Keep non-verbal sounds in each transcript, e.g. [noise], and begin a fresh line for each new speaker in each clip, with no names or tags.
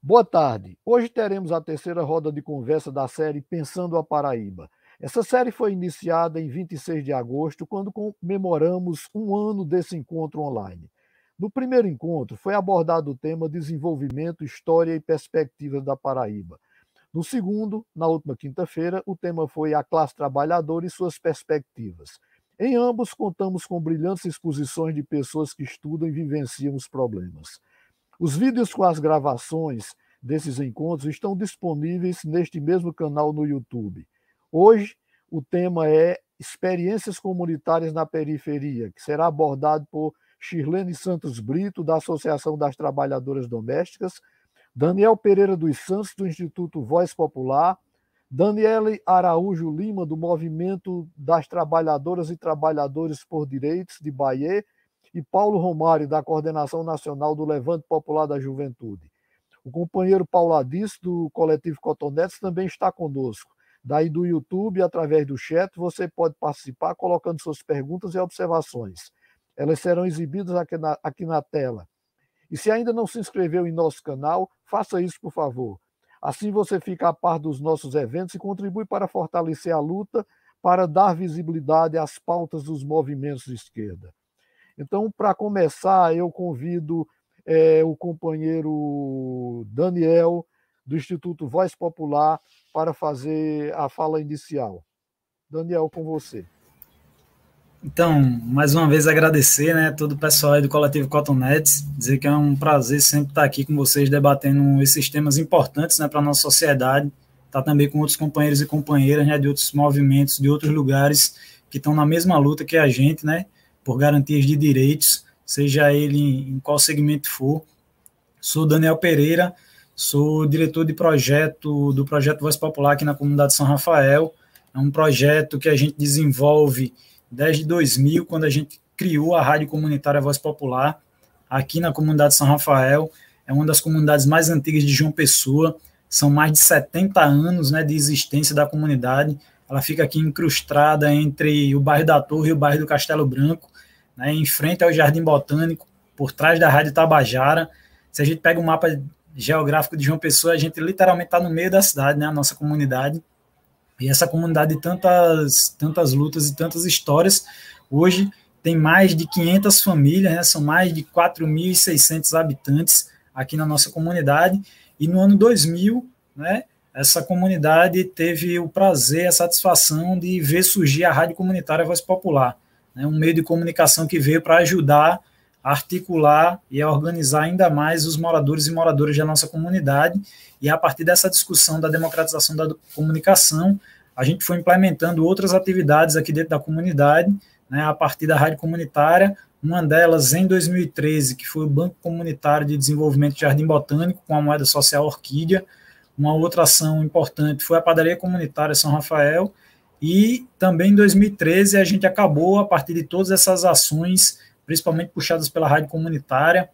Boa tarde. Hoje teremos a terceira roda de conversa da série Pensando a Paraíba. Essa série foi iniciada em 26 de agosto, quando comemoramos um ano desse encontro online. No primeiro encontro, foi abordado o tema Desenvolvimento, História e Perspectivas da Paraíba. No segundo, na última quinta-feira, o tema foi A Classe Trabalhadora e Suas Perspectivas. Em ambos, contamos com brilhantes exposições de pessoas que estudam e vivenciam os problemas. Os vídeos com as gravações desses encontros estão disponíveis neste mesmo canal no YouTube. Hoje, o tema é Experiências Comunitárias na Periferia, que será abordado por Shirlene Santos Brito, da Associação das Trabalhadoras Domésticas, Daniel Pereira dos Santos, do Instituto Voz Popular, Daniele Araújo Lima, do Movimento das Trabalhadoras e Trabalhadores por Direitos de Bahia, e Paulo Romário, da Coordenação Nacional do Levante Popular da Juventude. O companheiro Paulo Adis, do Coletivo Cotonetes, também está conosco. Daí do YouTube, através do chat, você pode participar colocando suas perguntas e observações. Elas serão exibidas aqui na, aqui na tela. E se ainda não se inscreveu em nosso canal, faça isso, por favor. Assim você fica a par dos nossos eventos e contribui para fortalecer a luta para dar visibilidade às pautas dos movimentos de esquerda. Então, para começar, eu convido é, o companheiro Daniel, do Instituto Voz Popular, para fazer a fala inicial. Daniel, com você.
Então, mais uma vez agradecer, né, todo o pessoal aí do Coletivo Cotonetes, dizer que é um prazer sempre estar aqui com vocês debatendo esses temas importantes, né, para a nossa sociedade, estar tá também com outros companheiros e companheiras, né, de outros movimentos, de outros lugares que estão na mesma luta que a gente, né, por garantias de direitos, seja ele em qual segmento for. Sou Daniel Pereira, sou diretor de projeto do projeto Voz Popular aqui na comunidade São Rafael. É um projeto que a gente desenvolve desde 2000, quando a gente criou a Rádio Comunitária Voz Popular, aqui na comunidade São Rafael. É uma das comunidades mais antigas de João Pessoa. São mais de 70 anos né, de existência da comunidade. Ela fica aqui incrustada entre o bairro da Torre e o bairro do Castelo Branco, né, em frente ao Jardim Botânico, por trás da Rádio Tabajara. Se a gente pega o um mapa geográfico de João Pessoa, a gente literalmente está no meio da cidade, né, a nossa comunidade. E essa comunidade de tantas, tantas lutas e tantas histórias, hoje tem mais de 500 famílias, né, são mais de 4.600 habitantes aqui na nossa comunidade. E no ano 2000, né, essa comunidade teve o prazer, a satisfação de ver surgir a Rádio Comunitária Voz Popular, né, um meio de comunicação que veio para ajudar a articular e a organizar ainda mais os moradores e moradoras da nossa comunidade e a partir dessa discussão da democratização da comunicação, a gente foi implementando outras atividades aqui dentro da comunidade, né, a partir da rádio comunitária, uma delas em 2013, que foi o Banco Comunitário de Desenvolvimento de Jardim Botânico, com a moeda social Orquídea. Uma outra ação importante foi a Padaria Comunitária São Rafael. E também em 2013 a gente acabou, a partir de todas essas ações, principalmente puxadas pela rádio comunitária,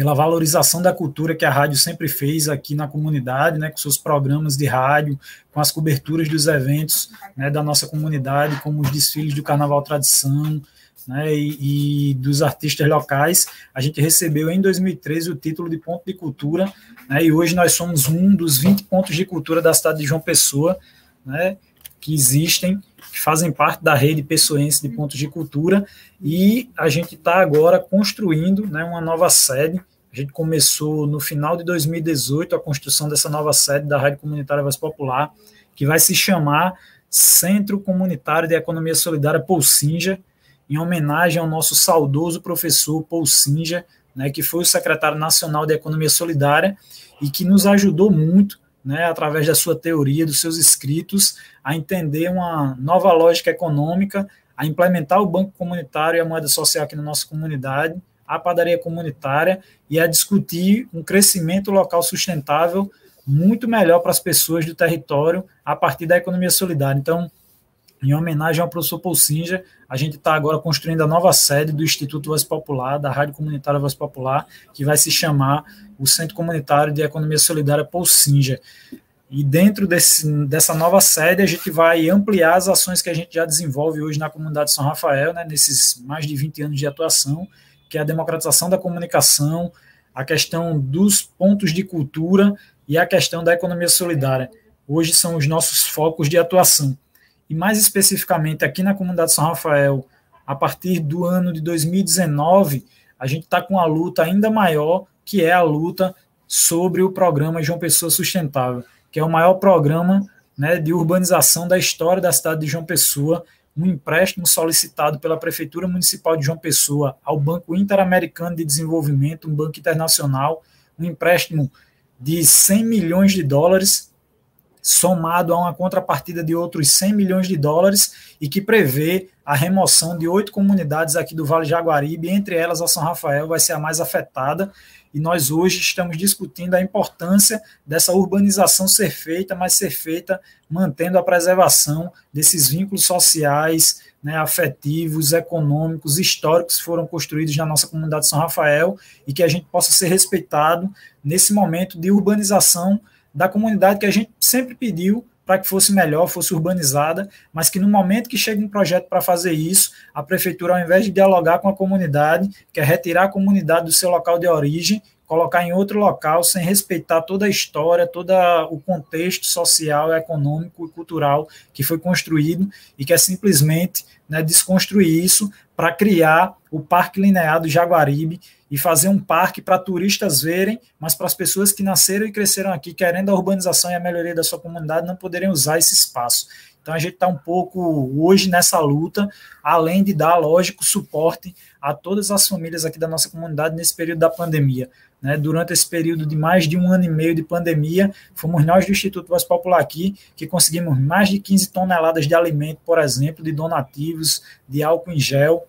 pela valorização da cultura que a rádio sempre fez aqui na comunidade, né, com seus programas de rádio, com as coberturas dos eventos né, da nossa comunidade, como os desfiles do Carnaval Tradição, né, e, e, dos artistas locais. A gente recebeu em 2013 o título de ponto de cultura, né, e hoje nós somos um dos 20 pontos de cultura da cidade de João Pessoa, né, que existem, que fazem parte da rede pessoense de pontos de cultura, e a gente está agora construindo né, uma nova sede a gente começou no final de 2018 a construção dessa nova sede da Rádio Comunitária Voz Popular, que vai se chamar Centro Comunitário de Economia Solidária Paul Singer, em homenagem ao nosso saudoso professor Paul Singer, né, que foi o secretário nacional de Economia Solidária e que nos ajudou muito, né, através da sua teoria, dos seus escritos, a entender uma nova lógica econômica, a implementar o banco comunitário e a moeda social aqui na nossa comunidade a padaria comunitária e a discutir um crescimento local sustentável muito melhor para as pessoas do território a partir da economia solidária. Então, em homenagem ao professor Paul Singer, a gente está agora construindo a nova sede do Instituto Voz Popular, da Rádio Comunitária Voz Popular, que vai se chamar o Centro Comunitário de Economia Solidária Paul Singer. E dentro desse, dessa nova sede, a gente vai ampliar as ações que a gente já desenvolve hoje na comunidade São Rafael, né, nesses mais de 20 anos de atuação, que é a democratização da comunicação, a questão dos pontos de cultura e a questão da economia solidária. Hoje são os nossos focos de atuação. E mais especificamente aqui na comunidade São Rafael, a partir do ano de 2019, a gente está com uma luta ainda maior, que é a luta sobre o programa João Pessoa Sustentável, que é o maior programa né, de urbanização da história da cidade de João Pessoa, um empréstimo solicitado pela Prefeitura Municipal de João Pessoa ao Banco Interamericano de Desenvolvimento, um banco internacional, um empréstimo de 100 milhões de dólares, somado a uma contrapartida de outros 100 milhões de dólares, e que prevê a remoção de oito comunidades aqui do Vale Jaguaribe, entre elas a São Rafael vai ser a mais afetada, e nós hoje estamos discutindo a importância dessa urbanização ser feita, mas ser feita mantendo a preservação desses vínculos sociais, né, afetivos, econômicos, históricos que foram construídos na nossa comunidade de São Rafael e que a gente possa ser respeitado nesse momento de urbanização da comunidade que a gente sempre pediu para que fosse melhor, fosse urbanizada, mas que no momento que chega um projeto para fazer isso, a prefeitura, ao invés de dialogar com a comunidade, quer retirar a comunidade do seu local de origem, colocar em outro local, sem respeitar toda a história, todo o contexto social, econômico e cultural que foi construído e quer simplesmente né, desconstruir isso para criar o Parque Linear do Jaguaribe, e fazer um parque para turistas verem, mas para as pessoas que nasceram e cresceram aqui querendo a urbanização e a melhoria da sua comunidade não poderem usar esse espaço. Então a gente está um pouco hoje nessa luta, além de dar, lógico, suporte a todas as famílias aqui da nossa comunidade nesse período da pandemia. Né? Durante esse período de mais de um ano e meio de pandemia, fomos nós do Instituto Voz Popular aqui que conseguimos mais de 15 toneladas de alimento, por exemplo, de donativos, de álcool em gel,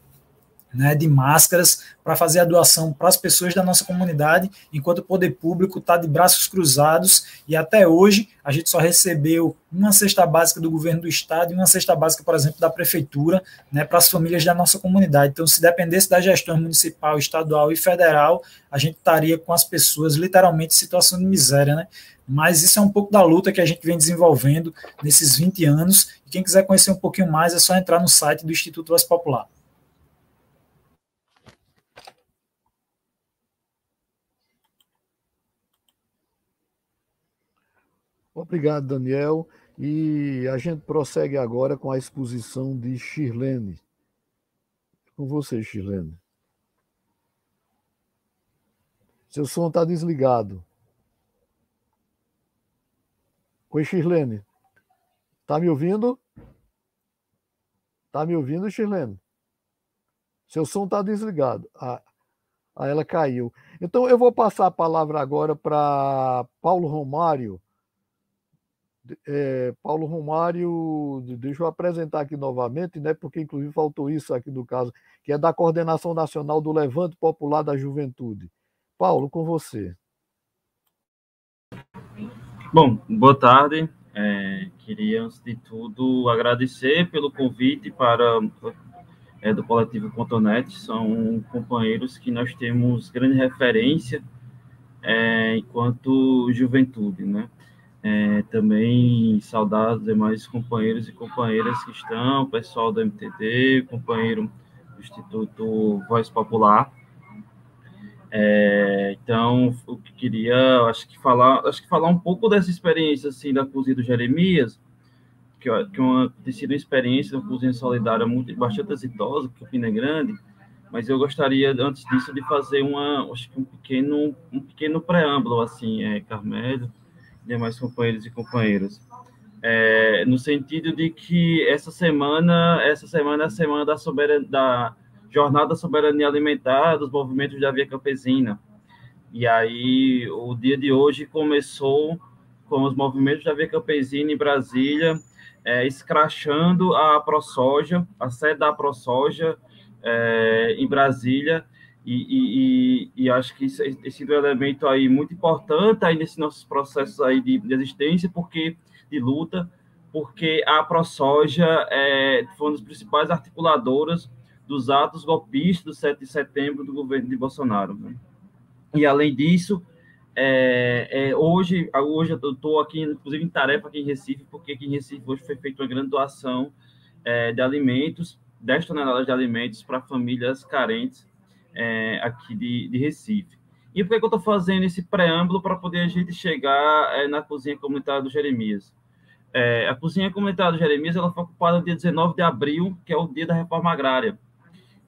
né, de máscaras para fazer a doação para as pessoas da nossa comunidade, enquanto o poder público está de braços cruzados e até hoje a gente só recebeu uma cesta básica do governo do estado e uma cesta básica, por exemplo, da prefeitura, né, para as famílias da nossa comunidade. Então, se dependesse da gestão municipal, estadual e federal, a gente estaria com as pessoas literalmente em situação de miséria, né? Mas isso é um pouco da luta que a gente vem desenvolvendo nesses 20 anos. E quem quiser conhecer um pouquinho mais é só entrar no site do Instituto Voz Popular.
Obrigado, Daniel. E a gente prossegue agora com a exposição de Shirlene. Com você, Shirlene. Seu som está desligado. Oi, Shirlene. Está me ouvindo? Está me ouvindo, Shirlene? Seu som está desligado. Ah, ah, ela caiu. Então, eu vou passar a palavra agora para Paulo Romário é, Paulo Romário, deixa eu apresentar aqui novamente, né, porque inclusive faltou isso aqui no caso, que é da Coordenação Nacional do Levante Popular da Juventude. Paulo, com você.
Bom, boa tarde. É, queria, antes de tudo, agradecer pelo convite para é, do coletivo Contonete. São companheiros que nós temos grande referência é, enquanto juventude, né? É, também saudar os demais companheiros e companheiras que estão, pessoal do MTD, companheiro do Instituto Voz Popular. É, então, que queria, acho que falar, acho que falar um pouco dessa experiência assim da cozinha do Jeremias, que, que é uma, tem sido uma experiência uma cozinha solidária muito bastante exitosa, que o Pina é grande, mas eu gostaria antes disso de fazer uma, acho que um pequeno, um pequeno preâmbulo assim, é, Carmelo, demais companheiros e companheiras. É, no sentido de que essa semana, essa semana é a semana da, soberania, da Jornada da Soberania Alimentar dos movimentos da Via Campesina. E aí, o dia de hoje começou com os movimentos da Via Campesina em Brasília, é, escrachando a ProSoja, a sede da ProSoja é, em Brasília, e, e, e, acho que isso tem sido um elemento aí muito importante aí nesses nossos processos aí de, de existência, porque de luta, porque a ProSoja é, foi uma das principais articuladoras dos atos golpistas do 7 de setembro do governo de Bolsonaro. Né? E, além disso, é, é, hoje, hoje eu estou aqui, inclusive, em tarefa aqui em Recife, porque aqui em Recife hoje foi feita uma grande doação é, de alimentos, 10 toneladas de alimentos para famílias carentes é, aqui de, de, Recife. E por que, eu estou fazendo esse preâmbulo para poder a gente chegar é, na cozinha comunitária do Jeremias? É, a cozinha comunitária do Jeremias ela foi ocupada no dia 19 de abril, que é o dia da reforma agrária.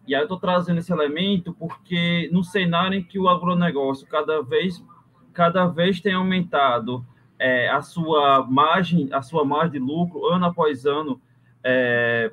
E aí eu estou trazendo esse elemento porque no cenário em que o agronegócio cada vez, cada vez tem aumentado é, a sua margem, a sua margem de lucro ano após ano, é,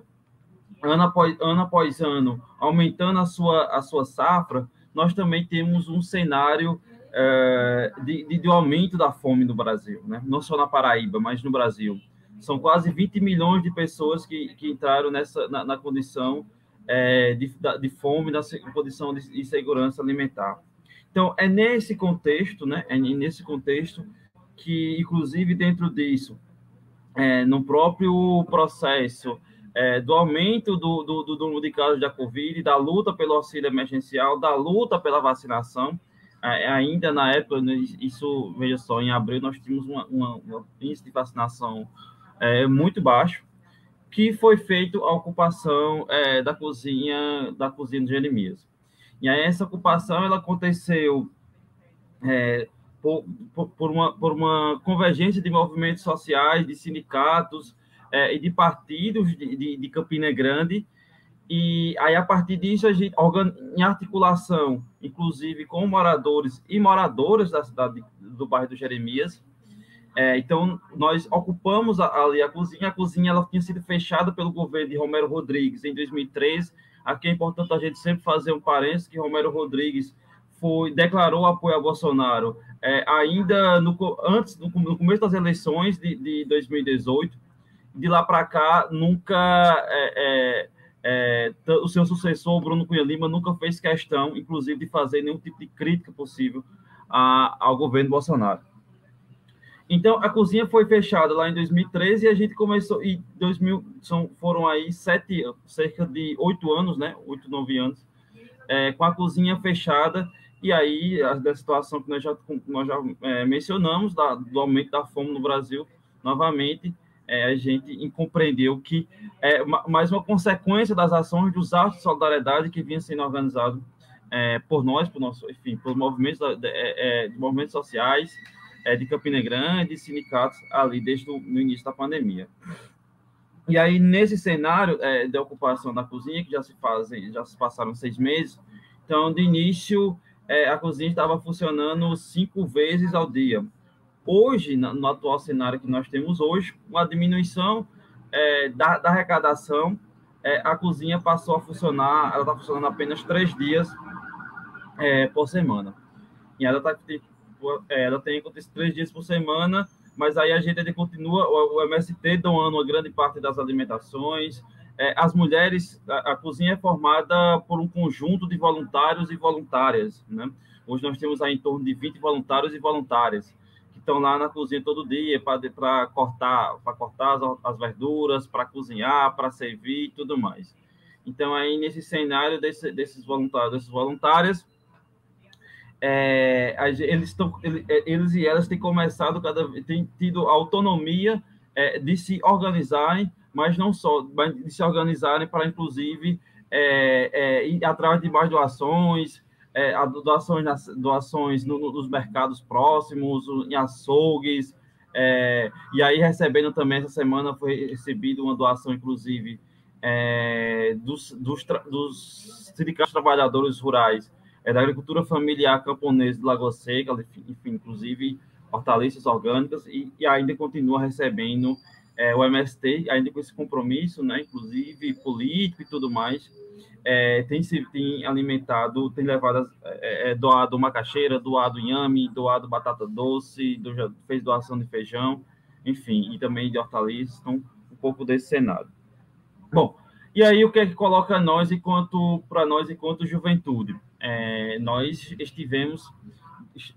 ano, após, ano após ano, aumentando a sua, a sua safra, nós também temos um cenário é, de, de, de, aumento da fome no Brasil, né? não só na Paraíba, mas no Brasil. São quase 20 milhões de pessoas que, que entraram nessa, na, na condição é, de, de, fome, na condição de insegurança alimentar. Então, é nesse contexto, né, é nesse contexto que, inclusive, dentro disso, é, no próprio processo é, do aumento do, do, do, número de casos da Covid, da luta pelo auxílio emergencial, da luta pela vacinação. É, ainda na época, né, isso, veja só, em abril nós tínhamos uma índice de vacinação é, muito baixo, que foi feito a ocupação é, da cozinha da cozinha de Jeremias. E aí essa ocupação ela aconteceu é, por, por, uma, por uma convergência de movimentos sociais, de sindicatos, é, e de partidos de, de, de, Campina Grande. E aí, a partir disso, a gente, em articulação, inclusive com moradores e moradoras da cidade do bairro do Jeremias, é, então, nós ocupamos ali a cozinha. A cozinha ela tinha sido fechada pelo governo de Romero Rodrigues em 2013. Aqui é importante a gente sempre fazer um parênteses que Romero Rodrigues foi declarou apoio a Bolsonaro é, ainda no, antes no, no, começo das eleições de, de 2018 de lá para cá, nunca é, é, é, o seu sucessor, Bruno Cunha Lima, nunca fez questão, inclusive, de fazer nenhum tipo de crítica possível a, ao governo Bolsonaro. Então, a cozinha foi fechada lá em 2013 e a gente começou, e 2000, são, foram aí sete, cerca de oito anos, né? Oito, nove anos, é, com a cozinha fechada. E aí, a, da situação que nós já, nós já é, mencionamos, da, do aumento da fome no Brasil, novamente, é, a gente compreendeu que é mais uma consequência das ações dos atos de solidariedade que vinha sendo organizado é, por nós, por nosso, enfim, por movimentos, é, de movimentos sociais é, de Campina Grande, sindicatos ali desde o início da pandemia. E aí nesse cenário é, de ocupação da cozinha que já se fazem, já se passaram seis meses, então de início é, a cozinha estava funcionando cinco vezes ao dia hoje, no atual cenário que nós temos hoje, uma diminuição é, da, da, arrecadação, é, a cozinha passou a funcionar, ela está funcionando apenas três dias é, por semana. E ela, tá, é, ela tem acontecido três dias por semana, mas aí a gente continua, o, o MST doando uma grande parte das alimentações, é, as mulheres, a, a, cozinha é formada por um conjunto de voluntários e voluntárias, né? Hoje nós temos aí em torno de 20 voluntários e voluntárias estão lá na cozinha todo dia para cortar, para cortar as, as verduras, para cozinhar, para servir e tudo mais. Então, aí nesse cenário desse, desses voluntários, desses voluntários, é, eles, estão, é, eles e elas têm começado cada têm tido autonomia é, de se organizarem, mas não só, mas de se organizarem para, inclusive, é, é, ir atrás de mais doações, é, doações, nas, doações no, no, nos mercados próximos, em açougues, é, e aí recebendo também, essa semana foi recebido uma doação, inclusive, é, dos, dos, dos sindicatos trabalhadores rurais, é, da agricultura familiar camponesa de Lagoa Seca, enfim, inclusive hortaliças orgânicas, e, e ainda continua recebendo é, o MST, ainda com esse compromisso, né, inclusive político e tudo mais, é, tem se tem alimentado, tem levado, é, é, doado macaxeira, doado inhame, doado batata doce, do, fez doação de feijão, enfim, e também de hortaliças, então um pouco desse cenário. Bom, e aí o que é que coloca nós enquanto para nós enquanto juventude? É, nós estivemos,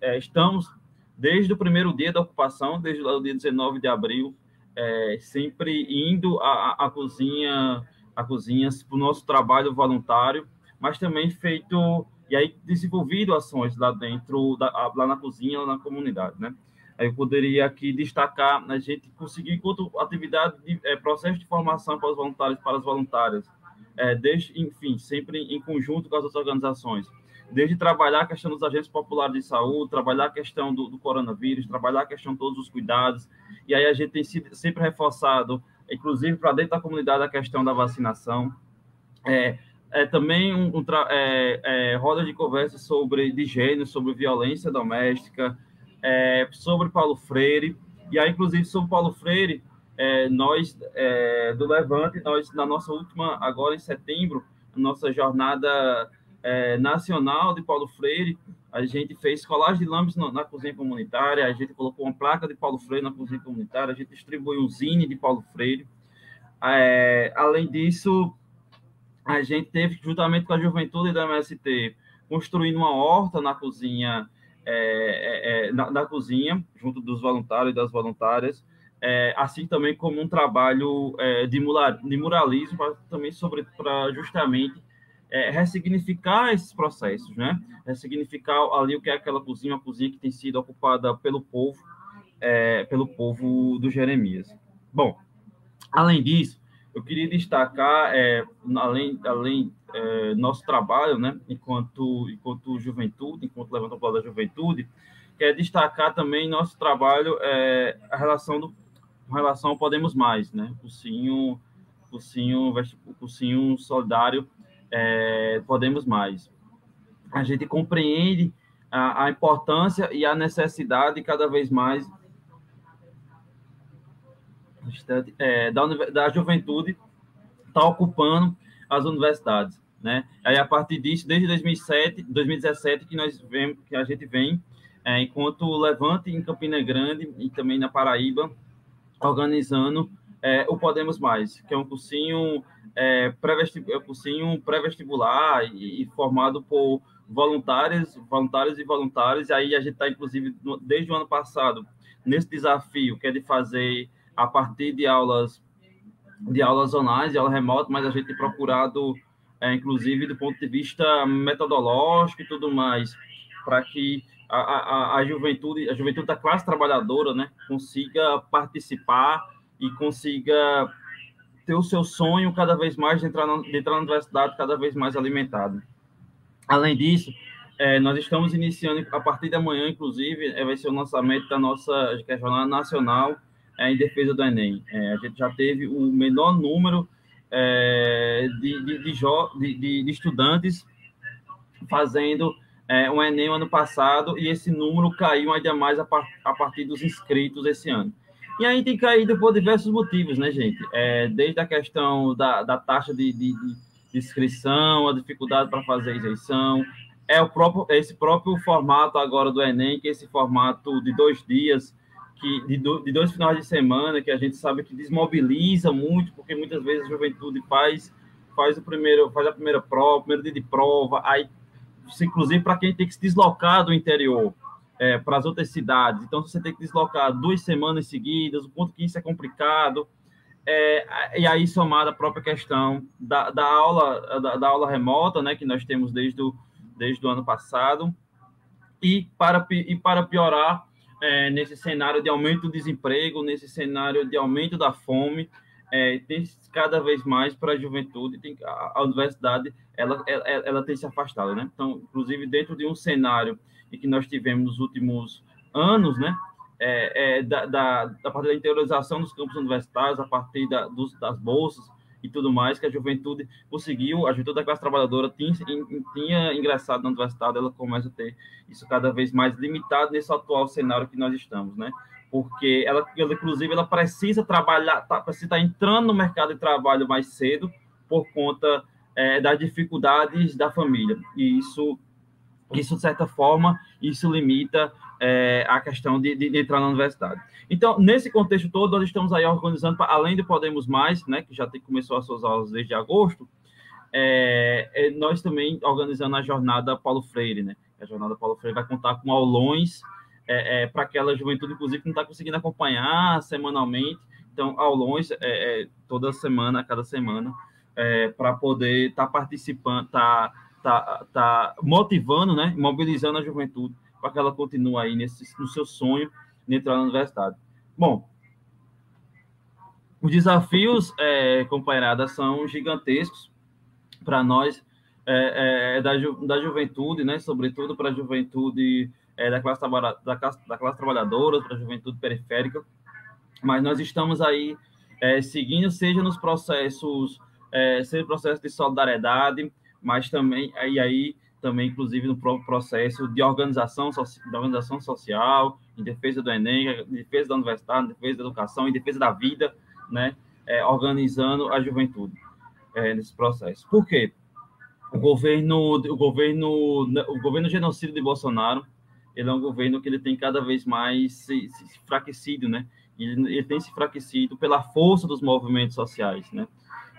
é, estamos desde o primeiro dia da ocupação, desde o dia 19 de abril, é, sempre indo à, à cozinha a cozinhas para o nosso trabalho voluntário, mas também feito e aí desenvolvido ações lá dentro, da, lá na cozinha, lá na comunidade, né? Aí eu poderia aqui destacar a gente conseguir enquanto atividade de é, processo de formação para os voluntários, para as voluntárias, é, desde, enfim, sempre em conjunto com as outras organizações. Desde trabalhar a questão dos agentes populares de saúde, trabalhar a questão do, do coronavírus, trabalhar a questão de todos os cuidados, e aí a gente tem sido, sempre reforçado, inclusive para dentro da comunidade, a questão da vacinação. É, é também um, um é, é, roda de conversa sobre de gênero, sobre violência doméstica, é, sobre Paulo Freire, e aí, inclusive, sobre Paulo Freire, é, nós é, do Levante, nós na nossa última, agora em setembro, nossa jornada é, nacional de Paulo Freire, a gente fez colagem de lambes na, na, cozinha comunitária, a gente colocou uma placa de Paulo Freire na cozinha comunitária, a gente distribuiu um zine de Paulo Freire. É, além disso, a gente teve, juntamente com a juventude da MST, construindo uma horta na cozinha, é, é, é, na, na, cozinha, junto dos voluntários e das voluntárias, é, assim também como um trabalho é, de, de muralismo, pra, também sobre para justamente é, ressignificar esses processos, né? Ressignificar ali o que é aquela cozinha, uma cozinha que tem sido ocupada pelo povo, é, pelo povo do Jeremias. Bom, além disso, eu queria destacar, é, além, além é, nosso trabalho, né, enquanto, enquanto juventude, enquanto levantador da juventude, quer destacar também nosso trabalho, é, a relação do, com relação ao Podemos Mais, né, o cursinho, cursinho, cursinho solidário é, Podemos Mais. A gente compreende a, a, importância e a necessidade cada vez mais é, da, da juventude estar tá ocupando as universidades, né? Aí a partir disso, desde 2007, 2017 que nós vemos que a gente vem, é, enquanto Levante em Campina Grande e também na Paraíba, organizando é, o Podemos Mais, que é um cursinho é, pré-vestibular pré e, e, formado por voluntários, voluntários e voluntários. E aí a gente está, inclusive, no, desde o ano passado, nesse desafio, que é de fazer a partir de aulas de aulas online, de aula remota, mas a gente tem procurado, é, inclusive, do ponto de vista metodológico e tudo mais, para que a, a, a juventude, a juventude da classe trabalhadora, né, consiga participar e consiga ter o seu sonho cada vez mais de entrar na, de entrar na universidade cada vez mais alimentado. Além disso, é, nós estamos iniciando, a partir de amanhã, inclusive, é, vai ser o lançamento da nossa que é Jornada Nacional é, em Defesa do Enem. É, a gente já teve o menor número é, de, de, de, de, estudantes fazendo é, um Enem no ano passado e esse número caiu ainda mais a, par, a partir dos inscritos esse ano. E aí tem caído por diversos motivos, né, gente? É, desde a questão da, da taxa de, de, de inscrição, a dificuldade para fazer a isenção, é o próprio, esse próprio formato agora do Enem, que é esse formato de dois dias, que, de, do, de dois finais de semana, que a gente sabe que desmobiliza muito, porque muitas vezes a juventude faz, faz, o primeiro, faz a primeira prova, o primeiro dia de prova, aí, inclusive para quem tem que se deslocar do interior, é, para as outras cidades. Então, você tem que deslocar duas semanas seguidas, o quanto que isso é complicado. É, e aí, somada a própria questão da, da aula da, da, aula remota, né, que nós temos desde o, desde o ano passado, e para, e para piorar, é, nesse cenário de aumento do desemprego, nesse cenário de aumento da fome, é, tem cada vez mais para a juventude, tem, a, a universidade ela, ela, ela, tem se afastado, né? Então, inclusive, dentro de um cenário e que nós tivemos nos últimos anos, né? É, é, da, da, da parte da interiorização dos campos universitários, a partir da, dos, das bolsas e tudo mais, que a juventude conseguiu, a juventude da classe trabalhadora tinha, tinha ingressado na universidade, ela começa a ter isso cada vez mais limitado nesse atual cenário que nós estamos, né? Porque ela, ela inclusive, ela precisa trabalhar, tá, precisa estar entrando no mercado de trabalho mais cedo por conta é, das dificuldades da família. E isso isso, de certa forma, isso limita é, a questão de, de, de, entrar na universidade. Então, nesse contexto todo, nós estamos aí organizando, pra, além do Podemos Mais, né, que já tem, começou as suas aulas desde agosto, é, é, nós também organizando a jornada Paulo Freire, né? A jornada Paulo Freire vai contar com aulões é, é, para aquela juventude, inclusive, que não está conseguindo acompanhar semanalmente. Então, aulões é, toda semana, cada semana, para poder estar tá participando, estar tá tá, tá motivando, né, mobilizando a juventude para que ela continue aí nesse, no seu sonho de entrar na universidade. Bom, os desafios, é, companheirada, são gigantescos para nós, é, é, da, ju, da juventude, né, sobretudo para a juventude é, da, classe da, classe, da classe trabalhadora, para a juventude periférica, mas nós estamos aí é, seguindo, seja nos processos, é, seja processo de solidariedade, mas também, e aí, também, inclusive, no próprio processo de organização, organização social, em defesa do Enem, em defesa da universidade, em defesa da educação, em defesa da vida, né, é, organizando a juventude é, nesse processo. Por quê? O governo, o governo, o governo genocídio de Bolsonaro, ele é um governo que ele tem cada vez mais se, se enfraquecido, né? Ele, ele, tem se enfraquecido pela força dos movimentos sociais, né?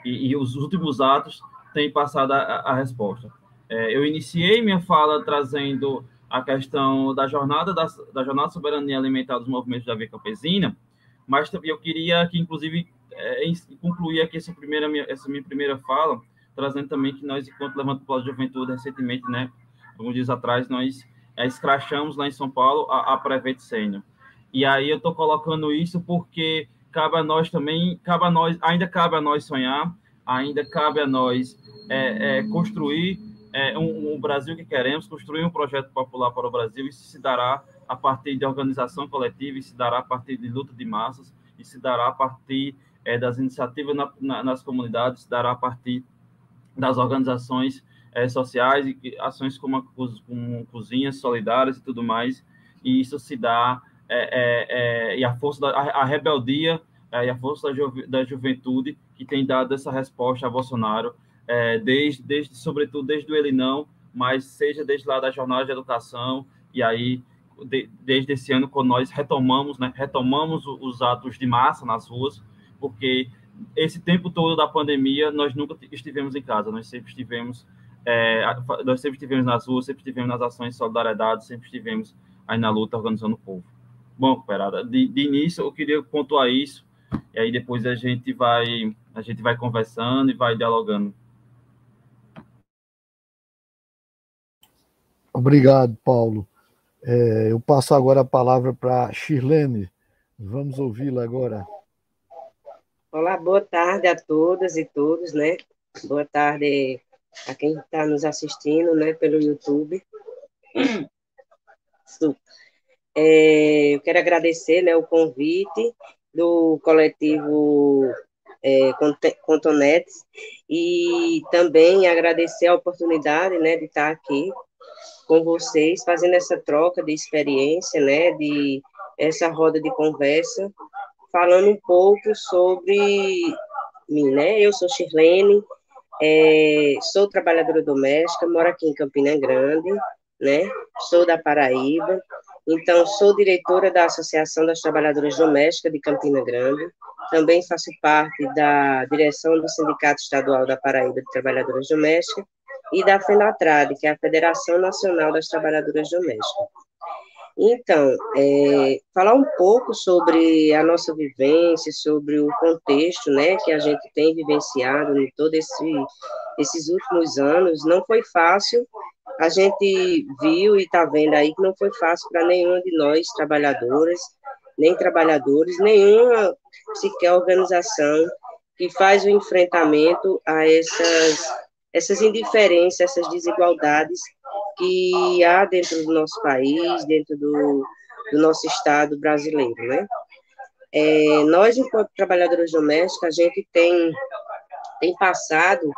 E, e os últimos atos têm passado a, a resposta. É, eu iniciei minha fala trazendo a questão da jornada da, da jornada soberania alimentar dos movimentos da Via Campesina, mas eu queria que, inclusive, é, concluir aqui essa primeira essa minha primeira fala trazendo também que nós, enquanto Levanta Pela Juventude, recentemente, né, alguns dias atrás, nós é, escrachamos lá em São Paulo a, a Prevent Sênior. E aí eu estou colocando isso porque cabe a nós também, cabe a nós, ainda cabe a nós sonhar, ainda cabe a nós é, é, construir é, um, um, Brasil que queremos, construir um projeto popular para o Brasil, isso se dará a partir de organização coletiva, isso se dará a partir de luta de massas, isso se dará a partir é, das iniciativas na, na, nas comunidades, se dará a partir das organizações é, sociais e ações como, a, como cozinhas solidárias e tudo mais, e isso se dá, é, é, e a força da a, a rebeldia e a força da, da, juventude que tem dado essa resposta a Bolsonaro, desde, desde, sobretudo desde o ele não, mas seja desde lá da jornada de educação, e aí de, desde esse ano, quando nós retomamos, né, retomamos os atos de massa nas ruas, porque esse tempo todo da pandemia, nós nunca estivemos em casa, nós sempre estivemos, é, nós sempre estivemos nas ruas, sempre estivemos nas ações de solidariedade, sempre estivemos aí na luta organizando o povo. Bom, comparada, de, de início eu queria pontuar isso, e aí depois a gente vai, a gente vai conversando e vai dialogando.
Obrigado, Paulo. É, eu passo agora a palavra para Shirlene. Vamos ouvi-la agora.
Olá, boa tarde a todas e todos, né? Boa tarde a quem está nos assistindo, né, pelo YouTube. É, eu quero agradecer, né, o convite do coletivo é, Contonetes e também agradecer a oportunidade, né, de estar aqui com vocês, fazendo essa troca de experiência, né, de essa roda de conversa falando um pouco sobre mim, né? Eu sou Shirlene, é, sou trabalhadora doméstica, moro aqui em Campina Grande, né? Sou da Paraíba, então sou diretora da Associação das Trabalhadoras Domésticas de Campina Grande, também faço parte da direção do Sindicato Estadual da Paraíba de Trabalhadoras Domésticas e da FENATRAD, que é a Federação Nacional das Trabalhadoras Domésticas. Então, é, falar um pouco sobre a nossa vivência, sobre o contexto, né, que a gente tem vivenciado em todos esse, esses últimos anos, não foi fácil. A gente viu e está vendo aí que não foi fácil para nenhuma de nós, trabalhadoras, nem trabalhadores, nenhuma sequer organização que faz o enfrentamento a essas, essas indiferenças, essas desigualdades que há dentro do nosso país, dentro do, do nosso Estado brasileiro, né? É, nós, enquanto trabalhadoras domésticas, a gente tem, tem passado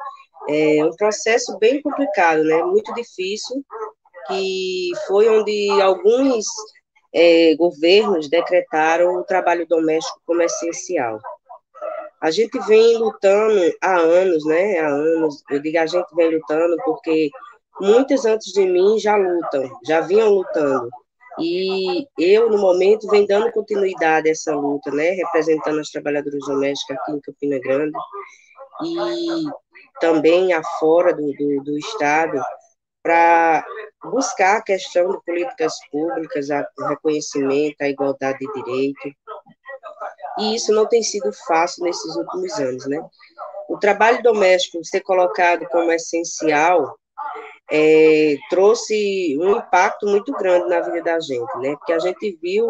é, um processo bem complicado, né? Muito difícil, que foi onde alguns é, governos decretaram o trabalho doméstico como essencial. A gente vem lutando há anos, né? Há anos, eu digo a gente vem lutando porque muitos antes de mim já lutam, já vinham lutando. E eu, no momento, venho dando continuidade a essa luta, né, representando as trabalhadoras domésticas aqui em Campina Grande e também afora do, do, do Estado, para buscar a questão de políticas públicas, o reconhecimento, a igualdade de direito. E isso não tem sido fácil nesses últimos anos, né? O trabalho doméstico ser colocado como essencial é, trouxe um impacto muito grande na vida da gente, né? Porque a gente viu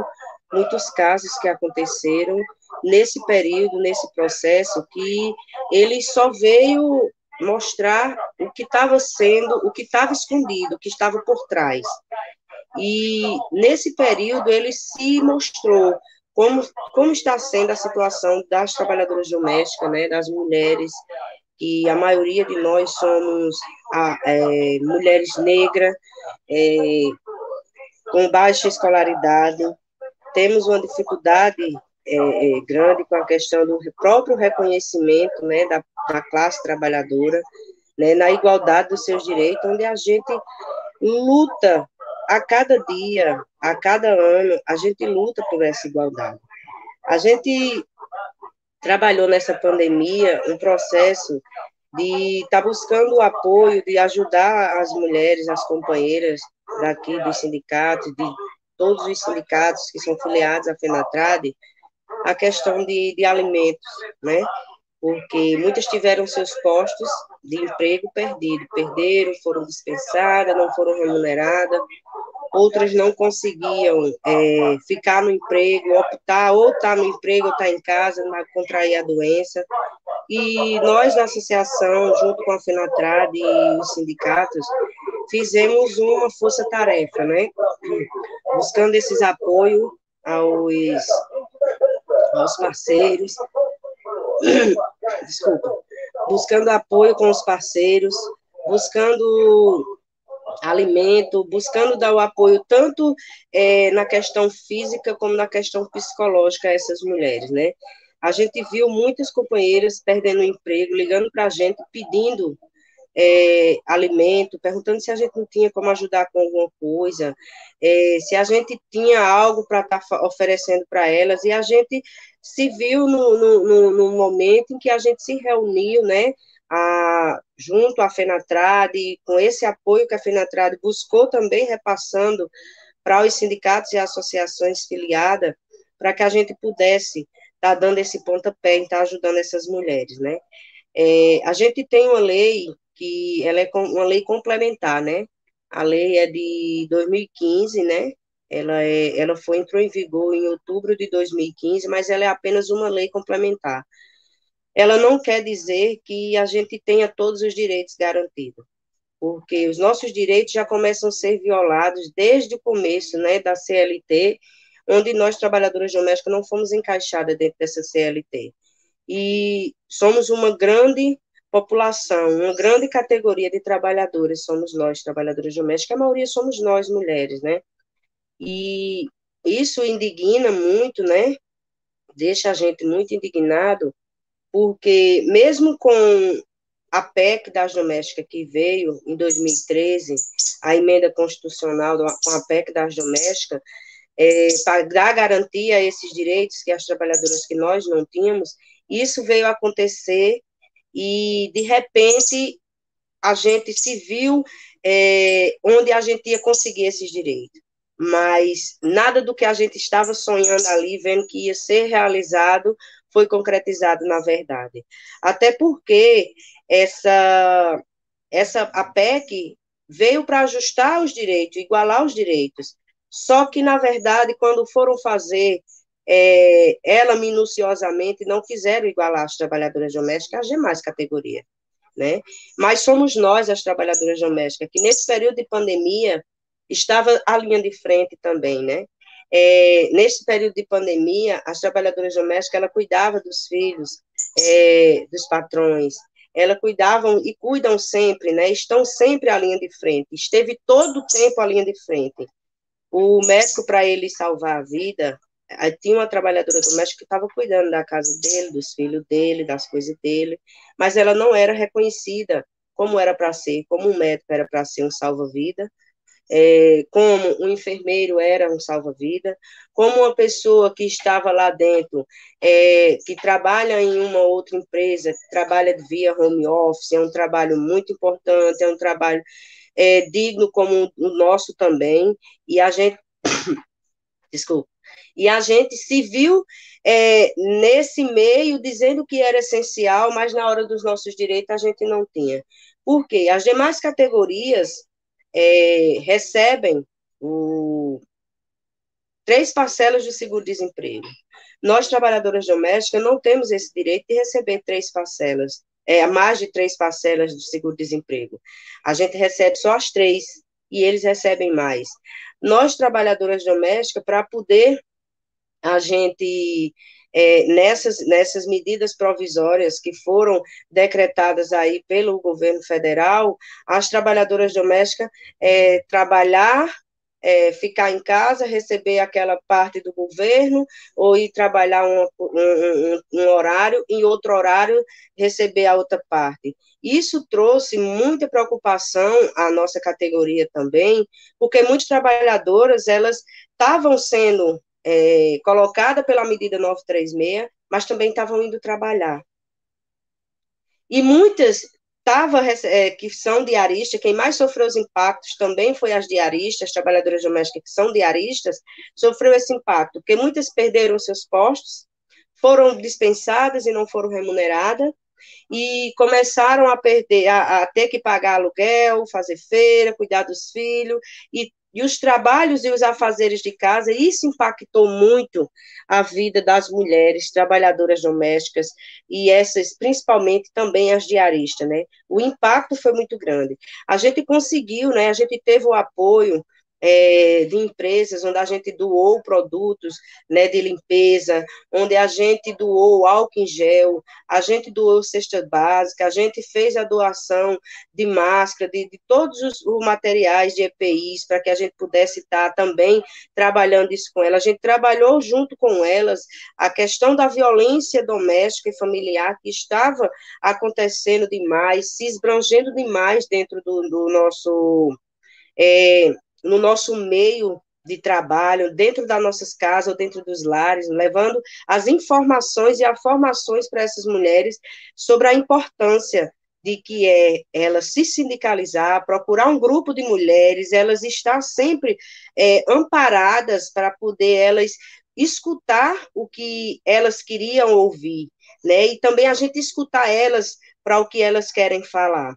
muitos casos que aconteceram nesse período, nesse processo, que ele só veio mostrar o que estava sendo, o que estava escondido, o que estava por trás. E nesse período ele se mostrou como, como está sendo a situação das trabalhadoras domésticas, né, das mulheres, e a maioria de nós somos a, é, mulheres negras, é, com baixa escolaridade, temos uma dificuldade é, é, grande com a questão do próprio reconhecimento né, da, da classe trabalhadora, né, na igualdade dos seus direitos, onde a gente luta a cada dia, a cada ano, a gente luta por essa igualdade. A gente trabalhou nessa pandemia um processo de estar tá buscando o apoio, de ajudar as mulheres, as companheiras daqui dos sindicatos, de todos os sindicatos que são filiados à FENATRAD, a questão de, de alimentos, né? Porque muitas tiveram seus postos de emprego perdido, perderam, foram dispensadas, não foram remuneradas, outras não conseguiam é, ficar no emprego, optar ou estar tá no emprego ou estar tá em casa, mas contrair a doença. E nós, na associação, junto com a FENATRAD e os sindicatos, fizemos uma força-tarefa, né? Buscando esses apoios aos, aos parceiros, desculpa, buscando apoio com os parceiros, buscando alimento, buscando dar o apoio tanto é, na questão física como na questão psicológica a essas mulheres, né? A gente viu muitas companheiras perdendo emprego, ligando para a gente, pedindo é, alimento, perguntando se a gente não tinha como ajudar com alguma coisa, é, se a gente tinha algo para estar tá oferecendo para elas, e a gente se viu no, no, no, momento em que a gente se reuniu, né, a, junto à FENATRAD, com esse apoio que a FENATRAD buscou também repassando para os sindicatos e associações filiadas, para que a gente pudesse estar tá dando esse pontapé e estar tá ajudando essas mulheres, né. É, a gente tem uma lei que ela é uma lei complementar, né? A lei é de 2015, né? Ela, é, ela foi, entrou em vigor em outubro de 2015, mas ela é apenas uma lei complementar. Ela não quer dizer que a gente tenha todos os direitos garantidos, porque os nossos direitos já começam a ser violados desde o começo, né, da CLT, onde nós, trabalhadoras domésticas, não fomos encaixadas dentro dessa CLT. E somos uma grande população, uma grande categoria de trabalhadores somos nós, trabalhadoras domésticas, a maioria somos nós, mulheres, né? E isso indigna muito, né? Deixa a gente muito indignado, porque mesmo com a PEC das domésticas que veio em 2013, a emenda constitucional com a PEC das domésticas, é, para dar garantia a esses direitos que as trabalhadoras que nós não tínhamos, isso veio acontecer e de repente a gente se viu é, onde a gente ia conseguir esses direitos. Mas nada do que a gente estava sonhando ali, vendo que ia ser realizado, foi concretizado na verdade. Até porque essa, essa a PEC veio para ajustar os direitos, igualar os direitos. Só que, na verdade, quando foram fazer é, ela minuciosamente não quiseram igualar as trabalhadoras domésticas às demais categorias, né? Mas somos nós, as trabalhadoras domésticas, que nesse período de pandemia estava a linha de frente também, né? É, nesse período de pandemia, as trabalhadoras domésticas, ela cuidava dos filhos, é, dos patrões, ela cuidavam e cuidam sempre, né? Estão sempre à linha de frente. Esteve todo o tempo à linha de frente. O médico, para ele salvar a vida, tinha uma trabalhadora doméstica que estava cuidando da casa dele, dos filhos dele, das coisas dele, mas ela não era reconhecida como era para ser, como um médico era para ser um salva-vida, é, como um enfermeiro era um salva-vida, como uma pessoa que estava lá dentro, é, que trabalha em uma outra empresa, que trabalha via home office, é um trabalho muito importante, é um trabalho é, digno como o nosso também, e a gente, [coughs] desculpa, e a gente se viu é, nesse meio dizendo que era essencial, mas na hora dos nossos direitos a gente não tinha. Por quê? As demais categorias é, recebem o, três parcelas de seguro-desemprego. Nós, trabalhadoras domésticas, não temos esse direito de receber três parcelas é, mais de três parcelas do seguro-desemprego. A gente recebe só as três e eles recebem mais. Nós, trabalhadoras domésticas, para poder a gente é, nessas, nessas medidas provisórias que foram decretadas aí pelo governo federal, as trabalhadoras domésticas é, trabalhar é, ficar em casa, receber aquela parte do governo, ou ir trabalhar um, um, um, horário, em outro horário receber a outra parte. Isso trouxe muita preocupação à nossa categoria também, porque muitas trabalhadoras, elas estavam sendo é, colocadas pela medida 936, mas também estavam indo trabalhar. E muitas tava, é, que são diaristas, quem mais sofreu os impactos também foi as diaristas, trabalhadoras domésticas que são diaristas, sofreu esse impacto, porque muitas perderam seus postos, foram dispensadas e não foram remuneradas, e começaram a perder, a, a ter que pagar aluguel, fazer feira, cuidar dos filhos, e e os trabalhos e os afazeres de casa, isso impactou muito a vida das mulheres trabalhadoras domésticas e essas, principalmente também as diaristas, né? O impacto foi muito grande. A gente conseguiu, né? A gente teve o apoio é, de empresas onde a gente doou produtos né, de limpeza, onde a gente doou álcool em gel, a gente doou cesta básica, a gente fez a doação de máscara, de, de todos os, os, materiais de EPIs, para que a gente pudesse estar também trabalhando isso com elas. A gente trabalhou junto com elas a questão da violência doméstica e familiar que estava acontecendo demais, se esbrangendo demais dentro do, do nosso. É, no nosso meio de trabalho, dentro das nossas casas ou dentro dos lares, levando as informações e as formações para essas mulheres sobre a importância de que é elas se sindicalizar, procurar um grupo de mulheres, elas estar sempre é, amparadas para poder elas escutar o que elas queriam ouvir, né? E também a gente escutar elas para o que elas querem falar.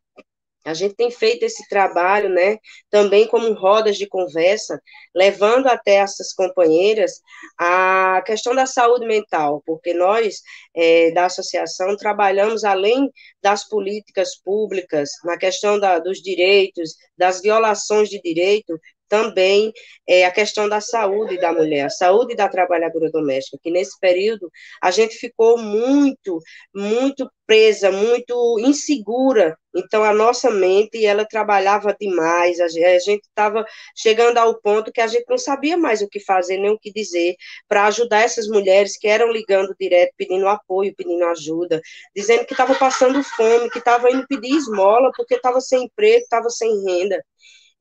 A gente tem feito esse trabalho, né, também como rodas de conversa, levando até essas companheiras a questão da saúde mental, porque nós, é, da associação, trabalhamos além das políticas públicas, na questão da, dos direitos, das violações de direito, também é, a questão da saúde da mulher, a saúde da trabalhadora doméstica, que nesse período a gente ficou muito, muito presa, muito insegura. Então, a nossa mente, ela trabalhava demais, a gente estava chegando ao ponto que a gente não sabia mais o que fazer, nem o que dizer, para ajudar essas mulheres que eram ligando direto, pedindo apoio, pedindo ajuda, dizendo que estavam passando fome, que estavam indo pedir esmola, porque estava sem emprego, estava sem renda.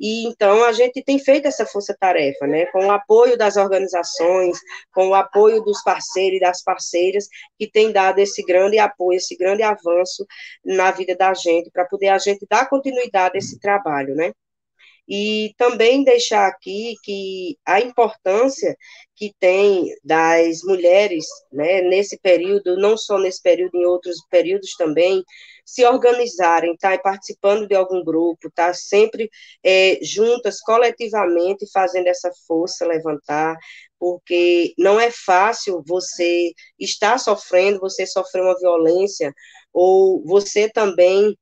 E então a gente tem feito essa força-tarefa, né, com o apoio das organizações, com o apoio dos parceiros e das parceiras que têm dado esse grande apoio, esse grande avanço na vida da gente, para poder a gente dar continuidade a esse trabalho, né? E também deixar aqui que a importância que tem das mulheres, né, nesse período, não só nesse período, em outros períodos também, se organizarem, tá, participando de algum grupo, tá, sempre é, juntas, coletivamente, fazendo essa força levantar, porque não é fácil você estar sofrendo, você sofrer uma violência, ou você também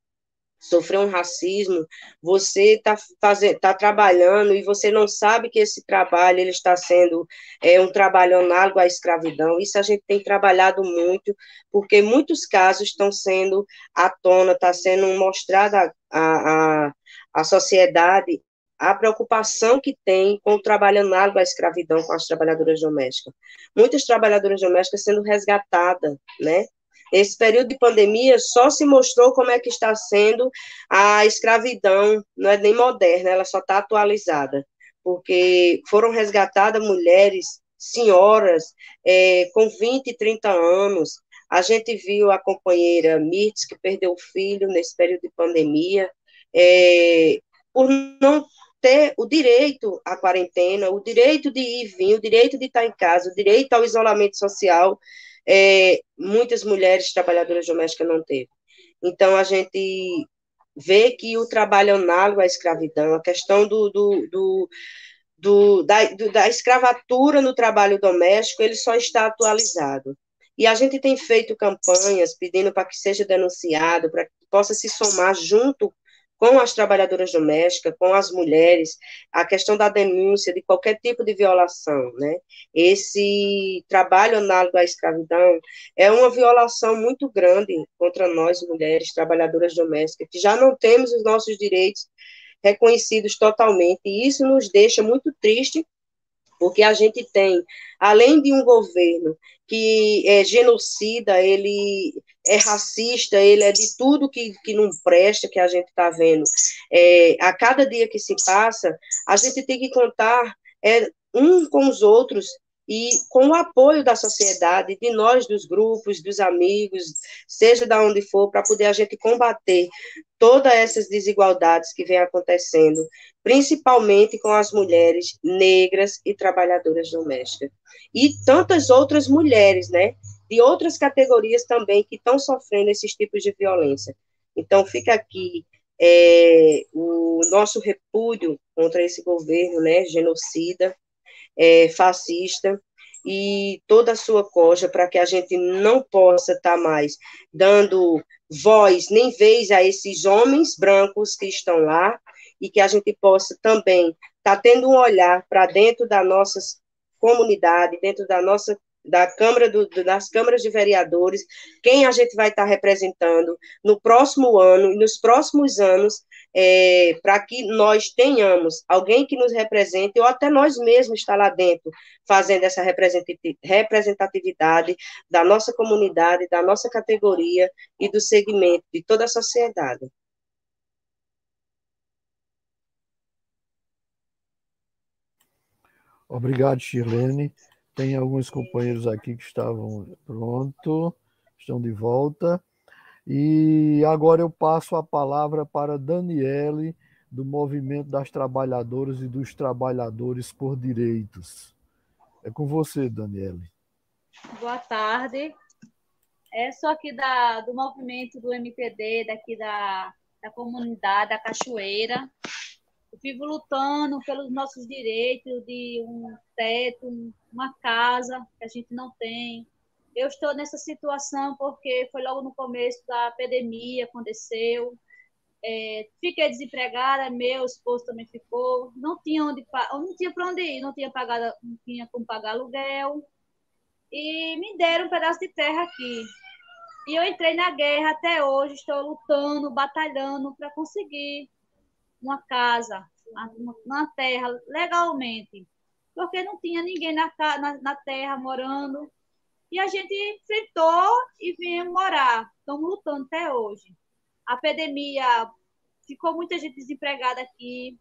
sofreu um racismo, você está tá trabalhando e você não sabe que esse trabalho ele está sendo é, um trabalho análogo à escravidão. Isso a gente tem trabalhado muito, porque muitos casos estão sendo à tona, está sendo mostrada a, a, a sociedade a preocupação que tem com o trabalho análogo à escravidão com as trabalhadoras domésticas. Muitas trabalhadoras domésticas sendo resgatadas, né? Esse período de pandemia só se mostrou como é que está sendo a escravidão, não é nem moderna, ela só está atualizada, porque foram resgatadas mulheres, senhoras, é, com 20, 30 anos. A gente viu a companheira Mirtz, que perdeu o filho nesse período de pandemia, é, por não ter o direito à quarentena, o direito de ir e vir, o direito de estar em casa, o direito ao isolamento social, é, muitas mulheres trabalhadoras domésticas não teve. Então, a gente vê que o trabalho análogo à escravidão, a questão do, do, do, do da, do, da escravatura no trabalho doméstico, ele só está atualizado. E a gente tem feito campanhas pedindo para que seja denunciado, para que possa se somar junto com as trabalhadoras domésticas, com as mulheres, a questão da denúncia de qualquer tipo de violação, né? Esse trabalho análogo à escravidão é uma violação muito grande contra nós, mulheres trabalhadoras domésticas, que já não temos os nossos direitos reconhecidos totalmente, e isso nos deixa muito triste, porque a gente tem, além de um governo que é genocida, ele é racista, ele é de tudo que, que não presta, que a gente está vendo. É, a cada dia que se passa, a gente tem que contar é, um com os outros e com o apoio da sociedade, de nós, dos grupos, dos amigos, seja de onde for, para poder a gente combater todas essas desigualdades que vem acontecendo, principalmente com as mulheres negras e trabalhadoras domésticas. E tantas outras mulheres, né, de outras categorias também que estão sofrendo esses tipos de violência. Então, fica aqui é, o nosso repúdio contra esse governo, né, genocida, é, fascista, e toda a sua coja para que a gente não possa estar tá mais dando voz nem vez a esses homens brancos que estão lá e que a gente possa também estar tá tendo um olhar para dentro da nossa comunidade, dentro da nossa da Câmara do, das câmaras de vereadores, quem a gente vai estar representando no próximo ano e nos próximos anos, é, para que nós tenhamos alguém que nos represente, ou até nós mesmos estar lá dentro, fazendo essa representatividade da nossa comunidade, da nossa categoria e do segmento de toda a sociedade.
Obrigado, Shirlene. Tem alguns companheiros aqui que estavam pronto, estão de volta. E agora eu passo a palavra para Daniele, do Movimento das Trabalhadoras e dos Trabalhadores por Direitos. É com você, Daniele.
Boa tarde. É só aqui da, do movimento do MPD, daqui da, da comunidade da Cachoeira. Vivo lutando pelos nossos direitos de um teto, uma casa que a gente não tem. Eu estou nessa situação porque foi logo no começo da pandemia, aconteceu. É, fiquei desempregada, meu esposo também ficou, não tinha onde, não tinha para onde ir, não tinha pagado, não tinha como pagar aluguel e me deram um pedaço de terra aqui. E eu entrei na guerra até hoje, estou lutando, batalhando para conseguir uma casa, uma terra legalmente, porque não tinha ninguém na, na, na terra morando. E a gente enfrentou e viemos morar. Estamos lutando até hoje. A pandemia ficou muita gente desempregada aqui,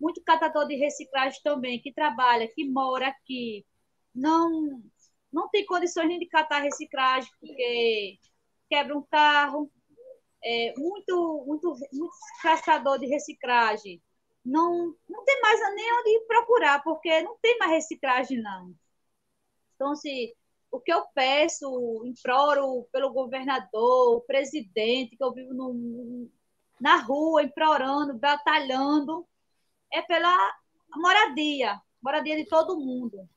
muito catador de reciclagem também, que trabalha, que mora aqui. Não, não tem condições nem de catar reciclagem, porque quebra um carro. É, muito, muito, muito caçador de reciclagem não, não tem mais nem onde procurar, porque não tem mais reciclagem, não. Então, se o que eu peço, imploro pelo governador, presidente, que eu vivo no, na rua, implorando, batalhando, é pela moradia, moradia de todo mundo.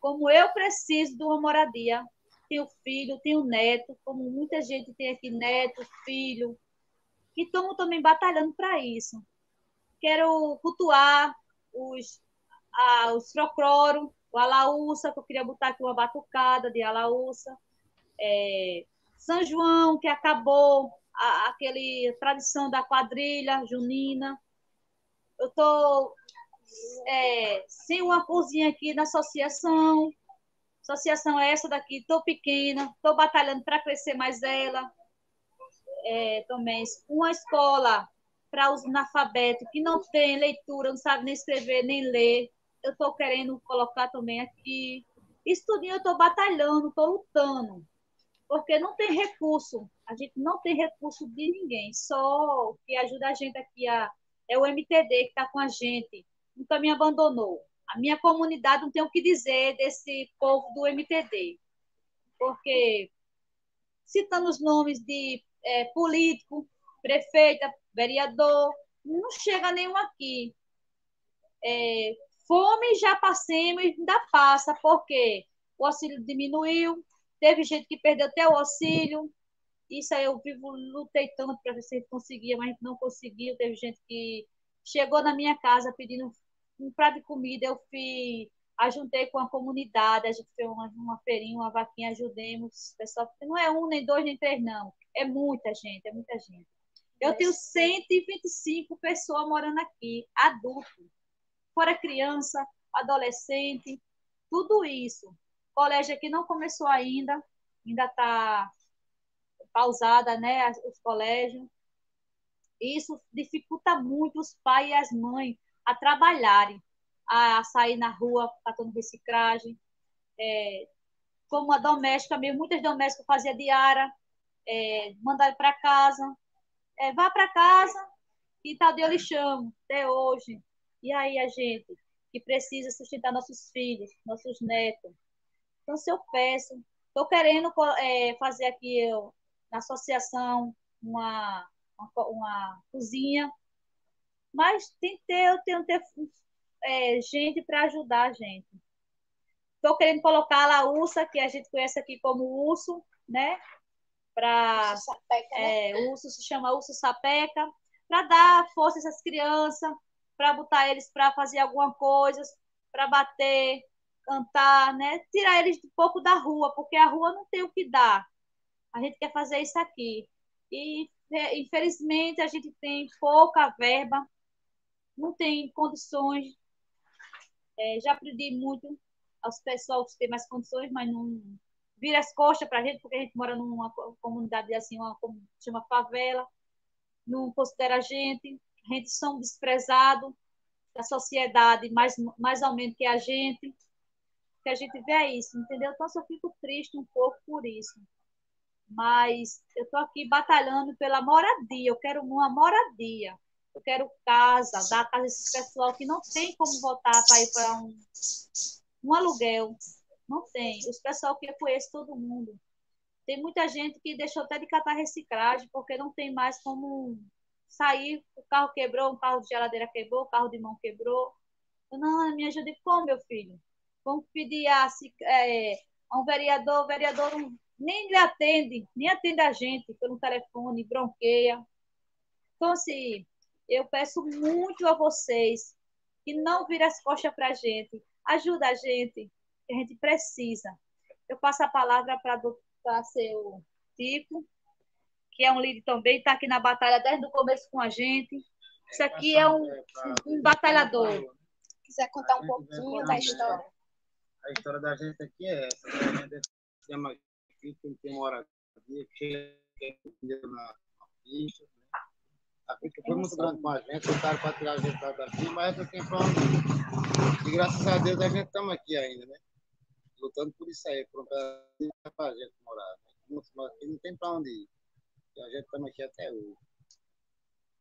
Como eu preciso de uma moradia, tenho filho, tenho neto, como muita gente tem aqui neto, filho, e estamos também batalhando para isso quero cultuar os, os frocroro, o alaúça, que eu queria botar aqui uma batucada de alaúça. É, São João, que acabou, a, aquele tradição da quadrilha junina. Eu estou é, sem uma cozinha aqui na associação. Associação é essa daqui, estou pequena, estou batalhando para crescer mais ela. É, também uma escola para os analfabetos que não tem leitura, não sabe nem escrever nem ler. Eu estou querendo colocar também aqui. Estudinho, eu estou batalhando, estou lutando, porque não tem recurso. A gente não tem recurso de ninguém. Só o que ajuda a gente aqui a, é o MTD que está com a gente. Nunca me abandonou. A minha comunidade não tem o que dizer desse povo do MTD. Porque citando os nomes de é, político, prefeita, vereador, não chega nenhum aqui. É, fome já passemos e ainda passa, porque o auxílio diminuiu, Teve gente que perdeu até o auxílio. Isso aí eu vivo, lutei tanto para ver se conseguia, mas não conseguiu. Teve gente que chegou na minha casa pedindo um prato de comida. Eu fui, ajuntei com a comunidade, a gente fez uma, uma feirinha, uma vaquinha, ajudemos. Pessoal, não é um, nem dois, nem três, não. É muita gente, é muita gente. Eu tenho 125 pessoas morando aqui, adulto, fora criança, adolescente, tudo isso. O colégio aqui não começou ainda, ainda está pausada, né, os colégios. Isso dificulta muito os pais e as mães a trabalharem, a sair na rua catando reciclagem. É, como a doméstica mesmo, muitas domésticas faziam diária, é, mandaram para casa, é, vá para casa e tal dia eu lhe chamo, até hoje. E aí a gente que precisa sustentar nossos filhos, nossos netos. Então, se eu peço, estou querendo é, fazer aqui eu, na associação uma, uma, uma, cozinha, mas tem que ter, eu tenho que ter é, gente para ajudar a gente. Estou querendo colocar a ursa, que a gente conhece aqui como urso, né? Para né? é, o urso se chama urso sapeca, para dar força a essas crianças, para botar eles para fazer alguma coisa, para bater, cantar, né? Tirar eles um pouco da rua, porque a rua não tem o que dar. A gente quer fazer isso aqui. E, infelizmente, a gente tem pouca verba, não tem condições. É, já pedi muito aos pessoal que têm mais condições, mas não vira as costas para a gente, porque a gente mora numa comunidade assim, uma chama favela, não considera a gente a gente são desprezados da sociedade mais, mais ou menos que a gente, que a gente vê isso, entendeu? Então, eu fico triste um pouco por isso. Mas eu estou aqui batalhando pela moradia, eu quero uma moradia, eu quero casa, dar casa a esse pessoal que não tem como voltar para ir para um, um aluguel, não tem. Os pessoal que eu conheço todo mundo. Tem muita gente que deixou até de catar reciclagem, porque não tem mais como saí, o carro quebrou, um carro de geladeira quebrou, o carro de mão quebrou. Eu, não, me ajude como, meu filho? Vamos pedir a, é, a um vereador, o vereador não, nem lhe atende, nem atende a gente pelo telefone, bronqueia. Então, assim, eu peço muito a vocês que não virem as costas para a gente, ajuda a gente, que a gente precisa. Eu passo a palavra para seu Tico que é um líder também, está aqui na batalha desde o começo com a gente. Isso aqui é um, um batalhador.
Se quiser contar um pouquinho da história.
A história da gente aqui é essa. Né? A gente chama aqui, tem moradia, chega na pista. Pista foi muito grande com a gente, tentaram para tirar a gente daqui, mas eu tenho plano. E graças a Deus a gente estamos aqui ainda, né? Lutando por isso aí, por um para a gente morar. Né? Aqui não tem para onde ir. E a gente estamos aqui até hoje.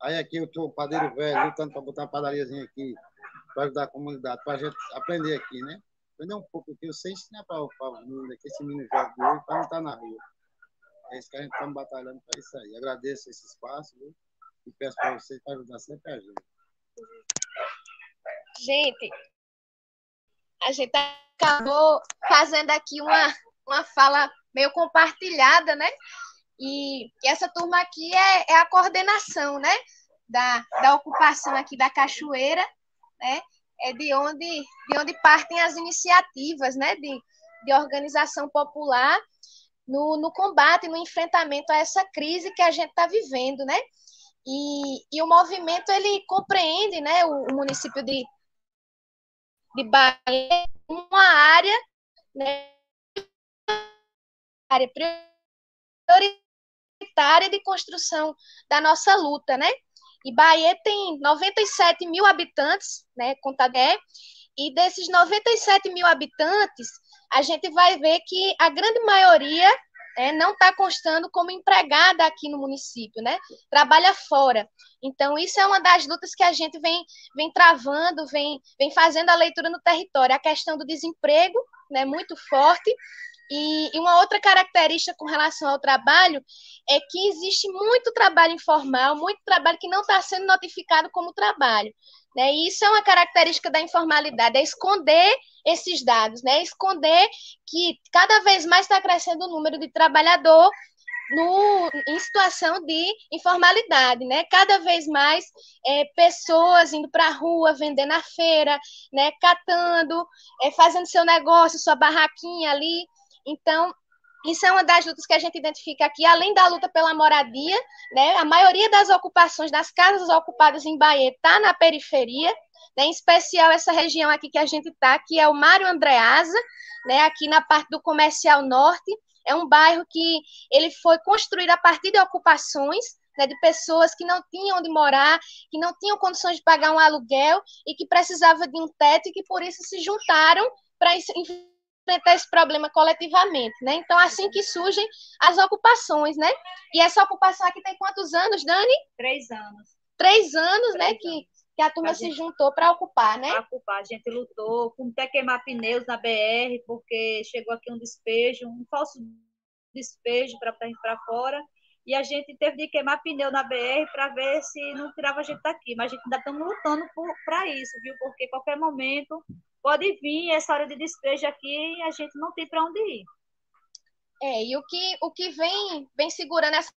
Aí aqui eu estou padeiro velho, lutando para botar uma padariazinha aqui, para ajudar a comunidade, para a gente aprender aqui, né? Aprender um pouco aqui, eu sei ensinar para o menino aqui, esse menino joga de hoje, para não estar tá na rua. É isso que a gente está batalhando para isso aí. Agradeço esse espaço, viu? E peço para vocês para ajudar sempre a gente.
Gente, a gente acabou fazendo aqui uma, uma fala meio compartilhada, né? E, e essa turma aqui é, é, a coordenação, né? Da, da ocupação aqui da cachoeira, né? É de onde, de onde partem as iniciativas, né? De, de organização popular no, no combate, no enfrentamento a essa crise que a gente está vivendo, né? E, e o movimento ele compreende, né? O, o município de, de Bahia, uma área, né? Área prioritária de construção da nossa luta, né? E Bahia tem 97 mil habitantes, né, com Tadé, e desses 97 mil habitantes, a gente vai ver que a grande maioria né, não está constando como empregada aqui no município, né? Trabalha fora. Então, isso é uma das lutas que a gente vem, vem travando, vem, vem fazendo a leitura no território. A questão do desemprego, né, muito forte, e, e, uma outra característica com relação ao trabalho é que existe muito trabalho informal, muito trabalho que não está sendo notificado como trabalho. Né? E isso é uma característica da informalidade, é esconder esses dados, né? esconder que cada vez mais está crescendo o número de trabalhador no, em situação de informalidade, né? Cada vez mais é, pessoas indo para a rua, vendendo na feira, né? Catando, é, fazendo seu negócio, sua barraquinha ali. Então, isso é uma das lutas que a gente identifica aqui, além da luta pela moradia, né? A maioria das ocupações das casas ocupadas em Bahia está na periferia, né? em especial essa região aqui que a gente está, que é o Mário Andreasa, né? aqui na parte do Comercial Norte. É um bairro que ele foi construído a partir de ocupações, né, de pessoas que não tinham onde morar, que não tinham condições de pagar um aluguel e que precisavam de um teto e que por isso se juntaram para enfrentar esse problema coletivamente, né? Então, assim que surgem as ocupações, né? E essa ocupação aqui tem quantos anos, Dani?
Três anos.
Três anos, Três né? Anos. Que, que a turma a se juntou para ocupar, né?
Para ocupar. A gente lutou com até queimar pneus na BR, porque chegou aqui um despejo, um falso despejo para para fora. E a gente teve de queimar pneu na BR para ver se não tirava a gente daqui. Mas a gente ainda estamos lutando para isso, viu? Porque qualquer momento pode vir essa hora de despejo aqui e a gente não tem para onde ir.
É, e o que, o que vem, vem segurando essa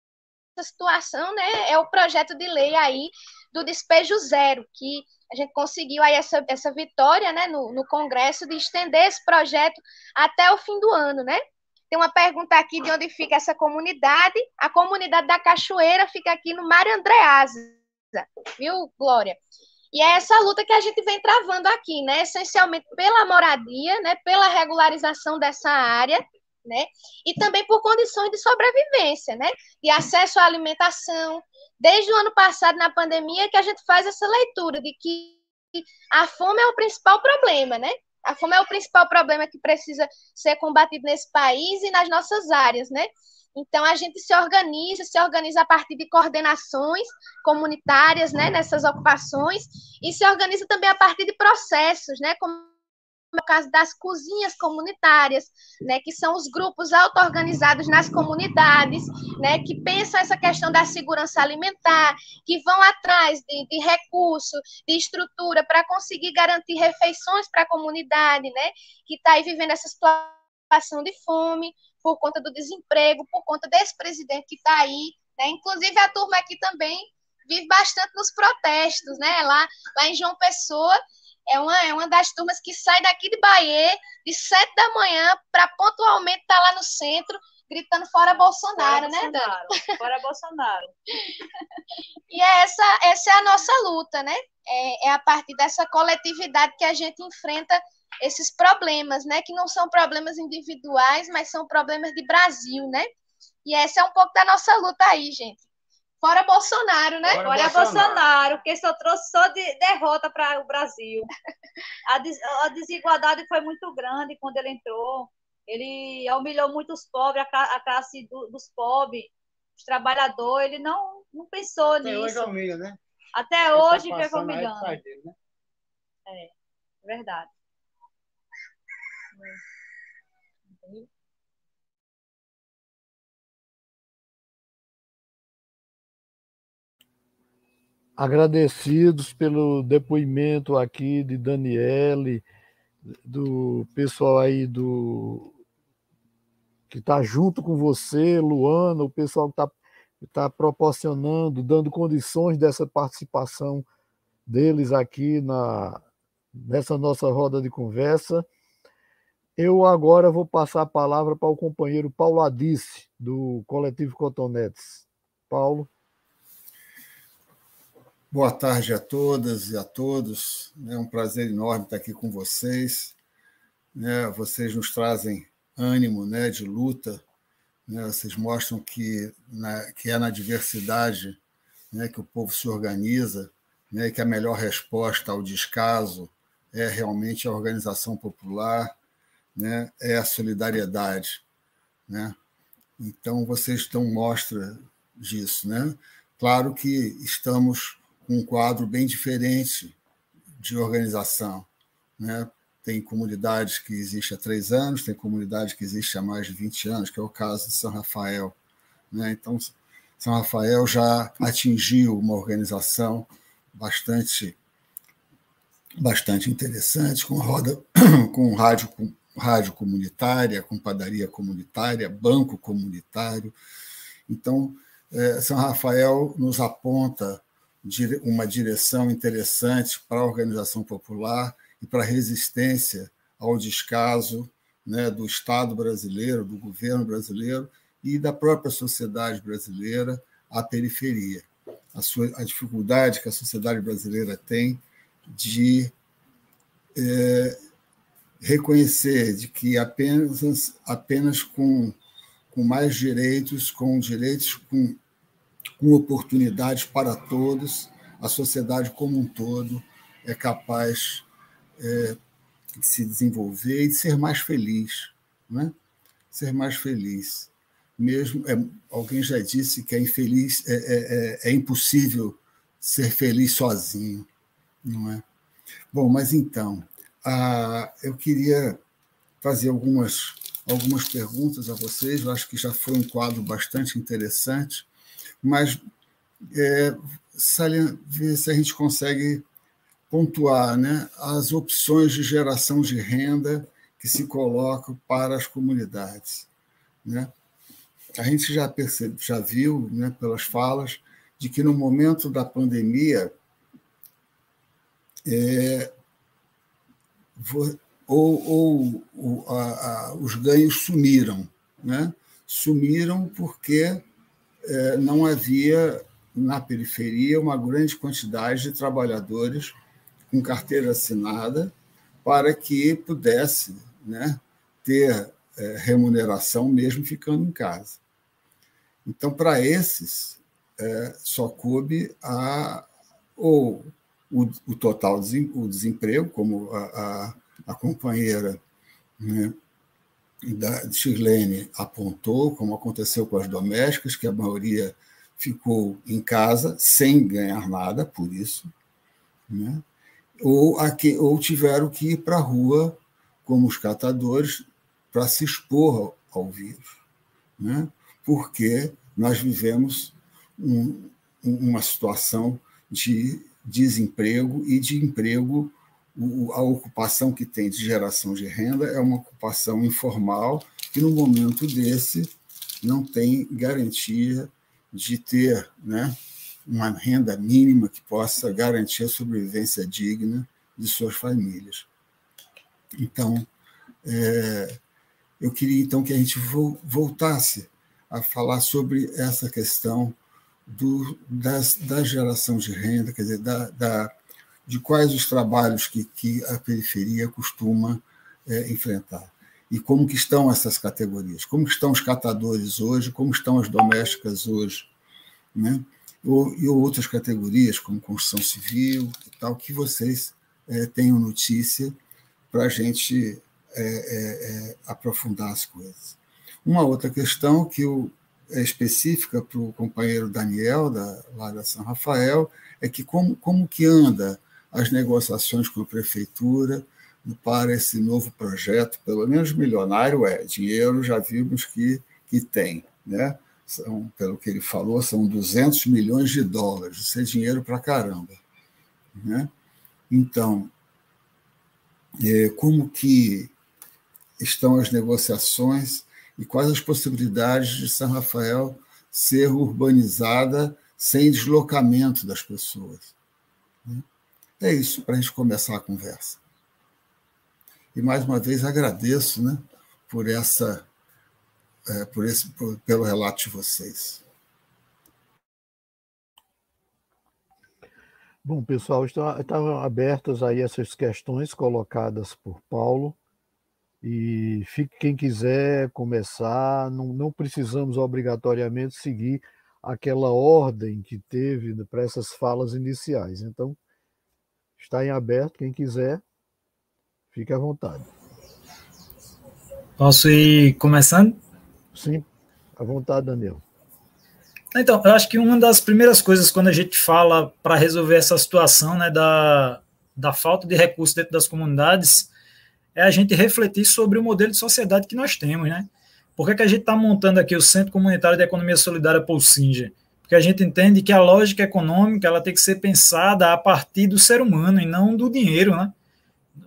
situação, né, é o projeto de lei aí do despejo zero, que a gente conseguiu aí essa, essa vitória, né, no, no Congresso de estender esse projeto até o fim do ano, né? Tem uma pergunta aqui de onde fica essa comunidade. A comunidade da Cachoeira fica aqui no Mário Andreasa, viu, Glória? E é essa luta que a gente vem travando aqui, né? Essencialmente pela moradia, né? Pela regularização dessa área, né? E também por condições de sobrevivência, né? De acesso à alimentação. Desde o ano passado, na pandemia, que a gente faz essa leitura de que a fome é o principal problema, né? A fome é o principal problema que precisa ser combatido nesse país e nas nossas áreas, né? Então, a gente se organiza, se organiza a partir de coordenações comunitárias, né, nessas ocupações, e se organiza também a partir de processos, né, como é o caso das cozinhas comunitárias, né, que são os grupos auto-organizados nas comunidades, né, que pensam essa questão da segurança alimentar, que vão atrás de, de recurso, de estrutura para conseguir garantir refeições para a comunidade, né, que está aí vivendo essa situação de fome, por conta do desemprego, por conta desse presidente que está aí, né? Inclusive a turma aqui também vive bastante nos protestos, né? Lá, lá em João Pessoa é uma, é uma das turmas que sai daqui de Bahia de sete da manhã para pontualmente estar tá lá no centro gritando fora Bolsonaro, fora né,
Bolsonaro, Dani? Fora Bolsonaro.
e é essa, essa é a nossa luta, né? É, é a partir dessa coletividade que a gente enfrenta esses problemas, né? Que não são problemas individuais, mas são problemas de Brasil, né? E essa é um pouco da nossa luta aí, gente. Fora Bolsonaro, né?
Fora, Fora Bolsonaro. Bolsonaro, que só trouxe só de derrota para o Brasil. A, des, a desigualdade foi muito grande quando ele entrou. Ele humilhou muito os pobres, a, a classe do, dos pobres, os trabalhadores. Ele não, não pensou
Até
nisso.
Hoje humilha, né?
Até ele hoje tá fica humilhando. Dele, né? É, verdade.
Agradecidos pelo depoimento aqui de Daniele, do pessoal aí do que está junto com você, Luana, o pessoal que está tá proporcionando, dando condições dessa participação deles aqui na, nessa nossa roda de conversa. Eu agora vou passar a palavra para o companheiro Paulo Adice, do Coletivo Cotonetes. Paulo.
Boa tarde a todas e a todos. É um prazer enorme estar aqui com vocês. Né? Vocês nos trazem ânimo né, de luta. Né? Vocês mostram que, é na diversidade que o povo se organiza, que a melhor resposta ao descaso é realmente a organização popular, né, é a solidariedade. Então, vocês estão mostra disso. Né? Claro que estamos um quadro bem diferente de organização. Né? Tem comunidades que existem há três anos, tem comunidade que existe há mais de 20 anos, que é o caso de São Rafael. Né? Então, São Rafael já atingiu uma organização bastante bastante interessantes, com roda, [clears throat] com rádio, com rádio comunitária, com padaria comunitária, banco comunitário. Então, é, São Rafael nos aponta uma direção interessante para a organização popular e para a resistência ao descaso né, do Estado brasileiro, do governo brasileiro e da própria sociedade brasileira à periferia. A, sua, a dificuldade que a sociedade brasileira tem de é, reconhecer de que apenas, apenas com, com mais direitos, com direitos, com, com oportunidades para todos, a sociedade como um todo é capaz é, de se desenvolver e de ser mais feliz, né? ser mais feliz. Mesmo é, alguém já disse que é infeliz, é, é, é, é impossível ser feliz sozinho, não é? Bom, mas então eu queria fazer algumas algumas perguntas a vocês. Eu acho que já foi um quadro bastante interessante, mas é, ver se a gente consegue pontuar né, as opções de geração de renda que se colocam para as comunidades. Né? A gente já, percebe, já viu, né, pelas falas, de que no momento da pandemia, é, ou, ou, ou a, a, os ganhos sumiram. Né? Sumiram porque não havia na periferia uma grande quantidade de trabalhadores com carteira assinada para que pudesse né, ter é, remuneração mesmo ficando em casa. Então, para esses, é, só coube a, ou o, o total o desemprego, como a, a, a companheira né, da Shirlene apontou, como aconteceu com as domésticas, que a maioria ficou em casa sem ganhar nada por isso, né? ou, aqui, ou tiveram que ir para a rua, como os catadores, para se expor ao vírus, né? porque nós vivemos um, uma situação de desemprego e de emprego. A ocupação que tem de geração de renda é uma ocupação informal que, no momento desse, não tem garantia de ter né, uma renda mínima que possa garantir a sobrevivência digna de suas famílias. Então, é, eu queria então que a gente voltasse a falar sobre essa questão do, das, da geração de renda, quer dizer, da, da, de quais os trabalhos que, que a periferia costuma é, enfrentar. E como que estão essas categorias? Como estão os catadores hoje? Como estão as domésticas hoje? Né? Ou, e outras categorias, como construção civil e tal, que vocês é, tenham notícia para a gente é, é, é, aprofundar as coisas. Uma outra questão que o, é específica para o companheiro Daniel, da, lá da São Rafael, é que como, como que anda as negociações com a prefeitura para esse novo projeto, pelo menos milionário é, dinheiro já vimos que, que tem, né? São, pelo que ele falou, são 200 milhões de dólares, isso é dinheiro para caramba. Né? Então, é, como que estão as negociações e quais as possibilidades de São Rafael ser urbanizada sem deslocamento das pessoas. Né? É isso para a gente começar a conversa. E mais uma vez agradeço, né, por essa, é, por esse, por, pelo relato de vocês.
Bom, pessoal, estavam abertas aí essas questões colocadas por Paulo. E fique quem quiser começar, não, não precisamos obrigatoriamente seguir aquela ordem que teve para essas falas iniciais. Então, está em aberto, quem quiser, fique à vontade.
Posso ir começando?
Sim, à vontade, Daniel.
Então, eu acho que uma das primeiras coisas quando a gente fala para resolver essa situação né, da, da falta de recursos dentro das comunidades é a gente refletir sobre o modelo de sociedade que nós temos, né? Por que, que a gente está montando aqui o Centro Comunitário de Economia Solidária Paul Porque a gente entende que a lógica econômica ela tem que ser pensada a partir do ser humano e não do dinheiro, né?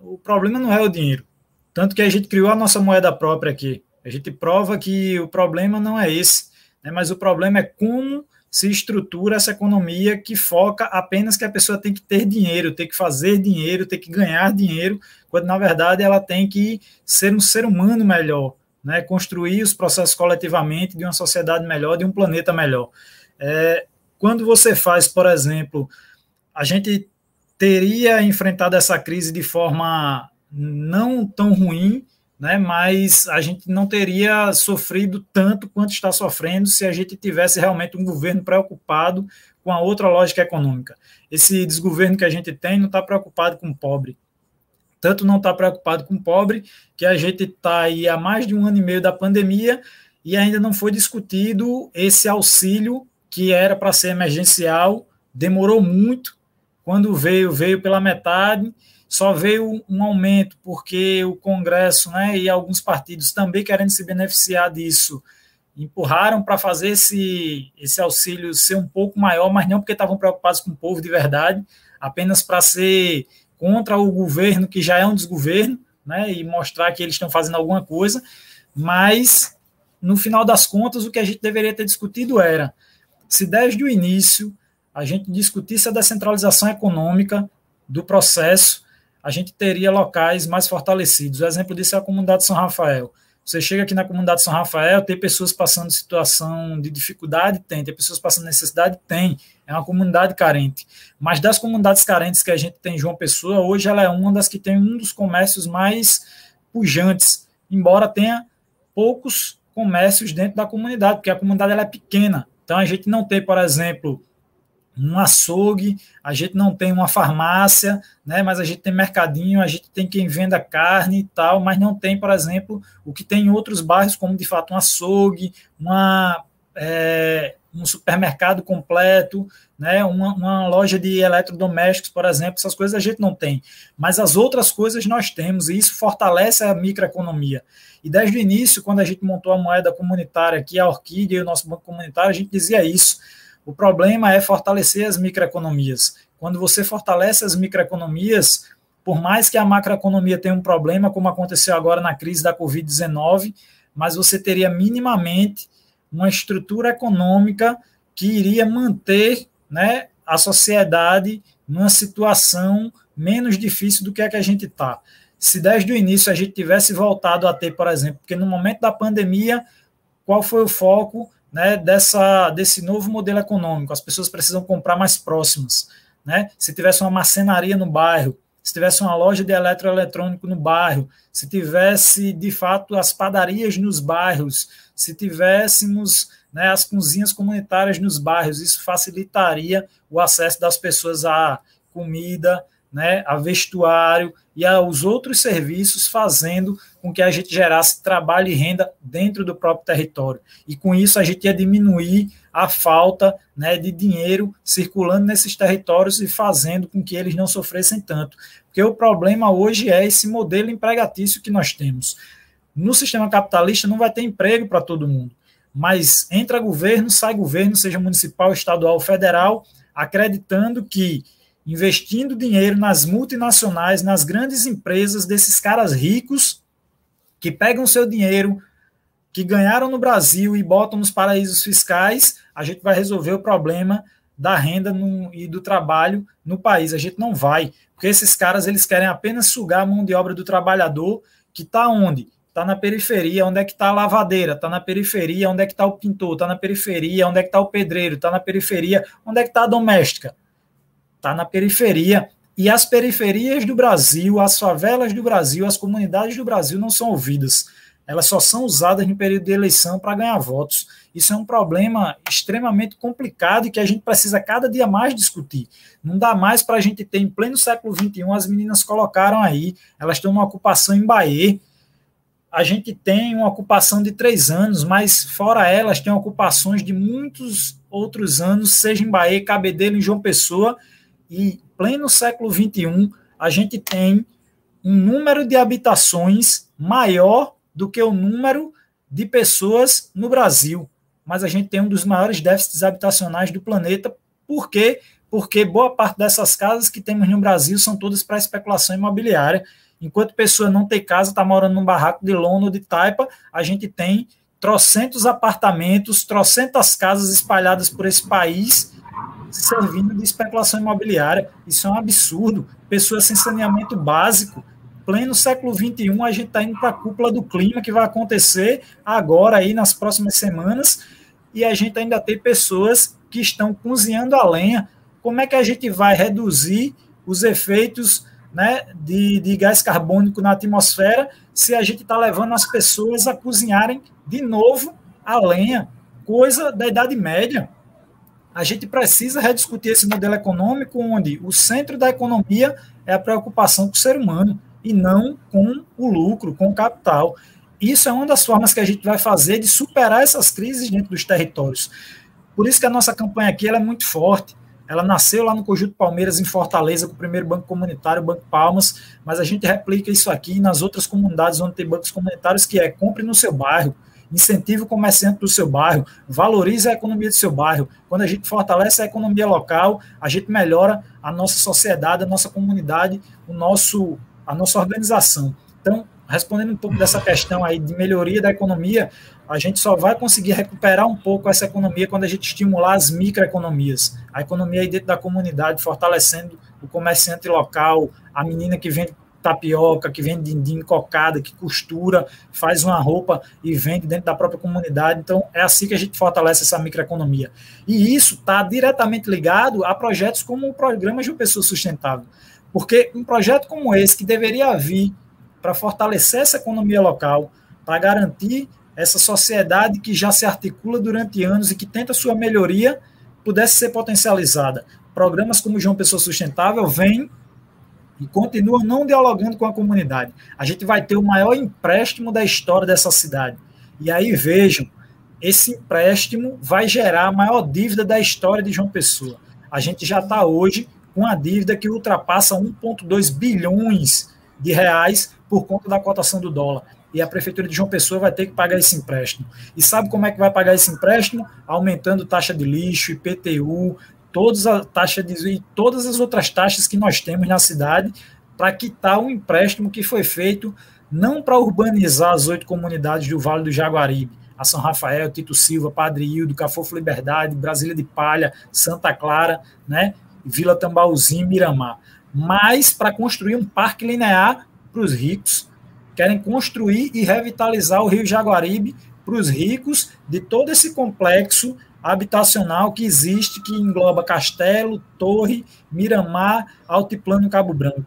O problema não é o dinheiro. Tanto que a gente criou a nossa moeda própria aqui. A gente prova que o problema não é esse, né? mas o problema é como se estrutura essa economia que foca apenas que a pessoa tem que ter dinheiro, tem que fazer dinheiro, tem que ganhar dinheiro, quando na verdade ela tem que ser um ser humano melhor, né? construir os processos coletivamente de uma sociedade melhor, de um planeta melhor. É, quando você faz, por exemplo, a gente teria enfrentado essa crise de forma não tão ruim, né, mas a gente não teria sofrido tanto quanto está sofrendo se a gente tivesse realmente um governo preocupado com a outra lógica econômica. Esse desgoverno que a gente tem não está preocupado com o pobre. Tanto não está preocupado com o pobre, que a gente está aí há mais de um ano e meio da pandemia e ainda não foi discutido esse auxílio que era para ser emergencial, demorou muito. Quando veio, veio pela metade só veio um aumento porque o Congresso né, e alguns partidos também querendo se beneficiar disso empurraram para fazer esse, esse auxílio ser um pouco maior, mas não porque estavam preocupados com o povo de verdade, apenas para ser contra o governo, que já é um desgoverno, né, e mostrar que eles estão fazendo alguma coisa, mas no final das contas o que a gente deveria ter discutido era se desde o início a gente discutisse a descentralização econômica do processo a gente teria locais mais fortalecidos. O exemplo disso é a comunidade São Rafael. Você chega aqui na comunidade São Rafael, tem pessoas passando situação de dificuldade? Tem. Tem pessoas passando necessidade? Tem. É uma comunidade carente. Mas das comunidades carentes que a gente tem em João Pessoa, hoje ela é uma das que tem um dos comércios mais pujantes, embora tenha poucos comércios dentro da comunidade, porque a comunidade ela é pequena. Então a gente não tem, por exemplo, um açougue, a gente não tem uma farmácia, né, mas a gente tem mercadinho, a gente tem quem venda carne e tal, mas não tem, por exemplo, o que tem em outros bairros, como de fato um açougue, uma, é, um supermercado completo, né, uma, uma, loja de eletrodomésticos, por exemplo, essas coisas a gente não tem. Mas as outras coisas nós temos, e isso fortalece a microeconomia. E desde o início, quando a gente montou a moeda comunitária aqui, a Orquídea e o nosso banco comunitário, a gente dizia isso o problema é fortalecer as microeconomias. Quando você fortalece as microeconomias, por mais que a macroeconomia tenha um problema, como aconteceu agora na crise da Covid-19, mas você teria minimamente uma estrutura econômica que iria manter né, a sociedade numa situação menos difícil do que a que a gente está. Se desde o início a gente tivesse voltado a ter, por exemplo, porque no momento da pandemia, qual foi o foco? né, dessa, desse novo modelo econômico. As pessoas precisam comprar mais próximas. Né? Se tivesse uma marcenaria no bairro, se tivesse uma loja de eletroeletrônico no bairro, se tivesse de fato as padarias nos bairros, se tivéssemos né, as cozinhas comunitárias nos bairros, isso facilitaria o acesso das pessoas à comida, né, a vestuário e aos outros serviços, fazendo com que a gente gerasse trabalho e renda dentro do próprio território. E com isso a gente ia diminuir a falta né, de dinheiro circulando nesses territórios e fazendo com que eles não sofressem tanto. Porque o problema hoje é esse modelo empregatício que nós temos. No sistema capitalista não vai ter emprego para todo mundo, mas entra governo, sai governo, seja municipal, estadual, federal, acreditando que investindo dinheiro nas multinacionais, nas grandes empresas desses caras ricos que pegam seu dinheiro que ganharam no Brasil e botam nos paraísos fiscais, a gente vai resolver o problema da renda no, e do trabalho no país. A gente não vai, porque esses caras eles querem apenas sugar a mão de obra do trabalhador que está onde? Está na periferia, onde é que está a lavadeira? Está na periferia, onde é que está o pintor? Está na periferia, onde é que está o pedreiro? Está na periferia, onde é que está a doméstica? está na periferia. E as periferias do Brasil, as favelas do Brasil, as comunidades do Brasil não são ouvidas. Elas só são usadas no período de eleição para ganhar votos. Isso é um problema extremamente complicado e que a gente precisa cada dia mais discutir. Não dá mais para a gente ter, em pleno século XXI, as meninas colocaram aí, elas estão numa ocupação em Bahia. A gente tem uma ocupação de três anos, mas fora elas, tem ocupações de muitos outros anos, seja em Bahia, Cabedelo, em João Pessoa, e pleno século XXI, a gente tem um número de habitações maior do que o número de pessoas no Brasil. mas a gente tem um dos maiores déficits habitacionais do planeta. Por quê? Porque boa parte dessas casas que temos no Brasil são todas para especulação imobiliária. Enquanto pessoa não tem casa, está morando num barraco de lona ou de taipa, a gente tem trocentos apartamentos, trocentas casas espalhadas por esse país servindo de especulação imobiliária. Isso é um absurdo. Pessoas sem saneamento básico. Pleno século XXI, a gente está indo para a cúpula do clima que vai acontecer agora aí nas próximas semanas e a gente ainda tem pessoas que estão cozinhando a lenha. Como é que a gente vai reduzir os efeitos né, de, de gás carbônico na atmosfera se a gente está levando as pessoas a cozinharem de novo a lenha, coisa da Idade Média. A gente precisa rediscutir esse modelo econômico onde o centro da economia é a preocupação com o ser humano e não com o lucro, com o capital. Isso é uma das formas que a gente vai fazer de superar essas crises dentro dos territórios. Por isso que a nossa campanha aqui é muito forte. Ela nasceu lá no Conjunto Palmeiras, em Fortaleza, com o primeiro banco comunitário, o Banco Palmas, mas a gente replica isso aqui nas outras comunidades onde tem bancos comunitários, que é compre no seu bairro, incentive o comerciante do seu bairro, valorize a economia do seu bairro. Quando a gente fortalece a economia local, a gente melhora a nossa sociedade, a nossa comunidade, o nosso, a nossa organização. Então, respondendo um pouco dessa questão aí de melhoria da economia, a gente só vai conseguir recuperar um pouco essa economia quando a gente estimular as microeconomias. A economia aí dentro da comunidade, fortalecendo o comerciante local, a menina que vende tapioca, que vende dindim cocada, que costura, faz uma roupa e vende dentro da própria comunidade. Então, é assim que a gente fortalece essa microeconomia. E isso está diretamente ligado a projetos como o Programa de Pessoa Sustentável. Porque um projeto como esse, que deveria vir para fortalecer essa economia local, para garantir essa sociedade que já se articula durante anos e que tenta sua melhoria, pudesse ser potencializada. Programas como João Pessoa Sustentável vêm e continuam não dialogando com a comunidade. A gente vai ter o maior empréstimo da história dessa cidade. E aí vejam, esse empréstimo vai gerar a maior dívida da história de João Pessoa. A gente já está hoje com a dívida que ultrapassa 1,2 bilhões de reais por conta da cotação do dólar. E a prefeitura de João Pessoa vai ter que pagar esse empréstimo. E sabe como é que vai pagar esse empréstimo? Aumentando taxa de lixo, IPTU, todas as taxas de, e todas as outras taxas que nós temos na cidade para quitar um empréstimo que foi feito não para urbanizar as oito comunidades do Vale do Jaguaribe, a São Rafael, Tito Silva, Padre Hildo, Cafofo Liberdade, Brasília de Palha, Santa Clara, né, Vila Tambauzinho, Miramar, mas para construir um parque linear para os ricos. Querem construir e revitalizar o Rio Jaguaribe para os ricos de todo esse complexo habitacional que existe, que engloba Castelo, Torre, Miramar, Altiplano Cabo Branco.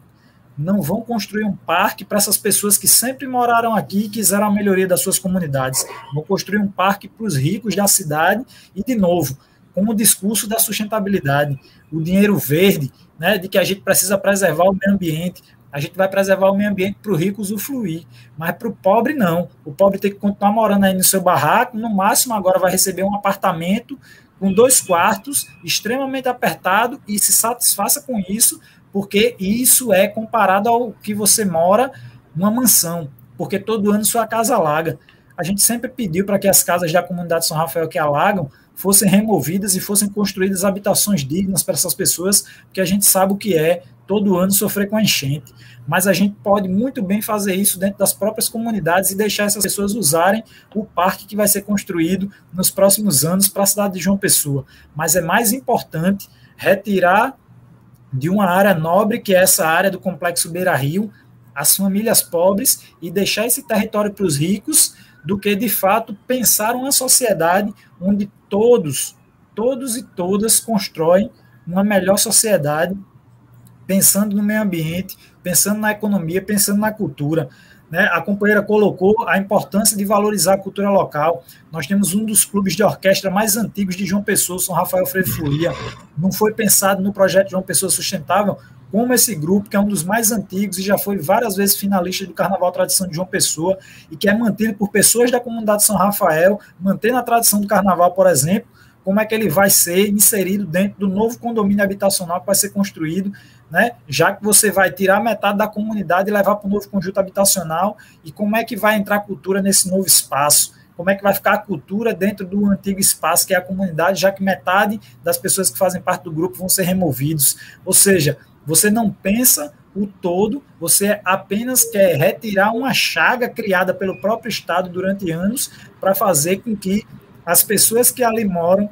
Não vão construir um parque para essas pessoas que sempre moraram aqui e quiseram a melhoria das suas comunidades. Vão construir um parque para os ricos da cidade e, de novo, com o discurso da sustentabilidade, o dinheiro verde, né, de que a gente precisa preservar o meio ambiente, a gente vai preservar o meio ambiente para o rico usufruir, mas para o pobre não. O pobre tem que continuar morando aí no seu barraco, no máximo agora vai receber um apartamento com dois quartos, extremamente apertado, e se satisfaça com isso, porque isso é comparado ao que você mora numa mansão, porque todo ano sua casa alaga. A gente sempre pediu para que as casas da comunidade São Rafael que alagam fossem removidas e fossem construídas habitações dignas para essas pessoas, porque a gente sabe o que é todo ano sofrer com a enchente. Mas a gente pode muito bem fazer isso dentro das próprias comunidades e deixar essas pessoas usarem o parque que vai ser construído nos próximos anos para a cidade de João Pessoa. Mas é mais importante retirar de uma área nobre, que é essa área do complexo Beira Rio, as famílias pobres e deixar esse território para os ricos, do que de fato pensar uma sociedade onde todos, todos e todas constroem uma melhor sociedade pensando no meio ambiente, pensando na economia, pensando na cultura. Né? A companheira colocou a importância de valorizar a cultura local. Nós temos um dos clubes de orquestra mais antigos de João Pessoa, São Rafael Freire Folia. Não foi pensado no projeto João Pessoa Sustentável como esse grupo, que é um dos mais antigos e já foi várias vezes finalista do Carnaval Tradição de João Pessoa, e que é mantido por pessoas da comunidade São Rafael, mantendo a tradição do Carnaval, por exemplo, como é que ele vai ser inserido dentro do novo condomínio habitacional que vai ser construído né? Já que você vai tirar metade da comunidade e levar para o novo conjunto habitacional, e como é que vai entrar a cultura nesse novo espaço? como é que vai ficar a cultura dentro do antigo espaço que é a comunidade, já que metade das pessoas que fazem parte do grupo vão ser removidos. Ou seja, você não pensa o todo, você apenas quer retirar uma chaga criada pelo próprio Estado durante anos para fazer com que as pessoas que ali moram,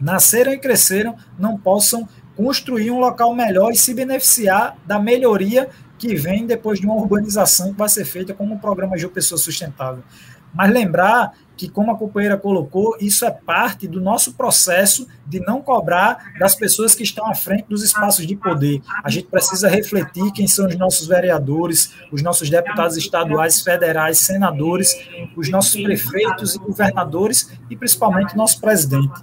nasceram e cresceram, não possam construir um local melhor e se beneficiar da melhoria que vem depois de uma urbanização que vai ser feita como um programa de pessoa sustentável. Mas lembrar que, como a companheira colocou, isso é parte do nosso processo de não cobrar das pessoas que estão à frente dos espaços de poder. A gente precisa refletir quem são os nossos vereadores, os nossos deputados estaduais, federais, senadores, os nossos prefeitos e governadores e principalmente nosso presidente.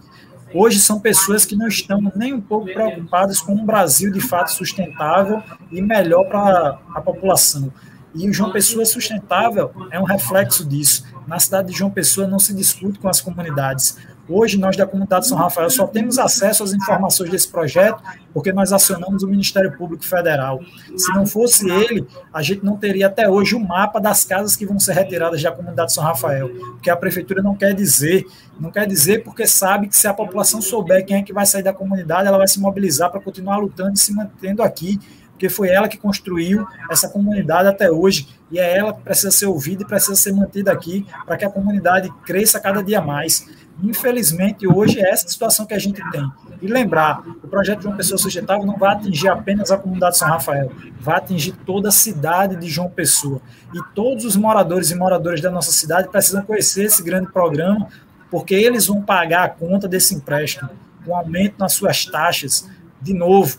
Hoje são pessoas que não estão nem um pouco preocupadas com um Brasil de fato sustentável e melhor para a população. E o João Pessoa Sustentável é um reflexo disso. Na cidade de João Pessoa não se discute com as comunidades. Hoje, nós da comunidade São Rafael só temos acesso às informações desse projeto porque nós acionamos o Ministério Público Federal. Se não fosse ele, a gente não teria até hoje o mapa das casas que vão ser retiradas da comunidade São Rafael, porque a prefeitura não quer dizer, não quer dizer porque sabe que se a população souber quem é que vai sair da comunidade, ela vai se mobilizar para continuar lutando e se mantendo aqui porque foi ela que construiu essa comunidade até hoje, e é ela que precisa ser ouvida e precisa ser mantida aqui para que a comunidade cresça cada dia mais. Infelizmente, hoje é essa situação que a gente tem. E lembrar, o projeto de uma pessoa sustentável não vai atingir apenas a comunidade de São Rafael, vai atingir toda a cidade de João Pessoa. E todos os moradores e moradoras da nossa cidade precisam conhecer esse grande programa, porque eles vão pagar a conta desse empréstimo, com aumento nas suas taxas. De novo,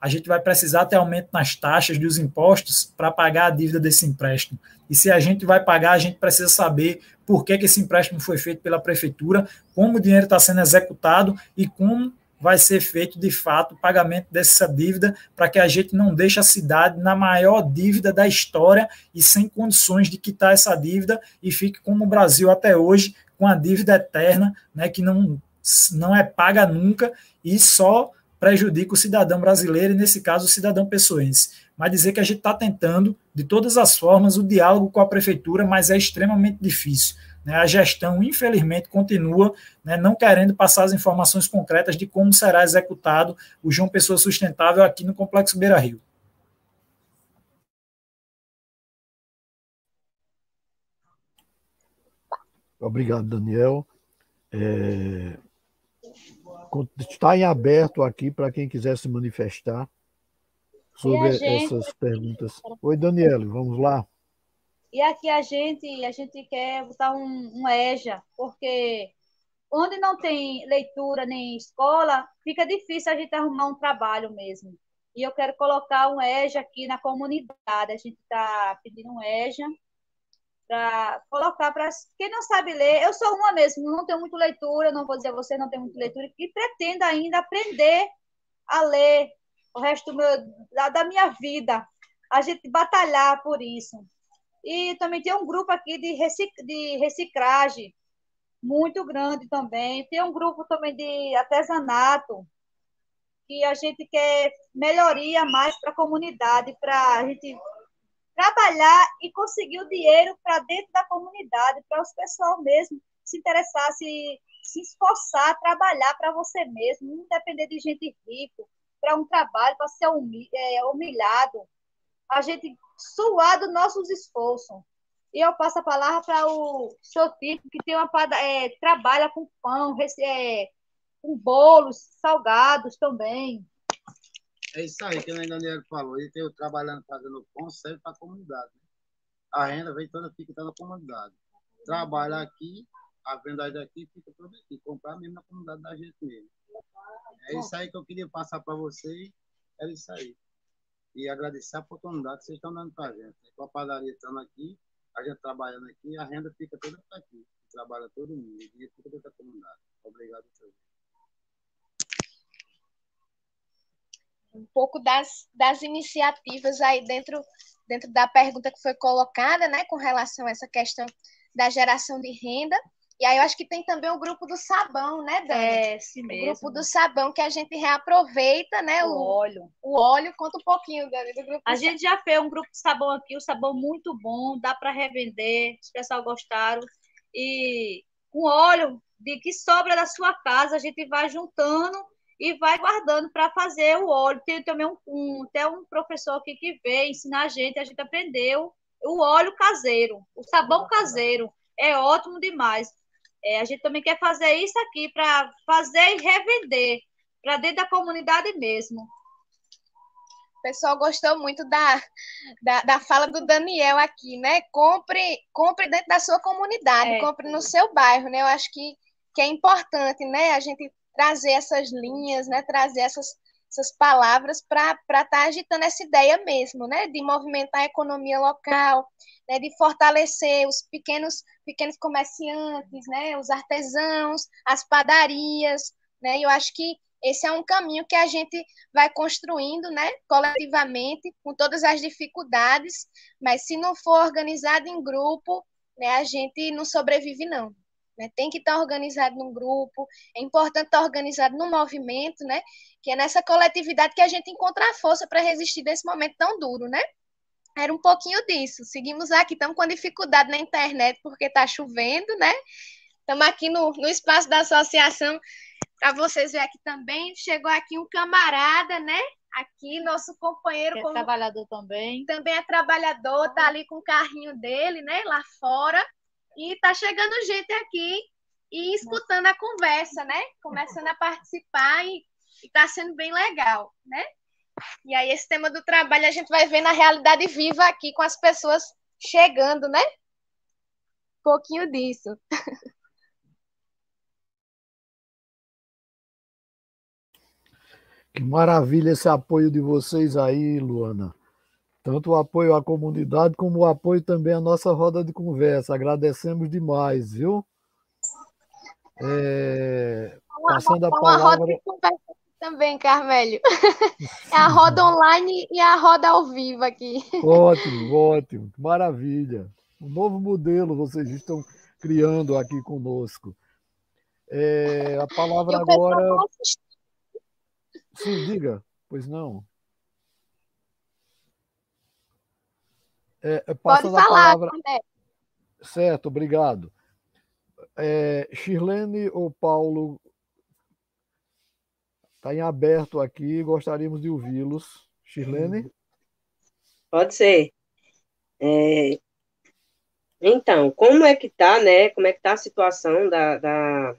a gente vai precisar ter aumento nas taxas dos impostos para pagar a dívida desse empréstimo. E se a gente vai pagar, a gente precisa saber por que, que esse empréstimo foi feito pela prefeitura, como o dinheiro está sendo executado e como vai ser feito de fato o pagamento dessa dívida para que a gente não deixe a cidade na maior dívida da história e sem condições de quitar essa dívida e fique como o Brasil até hoje, com a dívida eterna, né, que não, não é paga nunca e só prejudica o cidadão brasileiro e, nesse caso, o cidadão pessoense. Mas dizer que a gente está tentando, de todas as formas, o diálogo com a prefeitura, mas é extremamente difícil. Né? A gestão, infelizmente, continua né, não querendo passar as informações concretas de como será executado o João Pessoa Sustentável aqui no Complexo Beira Rio.
Obrigado, Daniel. É, está em aberto aqui para quem quiser se manifestar sobre gente... essas perguntas. Oi, Daniele, vamos lá.
E aqui a gente, a gente quer botar um, um EJA, porque onde não tem leitura nem escola, fica difícil a gente arrumar um trabalho mesmo. E eu quero colocar um EJA aqui na comunidade. A gente está pedindo um EJA para colocar para quem não sabe ler. Eu sou uma mesmo, não tenho muita leitura, não vou dizer a você, não tenho muita leitura, e pretendo ainda aprender a ler o resto meu, da, da, minha vida. A gente batalhar por isso. E também tem um grupo aqui de, recic, de reciclagem, muito grande também. Tem um grupo também de artesanato, que a gente quer melhoria mais para a comunidade, para a gente trabalhar e conseguir o dinheiro para dentro da comunidade, para os pessoal mesmo se interessar, se, se esforçar, trabalhar para você mesmo, não depender de gente rica, para um trabalho, para ser é, humilhado. A gente suar dos nossos esforços. E eu passo a palavra para o seu Tito, que tem uma é, trabalha com pão, é, com bolos, salgados também.
É isso aí que o Daniel falou. Ele tem trabalhando, fazendo pão, serve para a comunidade. Né? A renda vem toda, fica toda na comunidade. Trabalha aqui, a venda daqui fica toda aqui. Comprar mesmo na comunidade da gente mesmo. É isso aí que eu queria passar para vocês. É isso aí. E agradecer a oportunidade que vocês estão dando para a gente. Com a padaria estando aqui, a gente trabalhando aqui, a renda fica toda aqui. Trabalha todo mundo, dinheiro fica dentro da comunidade. Obrigado, senhor.
Um pouco das, das iniciativas aí dentro, dentro da pergunta que foi colocada, né, com relação a essa questão da geração de renda. E aí eu acho que tem também o grupo do sabão, né, Dani?
É, sim mesmo.
O grupo do sabão que a gente reaproveita, né?
O, o óleo.
O óleo, conta um pouquinho, Dani, do grupo.
A do gente sabão. já fez um grupo de sabão aqui, o sabão muito bom, dá para revender, os pessoal gostaram. e com óleo de que sobra da sua casa, a gente vai juntando e vai guardando para fazer o óleo. Tem também um, um, até um professor aqui que veio ensinar a gente, a gente aprendeu o óleo caseiro, o sabão caseiro. É ótimo demais. É, a gente também quer fazer isso aqui para fazer e revender para dentro da comunidade mesmo.
O pessoal gostou muito da, da, da, fala do Daniel aqui, né? Compre, compre dentro da sua comunidade, é. compre no seu bairro, né? Eu acho que, que é importante, né? A gente trazer essas linhas, né? Trazer essas, essas palavras para estar tá agitando essa ideia mesmo, né? De movimentar a economia local, né? De fortalecer os pequenos pequenos comerciantes, né? Os artesãos, as padarias, né? Eu acho que esse é um caminho que a gente vai construindo, né, coletivamente, com todas as dificuldades, mas se não for organizado em grupo, né, a gente não sobrevive, não. Né? Tem que estar organizado num grupo, é importante estar organizado no movimento, né? Que é nessa coletividade que a gente encontra a força para resistir desse momento tão duro, né? Era um pouquinho disso. Seguimos aqui, estamos com dificuldade na internet porque está chovendo, né? Estamos aqui no, no espaço da associação para vocês verem aqui também. Chegou aqui um camarada, né? Aqui, nosso companheiro.
É como... trabalhador também.
Também é trabalhador, tá ali com o carrinho dele, né? Lá fora. E tá chegando gente aqui e escutando a conversa, né? Começando a participar e, e tá sendo bem legal, né? E aí, esse tema do trabalho a gente vai ver na realidade viva aqui com as pessoas chegando, né? Um pouquinho disso.
Que maravilha esse apoio de vocês aí, Luana. Tanto o apoio à comunidade, como o apoio também à nossa roda de conversa. Agradecemos demais, viu? É... Passando a palavra. Uma roda de conversa
também, Carmélio. [laughs] É a roda online e a roda ao vivo aqui.
Ótimo, ótimo. Maravilha. Um novo modelo vocês estão criando aqui conosco. É, a palavra agora. Sim, diga. Pois não. É, é Pode falar, palavra... Certo, obrigado. É, Shirlene ou Paulo, está em aberto aqui, gostaríamos de ouvi-los. Shirlene?
Pode ser. É, então, como é que está, né? Como é que está a situação da, da,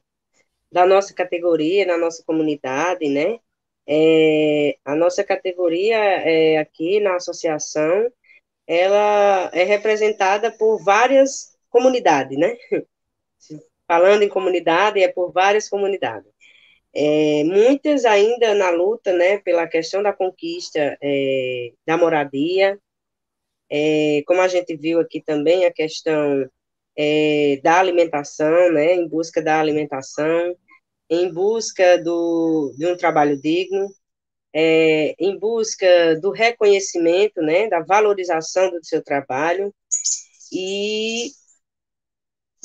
da nossa categoria, na nossa comunidade, né? É, a nossa categoria é, aqui na associação, ela é representada por várias comunidades, né? Falando em comunidade, é por várias comunidades. É, muitas ainda na luta, né, pela questão da conquista é, da moradia, é, como a gente viu aqui também, a questão é, da alimentação, né, em busca da alimentação, em busca do, de um trabalho digno, é, em busca do reconhecimento, né, da valorização do seu trabalho e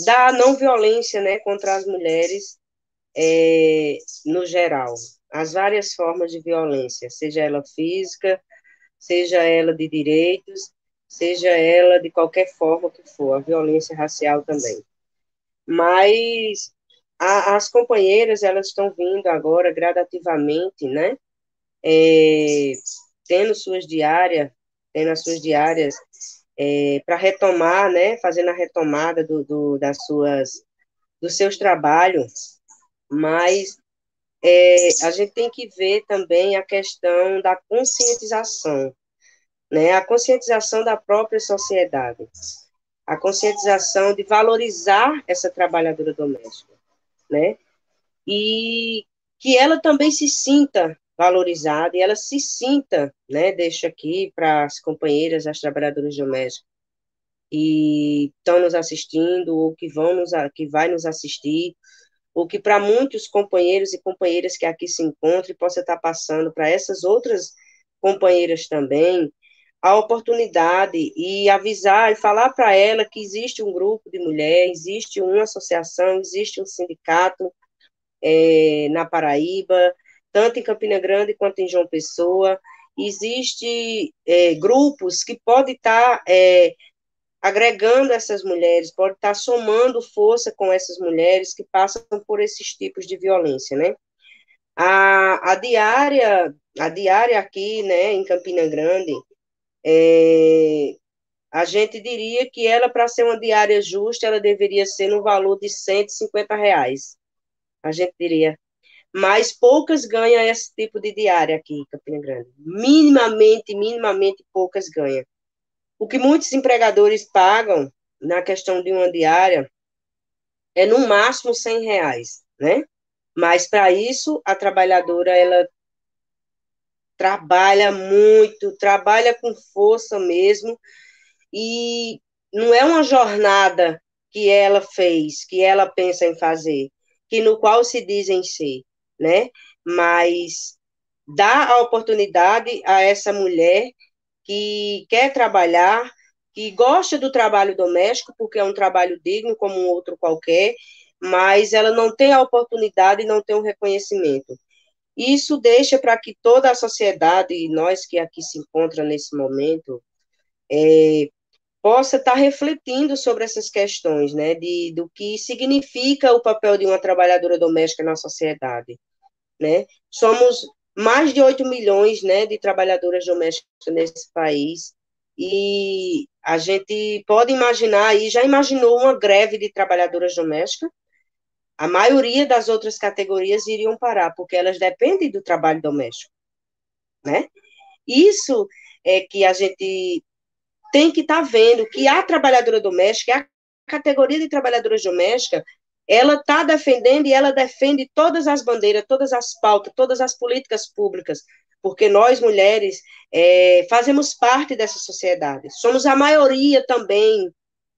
da não violência, né, contra as mulheres é, no geral, as várias formas de violência, seja ela física, seja ela de direitos, seja ela de qualquer forma que for, a violência racial também. Mas a, as companheiras, elas estão vindo agora gradativamente, né, é, tendo suas diárias, tendo as suas diárias é, para retomar, né, fazendo a retomada do, do, das suas, dos seus trabalhos, mas é, a gente tem que ver também a questão da conscientização, né, a conscientização da própria sociedade, a conscientização de valorizar essa trabalhadora doméstica, né, e que ela também se sinta valorizada e ela se sinta, né, deixo aqui para as companheiras, as trabalhadoras domésticas, e estão nos assistindo, ou que vão nos, que vai nos assistir, ou que para muitos companheiros e companheiras que aqui se encontram, possa estar passando para essas outras companheiras também, a oportunidade e avisar e falar para ela que existe um grupo de mulheres, existe uma associação, existe um sindicato é, na Paraíba, tanto em Campina Grande quanto em João Pessoa. Existem é, grupos que podem estar é, agregando essas mulheres, pode estar somando força com essas mulheres que passam por esses tipos de violência, né? A, a diária, a diária aqui, né, em Campina Grande, é, a gente diria que ela, para ser uma diária justa, ela deveria ser no valor de 150 reais. A gente diria. Mas poucas ganham esse tipo de diária aqui em Campina Grande. Minimamente, minimamente poucas ganham. O que muitos empregadores pagam na questão de uma diária é no máximo 100 reais, né? Mas para isso a trabalhadora ela trabalha muito, trabalha com força mesmo e não é uma jornada que ela fez, que ela pensa em fazer, que no qual se dizem ser, né? Mas dá a oportunidade a essa mulher que quer trabalhar, que gosta do trabalho doméstico, porque é um trabalho digno como um outro qualquer, mas ela não tem a oportunidade e não tem o reconhecimento. Isso deixa para que toda a sociedade, e nós que aqui se encontram nesse momento, é, possa estar tá refletindo sobre essas questões, né, de, do que significa o papel de uma trabalhadora doméstica na sociedade, né? Somos mais de 8 milhões né, de trabalhadoras domésticas nesse país. E a gente pode imaginar aí, já imaginou uma greve de trabalhadoras domésticas? A maioria das outras categorias iriam parar, porque elas dependem do trabalho doméstico, né? Isso é que a gente tem que estar tá vendo que a trabalhadora doméstica, a categoria de trabalhadoras domésticas, ela está defendendo e ela defende todas as bandeiras, todas as pautas, todas as políticas públicas, porque nós, mulheres, é, fazemos parte dessa sociedade. Somos a maioria também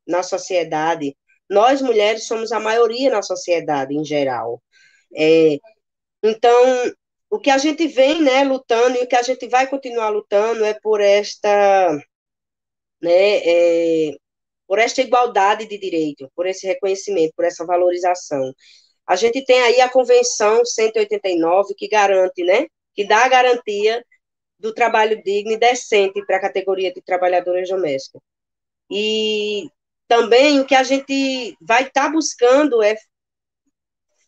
na sociedade. Nós, mulheres, somos a maioria na sociedade em geral. É, então, o que a gente vem né, lutando e o que a gente vai continuar lutando é por esta. Né, é, por esta igualdade de direito, por esse reconhecimento, por essa valorização. A gente tem aí a Convenção 189, que garante, né, que dá a garantia do trabalho digno e decente para a categoria de trabalhadoras domésticas. E também o que a gente vai estar tá buscando é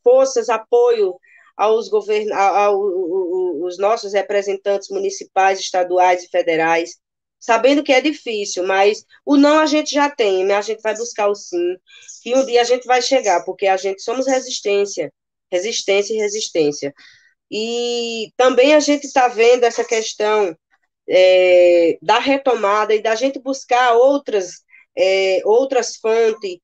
forças, apoio aos govern... aos nossos representantes municipais, estaduais e federais, sabendo que é difícil, mas o não a gente já tem, né? a gente vai buscar o sim, que um dia a gente vai chegar, porque a gente somos resistência, resistência e resistência. E também a gente está vendo essa questão é, da retomada e da gente buscar outras, é, outras fontes,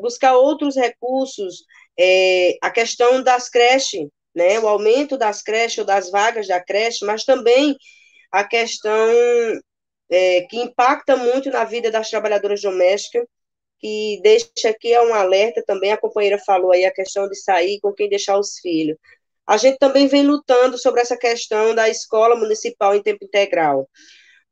buscar outros recursos, é, a questão das creches, né, o aumento das creches ou das vagas da creche, mas também a questão é, que impacta muito na vida das trabalhadoras domésticas, que deixa aqui é um alerta também, a companheira falou aí a questão de sair com quem deixar os filhos. A gente também vem lutando sobre essa questão da escola municipal em tempo integral,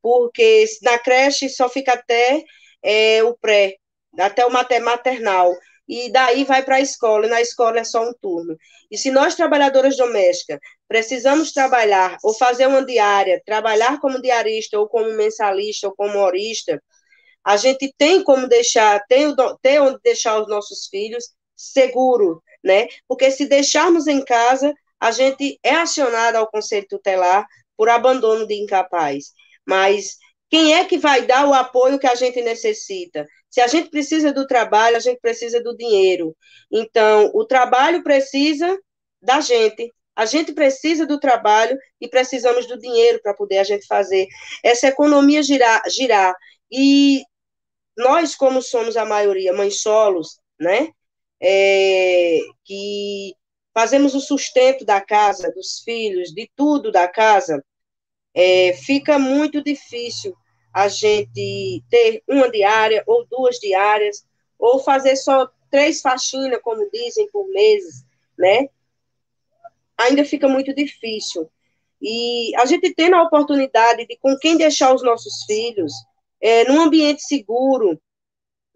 porque na creche só fica até é, o pré, até o maternal, e daí vai para a escola, e na escola é só um turno. E se nós, trabalhadoras domésticas, precisamos trabalhar, ou fazer uma diária, trabalhar como diarista, ou como mensalista, ou como horista, a gente tem como deixar, tem, tem onde deixar os nossos filhos seguro, né? Porque se deixarmos em casa, a gente é acionada ao conselho tutelar por abandono de incapaz. Mas quem é que vai dar o apoio que a gente necessita? Se a gente precisa do trabalho, a gente precisa do dinheiro. Então, o trabalho precisa da gente. A gente precisa do trabalho e precisamos do dinheiro para poder a gente fazer essa economia girar, girar. E nós, como somos a maioria mães solos, né, é, que fazemos o sustento da casa, dos filhos, de tudo da casa, é, fica muito difícil a gente ter uma diária ou duas diárias, ou fazer só três faxinas, como dizem, por meses, né? Ainda fica muito difícil. E a gente tendo a oportunidade de com quem deixar os nossos filhos, é, num ambiente seguro,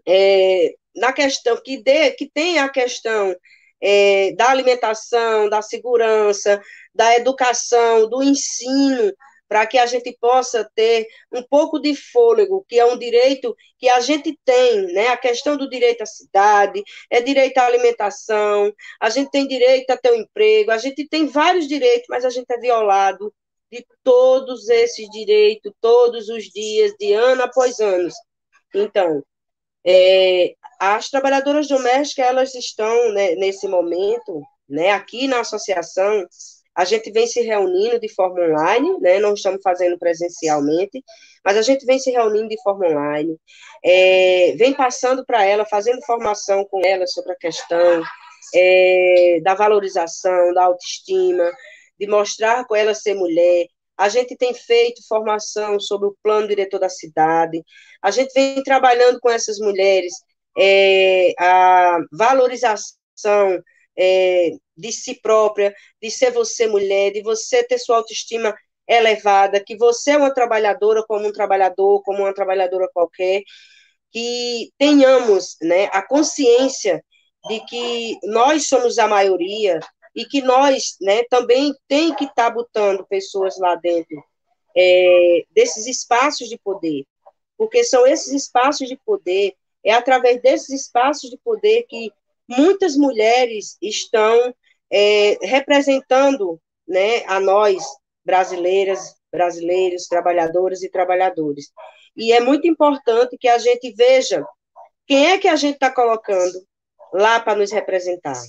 é, na questão que, dê, que tem a questão é, da alimentação, da segurança, da educação, do ensino, para que a gente possa ter um pouco de fôlego, que é um direito que a gente tem, né? A questão do direito à cidade, é direito à alimentação, a gente tem direito a ter um emprego, a gente tem vários direitos, mas a gente é violado de todos esses direitos, todos os dias, de ano após ano. Então, é, as trabalhadoras domésticas, elas estão né, nesse momento, né, aqui na associação, a gente vem se reunindo de forma online, né? Não estamos fazendo presencialmente, mas a gente vem se reunindo de forma online, é, vem passando para ela, fazendo formação com ela sobre a questão é, da valorização, da autoestima, de mostrar com ela ser mulher. A gente tem feito formação sobre o plano diretor da cidade. A gente vem trabalhando com essas mulheres é, a valorização é, de si própria, de ser você mulher, de você ter sua autoestima elevada, que você é uma trabalhadora como um trabalhador, como uma trabalhadora qualquer, que tenhamos né, a consciência de que nós somos a maioria e que nós né, também tem que estar tá botando pessoas lá dentro é, desses espaços de poder, porque são esses espaços de poder, é através desses espaços de poder que muitas mulheres estão é, representando né, a nós, brasileiras, brasileiros, trabalhadoras e trabalhadores. E é muito importante que a gente veja quem é que a gente está colocando lá para nos representar.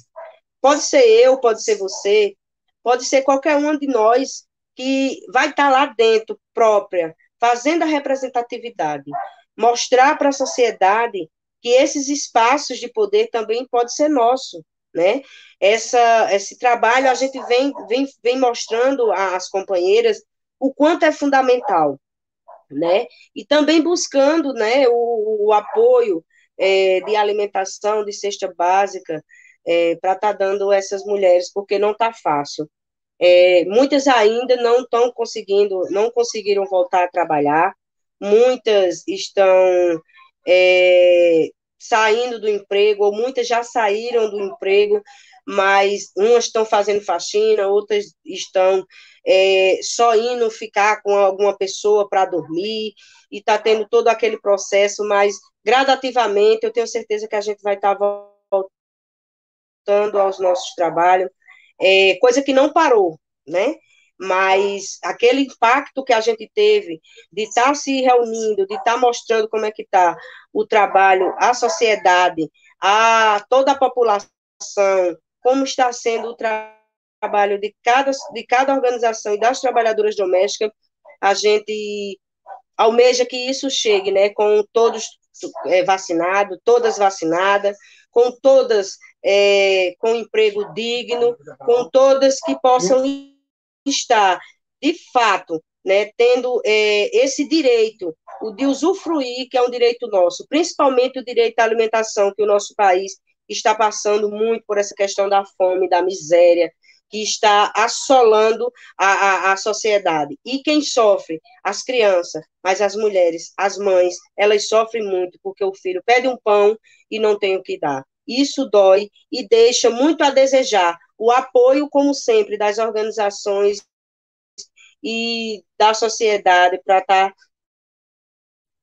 Pode ser eu, pode ser você, pode ser qualquer um de nós que vai estar tá lá dentro, própria, fazendo a representatividade, mostrar para a sociedade que esses espaços de poder também pode ser nosso, né? Essa, esse trabalho a gente vem, vem, vem mostrando às companheiras o quanto é fundamental, né? E também buscando, né, o, o apoio é, de alimentação, de cesta básica, é, para estar tá dando essas mulheres, porque não está fácil. É, muitas ainda não estão conseguindo, não conseguiram voltar a trabalhar, muitas estão é, saindo do emprego, ou muitas já saíram do emprego, mas umas estão fazendo faxina, outras estão é, só indo ficar com alguma pessoa para dormir, e está tendo todo aquele processo, mas gradativamente eu tenho certeza que a gente vai estar tá voltando aos nossos trabalhos, é, coisa que não parou, né? Mas aquele impacto que a gente teve de estar tá se reunindo, de estar tá mostrando como é que está o trabalho, a sociedade, a toda a população, como está sendo o tra trabalho de cada, de cada organização e das trabalhadoras domésticas, a gente almeja que isso chegue, né, com todos é, vacinados, todas vacinadas, com todas é, com emprego digno, com todas que possam está, de fato, né, tendo é, esse direito, o de usufruir, que é um direito nosso, principalmente o direito à alimentação, que o nosso país está passando muito por essa questão da fome, da miséria, que está assolando a, a, a sociedade. E quem sofre? As crianças, mas as mulheres, as mães, elas sofrem muito, porque o filho pede um pão e não tem o que dar. Isso dói e deixa muito a desejar o apoio, como sempre, das organizações e da sociedade para estar tá,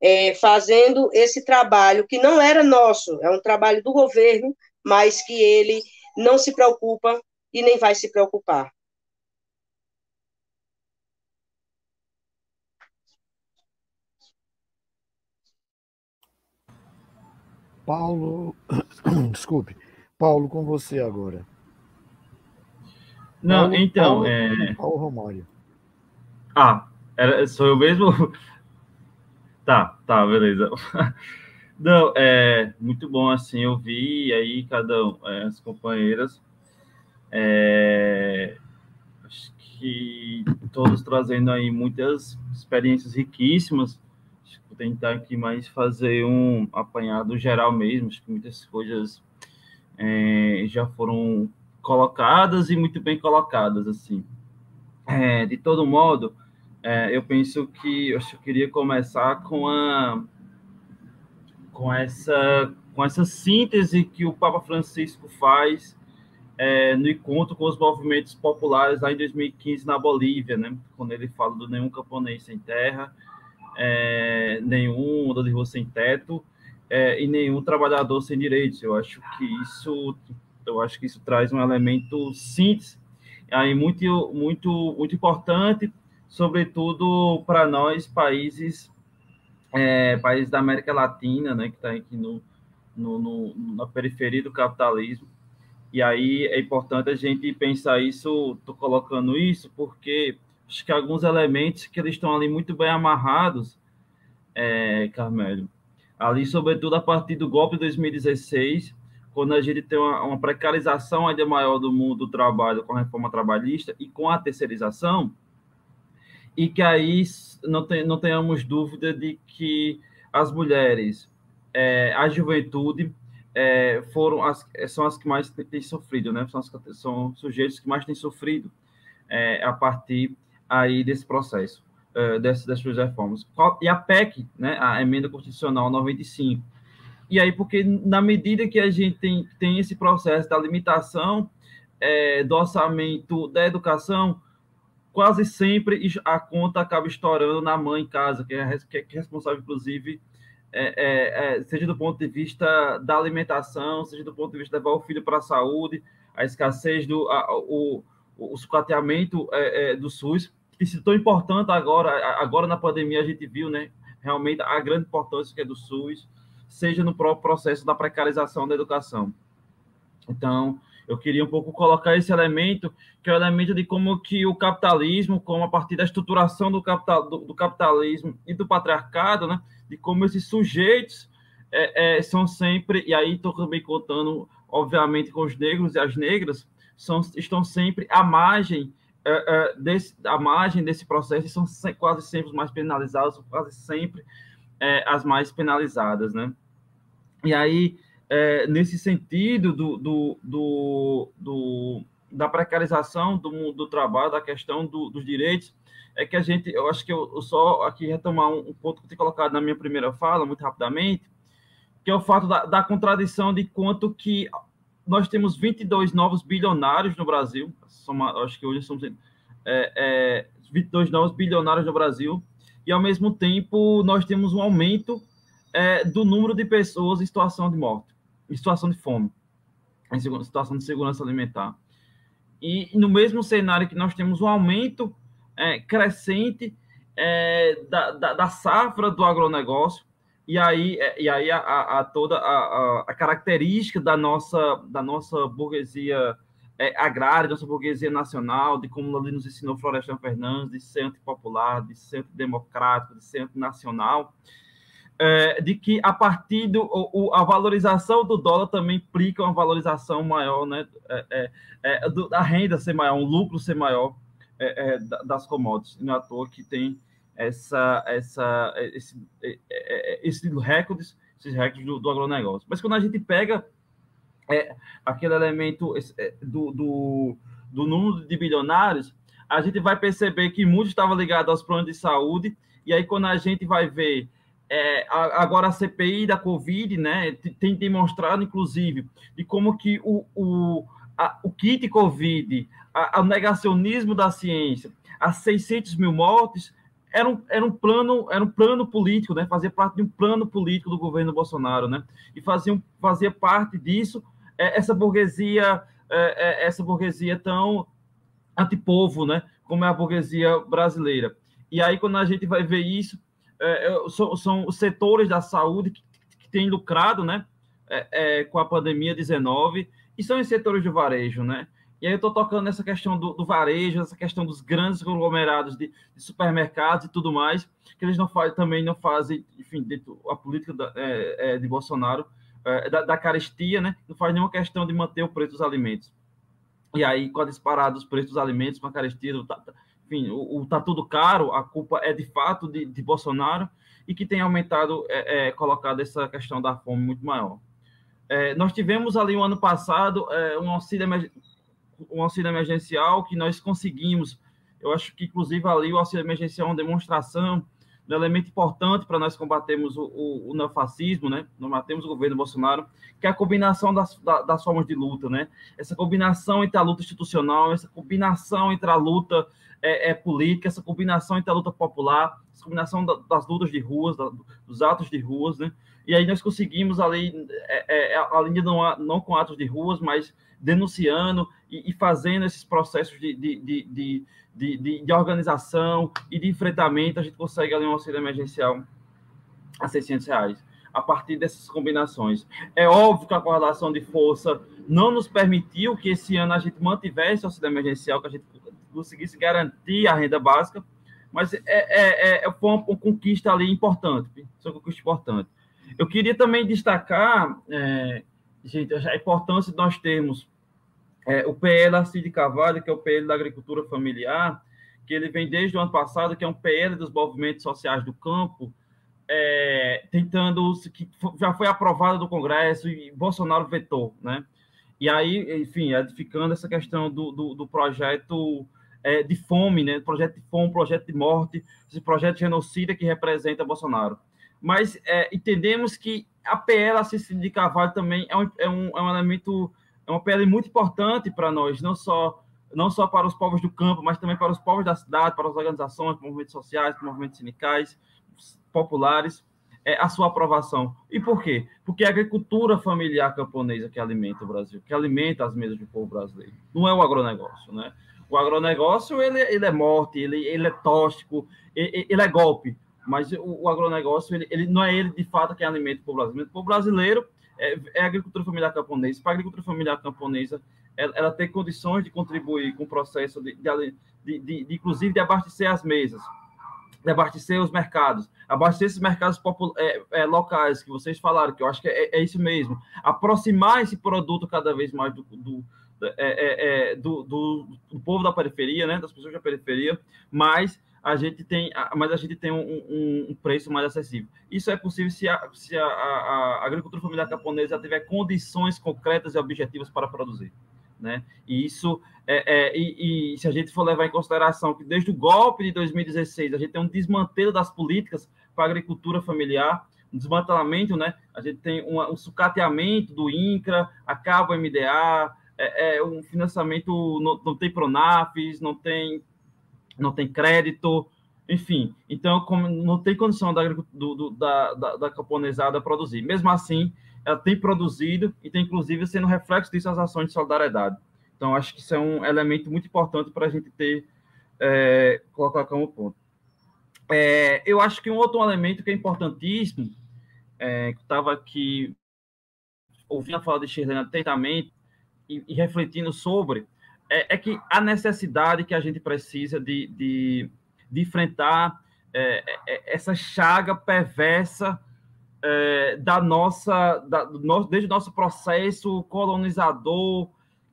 é, fazendo esse trabalho que não era nosso, é um trabalho do governo, mas que ele não se preocupa e nem vai se preocupar.
Paulo, [coughs] desculpe, Paulo, com você agora.
Não, Paulo, então. Paulo, é...
Paulo Romário.
Ah, era, sou eu mesmo? [laughs] tá, tá, beleza. [laughs] Não, é muito bom assim ouvir aí cada um, é, as companheiras. É, acho que todos trazendo aí muitas experiências riquíssimas. Tentar aqui mais fazer um apanhado geral mesmo. Acho que muitas coisas é, já foram colocadas e muito bem colocadas, assim. É, de todo modo, é, eu penso que eu queria começar com a com essa com essa síntese que o Papa Francisco faz é, no encontro com os movimentos populares lá em 2015 na Bolívia, né? Quando ele fala do nenhum camponês sem terra, é, nenhum morador de rua sem teto é, e nenhum trabalhador sem direitos. Eu acho que isso, eu acho que isso traz um elemento síntese aí muito, muito, muito importante, sobretudo para nós países, é, países da América Latina, né? Que está aqui no, no, no, na periferia do capitalismo e aí é importante a gente pensar isso, estou colocando isso, porque acho que alguns elementos que eles estão ali muito bem amarrados, é, Carmelo, ali sobretudo a partir do golpe de 2016, quando a gente tem uma, uma precarização ainda maior do mundo do trabalho com a reforma trabalhista e com a terceirização, e que aí não, tem, não tenhamos dúvida de que as mulheres, é, a juventude, é, foram as, são as que mais têm sofrido, né? São, as, são sujeitos que mais têm sofrido é, a partir aí desse processo, é, dessas, dessas reformas. E a PEC, né? A emenda constitucional 95. E aí, porque na medida que a gente tem, tem esse processo da limitação é, do orçamento da educação, quase sempre a conta acaba estourando na mãe em casa, que é, que é responsável, inclusive, é, é, é, seja do ponto de vista da alimentação, seja do ponto de vista de levar o filho para a saúde, a escassez do a, o, o sucateamento é, é, do SUS, que se tão importante agora, agora na pandemia a gente viu, né, realmente a grande importância que é do SUS, seja no próprio processo da precarização da educação. Então, eu queria um pouco colocar esse elemento, que é o elemento de como que o capitalismo, como a partir da estruturação do, capital, do, do capitalismo e do patriarcado, né, de como esses sujeitos é, é, são sempre, e aí estou também contando, obviamente, com os negros e as negras, são, estão sempre à margem, é, é desse, à margem desse processo são quase sempre os mais penalizados, quase sempre é, as mais penalizadas, né? E aí, é, nesse sentido do, do, do, do, da precarização do mundo do trabalho, da questão do, dos direitos, é que a gente, eu acho que eu, eu só aqui retomar um, um, ponto que eu tinha colocado na minha primeira fala, muito rapidamente, que é o fato da, da contradição de quanto que nós temos 22 novos bilionários no Brasil, soma, acho que hoje somos é, é, 22 novos bilionários no Brasil, e ao mesmo tempo nós temos um aumento é, do número de pessoas em situação de morte, em situação de fome, em situação de segurança alimentar. E no mesmo cenário que nós temos um aumento é, crescente é, da, da, da, safra do agronegócio, e aí, é, e aí a, a, a toda a, a, característica da nossa, da nossa burguesia é, agrária, nossa burguesia nacional, de como ali nos ensinou Florestan Fernandes, de ser antipopular, de ser antidemocrático, de ser antinacional, é, de que a partir do o, a valorização do dólar também implica uma valorização maior, né, é, é, é do, da renda ser maior, um lucro ser maior, é, das commodities. Não é à toa que tem essa, essa, esse, é, é, esse recordes, esses recordes do, do agronegócio. Mas quando a gente pega é, aquele elemento é, do, do, do número de bilionários, a gente vai perceber que muito estava ligado aos planos de saúde, e aí quando a gente vai ver é, agora a CPI da Covid, né, tem demonstrado, inclusive, de como que o, o, a, o kit Covid, o negacionismo da ciência, as 600 mil mortes, era um, era um plano era um plano político, né? Fazia parte de um plano político do governo Bolsonaro, né? E fazia, fazia parte disso é, essa burguesia é, é, essa burguesia tão antipovo, né? Como é a burguesia brasileira. E aí quando a gente vai ver isso, é, é são, são, os setores da saúde que, que têm lucrado, né? É, com a pandemia 19 e são os setores de varejo, né? E aí eu estou tocando nessa questão do, do, varejo, essa questão dos grandes conglomerados de, de, supermercados e tudo mais, que eles não fazem, também não fazem, enfim, de, a política da, é, é, de Bolsonaro, é, da, da, carestia, né? Não faz nenhuma questão de manter o preço dos alimentos. E aí, com a disparada dos preços dos alimentos, com a carestia, do, tá, enfim, o, o tá tudo caro, a culpa é de fato de, de Bolsonaro e que tem aumentado, é, é, colocado essa questão da fome muito maior. É, nós tivemos ali o um ano passado um auxílio um auxílio emergencial que nós conseguimos. Eu acho que, inclusive, ali o auxílio emergencial é uma demonstração um elemento importante para nós combatermos o, o, o neofascismo, né? Nós matemos o governo Bolsonaro, que é a combinação das, das formas de luta, né? Essa combinação entre a luta institucional, essa combinação entre a luta é, é política, essa combinação entre a luta popular, essa combinação da, das lutas de ruas, da, dos atos de ruas, né? E aí nós conseguimos ali, é, é, além de não, não com atos de ruas, mas denunciando e, e fazendo esses processos de, de, de, de, organização e de enfrentamento, a gente consegue ali um auxílio emergencial a 600 reais, a partir dessas combinações. É óbvio que a correlação de força não nos permitiu que esse ano a gente mantivesse o auxílio emergencial, que a gente conseguisse garantir a renda básica, mas é, é, é, uma, uma conquista ali importante, uma conquista importante. Eu queria também destacar, é, gente, a importância de nós termos é, o PL de Carvalho, que é o PL da agricultura familiar, que ele vem desde o ano passado, que é um PL dos movimentos sociais do campo, é, tentando, que já foi aprovado do Congresso e Bolsonaro vetou, né? E aí, enfim, edificando essa questão do, do, do projeto é, de fome, né? Projeto de fome, projeto de morte, esse projeto de genocida que representa Bolsonaro. Mas é, entendemos que a PL Assistida de Carvalho também é um, é um, é um elemento é uma pele muito importante para nós, não só não só para os povos do campo, mas também para os povos da cidade, para as organizações, movimentos sociais, movimentos sindicais, populares, é, a sua aprovação. E por quê? Porque é a agricultura familiar camponesa que alimenta o Brasil, que alimenta as mesas do povo brasileiro. Não é o agronegócio, né? O agronegócio, ele, ele é morte, ele, ele é tóxico, ele, ele é golpe. Mas o, o agronegócio, ele, ele, não é ele, de fato, que alimenta o povo brasileiro. O povo brasileiro é, é a agricultura familiar camponesa. Para a agricultura familiar camponesa, ela, ela tem condições de contribuir com o processo de, de, de, de, inclusive, de abastecer as mesas, de abastecer os mercados, abastecer esses mercados é, é, locais que vocês falaram, que eu acho que é, é, isso mesmo, aproximar esse produto cada vez mais do, do é, é, é, do, do, povo da periferia, né, das pessoas da periferia, mas a gente tem, mas a gente tem um, um, um preço mais acessível. Isso é possível se a, se a, a, a agricultura familiar japonesa tiver condições concretas e objetivas para produzir. Né? E isso é, é e, e, se a gente for levar em consideração que desde o golpe de 2016 a gente tem um desmantelo das políticas para a agricultura familiar, um desmantelamento, né? A gente tem um, um sucateamento do INCRA, acaba o MDA, é, é um financiamento não, não tem Pronafes, não tem não tem crédito, enfim. Então, como não tem condição da, do, do, da, da, da camponesada produzir. Mesmo assim, ela tem produzido e tem, inclusive, sendo reflexo disso as ações de solidariedade. Então, acho que isso é um elemento muito importante para a gente ter, é, colocar como ponto. É, eu acho que um outro elemento que é importantíssimo, é, que estava aqui ouvindo a fala de Shirlene atentamente e, e refletindo sobre, é, é, que a necessidade que a gente precisa de, de, de enfrentar é, é, essa chaga perversa é, da nossa, da, do desde o nosso processo colonizador,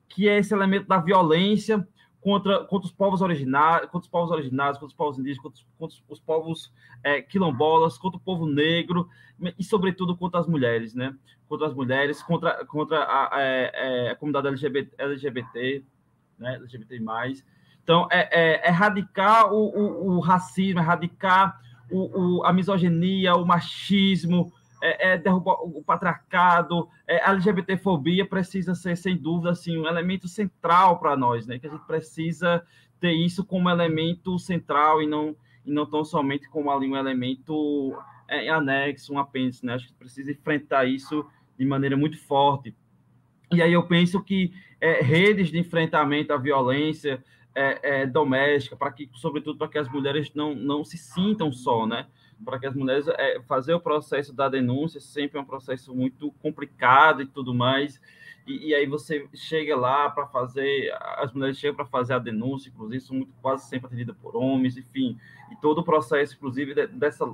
que é esse elemento da violência contra, contra os povos originários, contra os povos originários, contra os povos indígenas, contra os, contra os povos é, quilombolas, contra o povo negro e, sobretudo, contra as mulheres, né? Contra as mulheres, contra, contra a, a, é, a comunidade LGBT, LGBT né, LGBT+. Então, é, é, é radicar o, o, o, racismo, radicar o, o, a misoginia, o machismo, é, é derrubar o patriarcado, é, a LGBTfobia precisa ser, sem dúvida, assim, um elemento central para nós, né? Que a gente precisa ter isso como elemento central e não, e não tão somente como ali um elemento é, anexo, um apêndice, né? Acho que precisa enfrentar isso de maneira muito forte. E aí eu penso que é, redes de enfrentamento à violência é, é, doméstica, para que, sobretudo, para que as mulheres não, não se sintam só, né? Para que as mulheres é, fazer o processo da denúncia sempre é um processo muito complicado e tudo mais. E, e aí você chega lá para fazer, as mulheres chegam para fazer a denúncia, inclusive são muito, quase sempre atendidas por homens, enfim, e todo o processo, inclusive dessa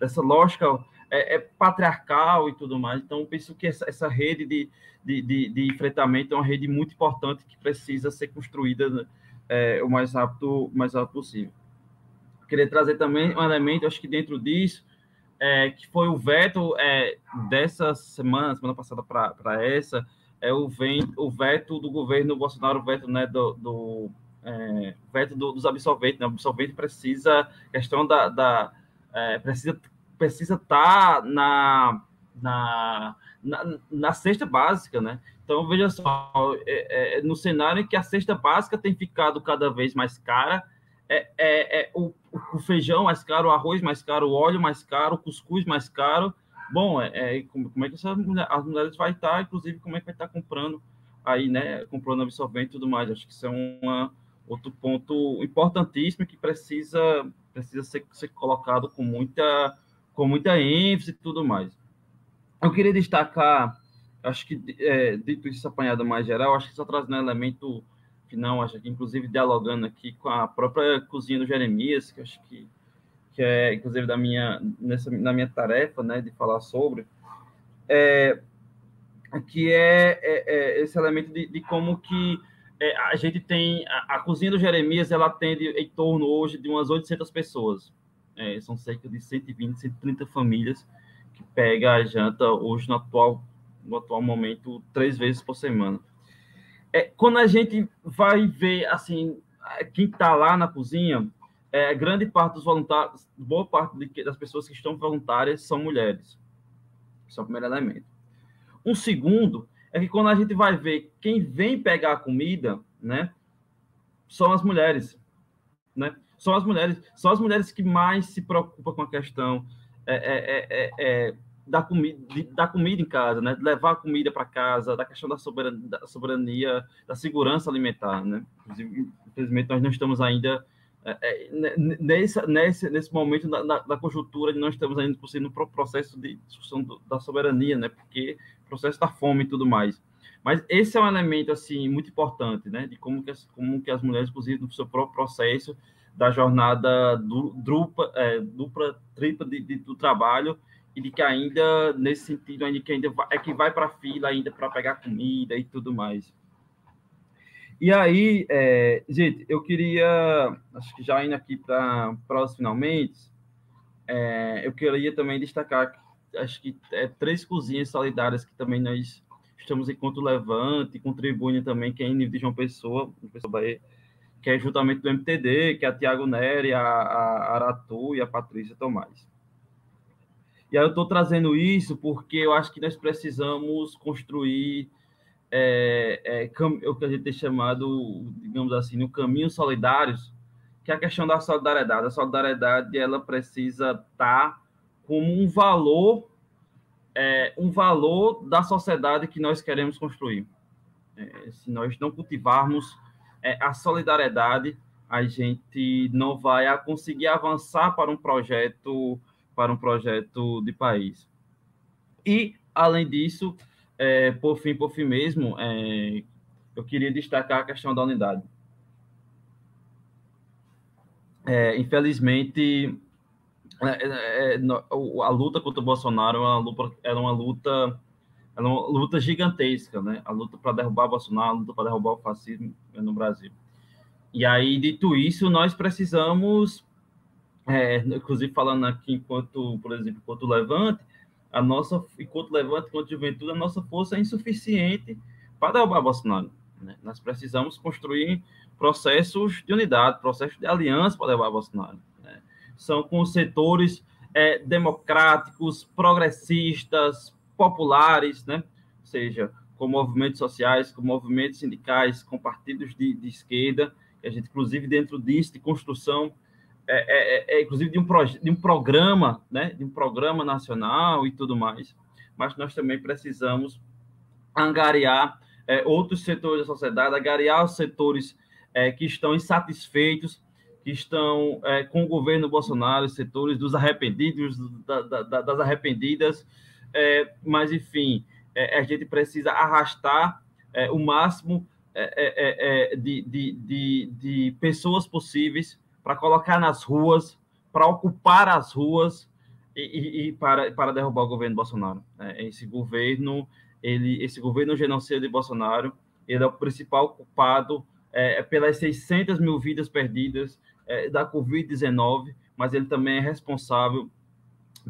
dessa lógica é, é, patriarcal e tudo mais. Então, penso que essa, essa rede de, de, de, de, enfrentamento é uma rede muito importante que precisa ser construída né, é, o mais rápido, mais rápido possível. Queria trazer também um elemento, acho que dentro disso, é, que foi o veto é, dessa semana, semana passada para essa, é o, vem, o veto do governo Bolsonaro, o veto né, do, do é, veto do, dos absolventes. Né? O absolvente precisa, questão da, da é, precisa precisa estar tá na, na, na, na, cesta básica, né? Então, veja só, é, é, no cenário em que a cesta básica tem ficado cada vez mais cara, é, é, é o, o, feijão mais caro, o arroz mais caro, o óleo mais caro, o cuscuz mais caro. Bom, é, é como, como, é que essa, as mulheres vai estar, tá, inclusive, como é que vai estar tá comprando aí, né? Comprando absorvente e tudo mais. Acho que isso é uma, outro ponto importantíssimo que precisa, precisa ser, ser colocado com muita com muita ênfase e tudo mais. Eu queria destacar, acho que, é, dito isso apanhado mais geral, acho que só trazendo um elemento final, acho que inclusive dialogando aqui com a própria cozinha do Jeremias, que acho que, que é, inclusive, da minha, nessa, na minha tarefa, né, de falar sobre, é, que é, é, é esse elemento de, de como que é, a gente tem, a, a, cozinha do Jeremias, ela atende em torno hoje de umas 800 pessoas, é, são cerca de 120, 130 famílias que pega a janta hoje no atual, no atual momento três vezes por semana. É, quando a gente vai ver assim quem está lá na cozinha, é, grande parte dos voluntários, boa parte de, das pessoas que estão voluntárias são mulheres. Esse é o primeiro elemento. Um segundo é que quando a gente vai ver quem vem pegar a comida, né, são as mulheres, né? São as mulheres, são as mulheres que mais se preocupam com a questão é, é, é, é da, comida, da comida em casa, né? De levar a comida para casa, da questão da soberania, da soberania, da segurança alimentar, né? Infelizmente, nós não estamos ainda é, nesse, nesse, nesse momento da, da, conjuntura de não estamos ainda no processo de discussão do, da soberania, né? Porque processo da fome e tudo mais. Mas esse é um elemento assim muito importante, né? De como que as, como que as mulheres, inclusive, no seu próprio processo da jornada du, dupla, é, dupla tripla de, de, do trabalho e de que ainda, nesse sentido, ainda que ainda vai, é que vai para a fila ainda para pegar comida e tudo mais. E aí, é, gente, eu queria, acho que já indo aqui para os finalmente, é, eu queria também destacar, acho que é três cozinhas solidárias que também nós estamos enquanto levante, contribuindo também, que é em nível de João Pessoa, Pessoa Bahia, que é juntamente do MTD, que é a Tiago Neri, a, a Aratu e a Patrícia Tomás. E aí eu estou trazendo isso porque eu acho que nós precisamos construir é, é, o que a gente tem chamado, digamos assim, o caminho solidários, que é a questão da solidariedade. A solidariedade ela precisa estar tá como um valor, é, um valor da sociedade que nós queremos construir. É, se nós não cultivarmos é, a solidariedade, a gente não vai conseguir avançar para um projeto para um projeto de país. E além disso, é, por fim, por fim mesmo, é, eu queria destacar a questão da unidade. É, infelizmente, é, é, é, a luta contra o Bolsonaro era uma luta, era uma luta é uma luta gigantesca, né? A luta para derrubar Bolsonaro, a luta para derrubar o fascismo no Brasil. E aí, dito isso, nós precisamos, é, inclusive falando aqui enquanto, por exemplo, enquanto levante, a nossa, enquanto levante, enquanto juventude, a nossa força é insuficiente para derrubar Bolsonaro. Né? Nós precisamos construir processos de unidade, processos de aliança para derrubar Bolsonaro. Né? São com setores é, democráticos, progressistas, populares, né? Ou seja, com movimentos sociais, com movimentos sindicais, com partidos de, de esquerda, a gente, inclusive, dentro disso, de construção, é, é, é inclusive de um, de um programa, né? De um programa nacional e tudo mais. Mas nós também precisamos angariar é, outros setores da sociedade, angariar os setores é, que estão insatisfeitos, que estão é, com o governo Bolsonaro, os setores dos arrependidos, da, da, das arrependidas, é, mas enfim, é, a gente precisa arrastar é, o máximo é, é, é, de, de, de, de, pessoas possíveis para colocar nas ruas, para ocupar as ruas e, e, e, para, para derrubar o governo Bolsonaro. esse governo, ele, esse governo genocida de Bolsonaro, ele é o principal culpado pelas 600 mil vidas perdidas da Covid-19, mas ele também é responsável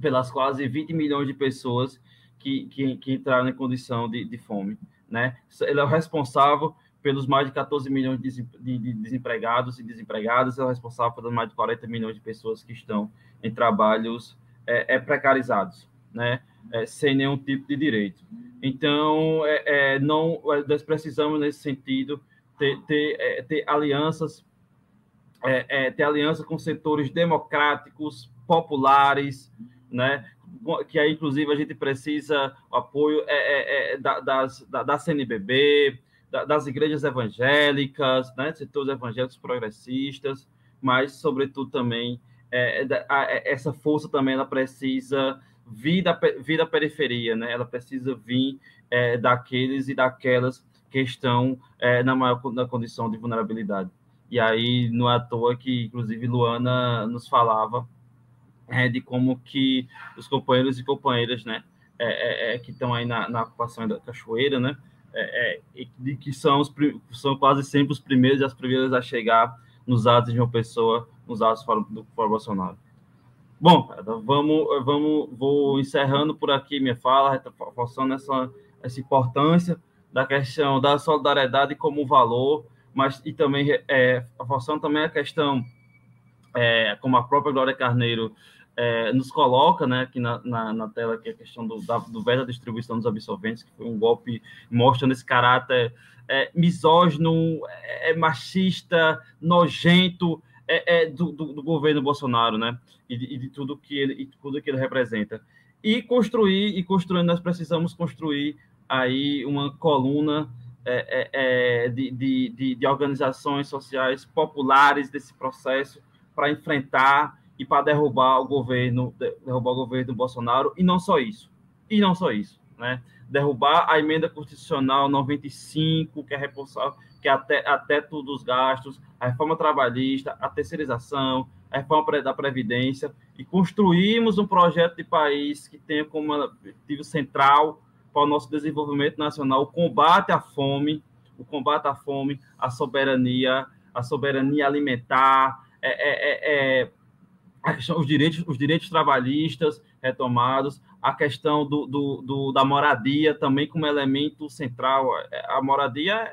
pelas quase 20 milhões de pessoas que, que, que entraram em condição de, de fome. Né? Ele é o responsável pelos mais de 14 milhões de desempregados e desempregadas, ela é responsável pelos mais de 40 milhões de pessoas que estão em trabalhos é, é precarizados, né? É, sem nenhum tipo de direito. Então, é, é não, nós precisamos, nesse sentido, ter, ter, é, ter alianças, ter aliança com setores democráticos, populares, né? que aí, inclusive, a gente precisa o apoio é, é, é da, das, da, da CNBB, da, das igrejas evangélicas, né, setores evangélicos progressistas, mas, sobretudo, também, é, é, essa força também ela precisa vir da, vir da periferia, né? ela precisa vir é, daqueles e daquelas que estão na maior na condição de vulnerabilidade. E aí, não é à toa que, inclusive, Luana nos falava é, de como que os companheiros e companheiras, né, é, é, é que estão aí na, na, ocupação da cachoeira, né, é, de que são, os, são quase sempre os primeiros e as primeiras a chegar nos atos de uma pessoa, nos atos do Fórum Bolsonaro. Bom, vamos, vamos, vou encerrando por aqui minha fala, reforçando essa, essa importância da questão da solidariedade como valor, mas e também é, reforçando também a questão, é, como a própria Glória Carneiro é, nos coloca né, aqui na, na, na, tela que é a questão do, da, do da distribuição dos absorventes, que foi um golpe mostrando esse caráter é, misógino, é, é machista, nojento é, é do, do, do, governo Bolsonaro, né? E de, e de, tudo que ele, e tudo que ele representa. E construir, e construindo, nós precisamos construir aí uma coluna de, de, de organizações sociais populares desse processo para enfrentar e para derrubar o governo, derrubar o governo do Bolsonaro, e não só isso, e não só isso, né? Derrubar a emenda constitucional 95, que é responsável, que é até, até todos os gastos, a reforma trabalhista, a terceirização, a reforma da Previdência, e construirmos um projeto de país que tenha como objetivo central para o nosso desenvolvimento nacional o combate à fome, o combate à fome, a soberania, a soberania alimentar, é, é, é, a questão, os direitos, os direitos trabalhistas retomados, a questão do, do, do, da moradia também como elemento central. A moradia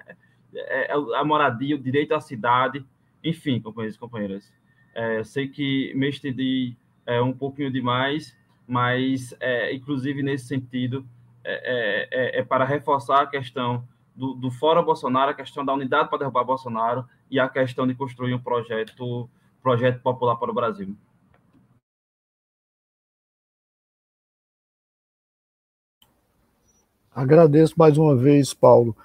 é, é a moradia, o direito à cidade, enfim, companheiros e companheiras. É, sei que me estendi é, um pouquinho demais, mas, é, inclusive, nesse sentido, é, é, é, para reforçar a questão do, do Fora Bolsonaro, a questão da unidade para derrubar Bolsonaro e a questão de construir um projeto, projeto popular para o Brasil.
Agradeço mais uma vez, Paulo.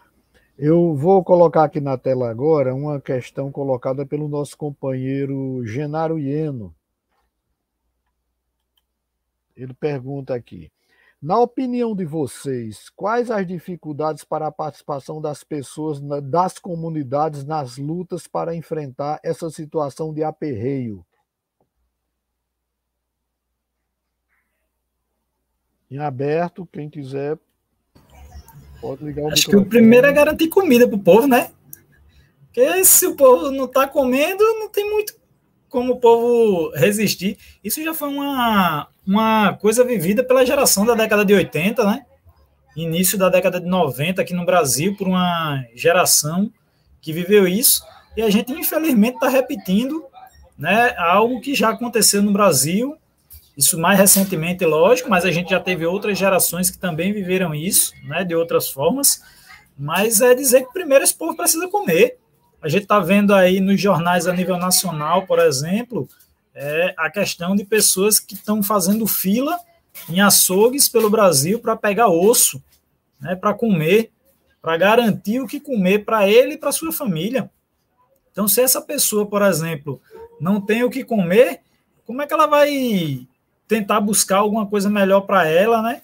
Eu vou colocar aqui na tela agora uma questão colocada pelo nosso companheiro Genaro Ieno. Ele pergunta aqui: na opinião de vocês, quais as dificuldades para a participação das pessoas das comunidades nas lutas para enfrentar essa situação de aperreio? Em aberto, quem quiser
Pode ligar o Acho microfone. que o primeiro é garantir comida para o povo, né? Porque se o povo não está comendo, não tem muito como o povo resistir. Isso já foi uma, uma coisa vivida pela geração da década de 80, né? Início da década de 90 aqui no Brasil, por uma geração que viveu isso. E a gente, infelizmente, está repetindo né, algo que já aconteceu no Brasil isso mais recentemente, lógico, mas a gente já teve outras gerações que também viveram isso, né, de outras formas. Mas é dizer que primeiro esse povo precisa comer. A gente está vendo aí nos jornais a nível nacional, por exemplo, é a questão de pessoas que estão fazendo fila em açougues pelo Brasil para pegar osso, né, para comer, para garantir o que comer para ele e para sua família. Então, se essa pessoa, por exemplo, não tem o que comer, como é que ela vai tentar buscar alguma coisa melhor para ela, né?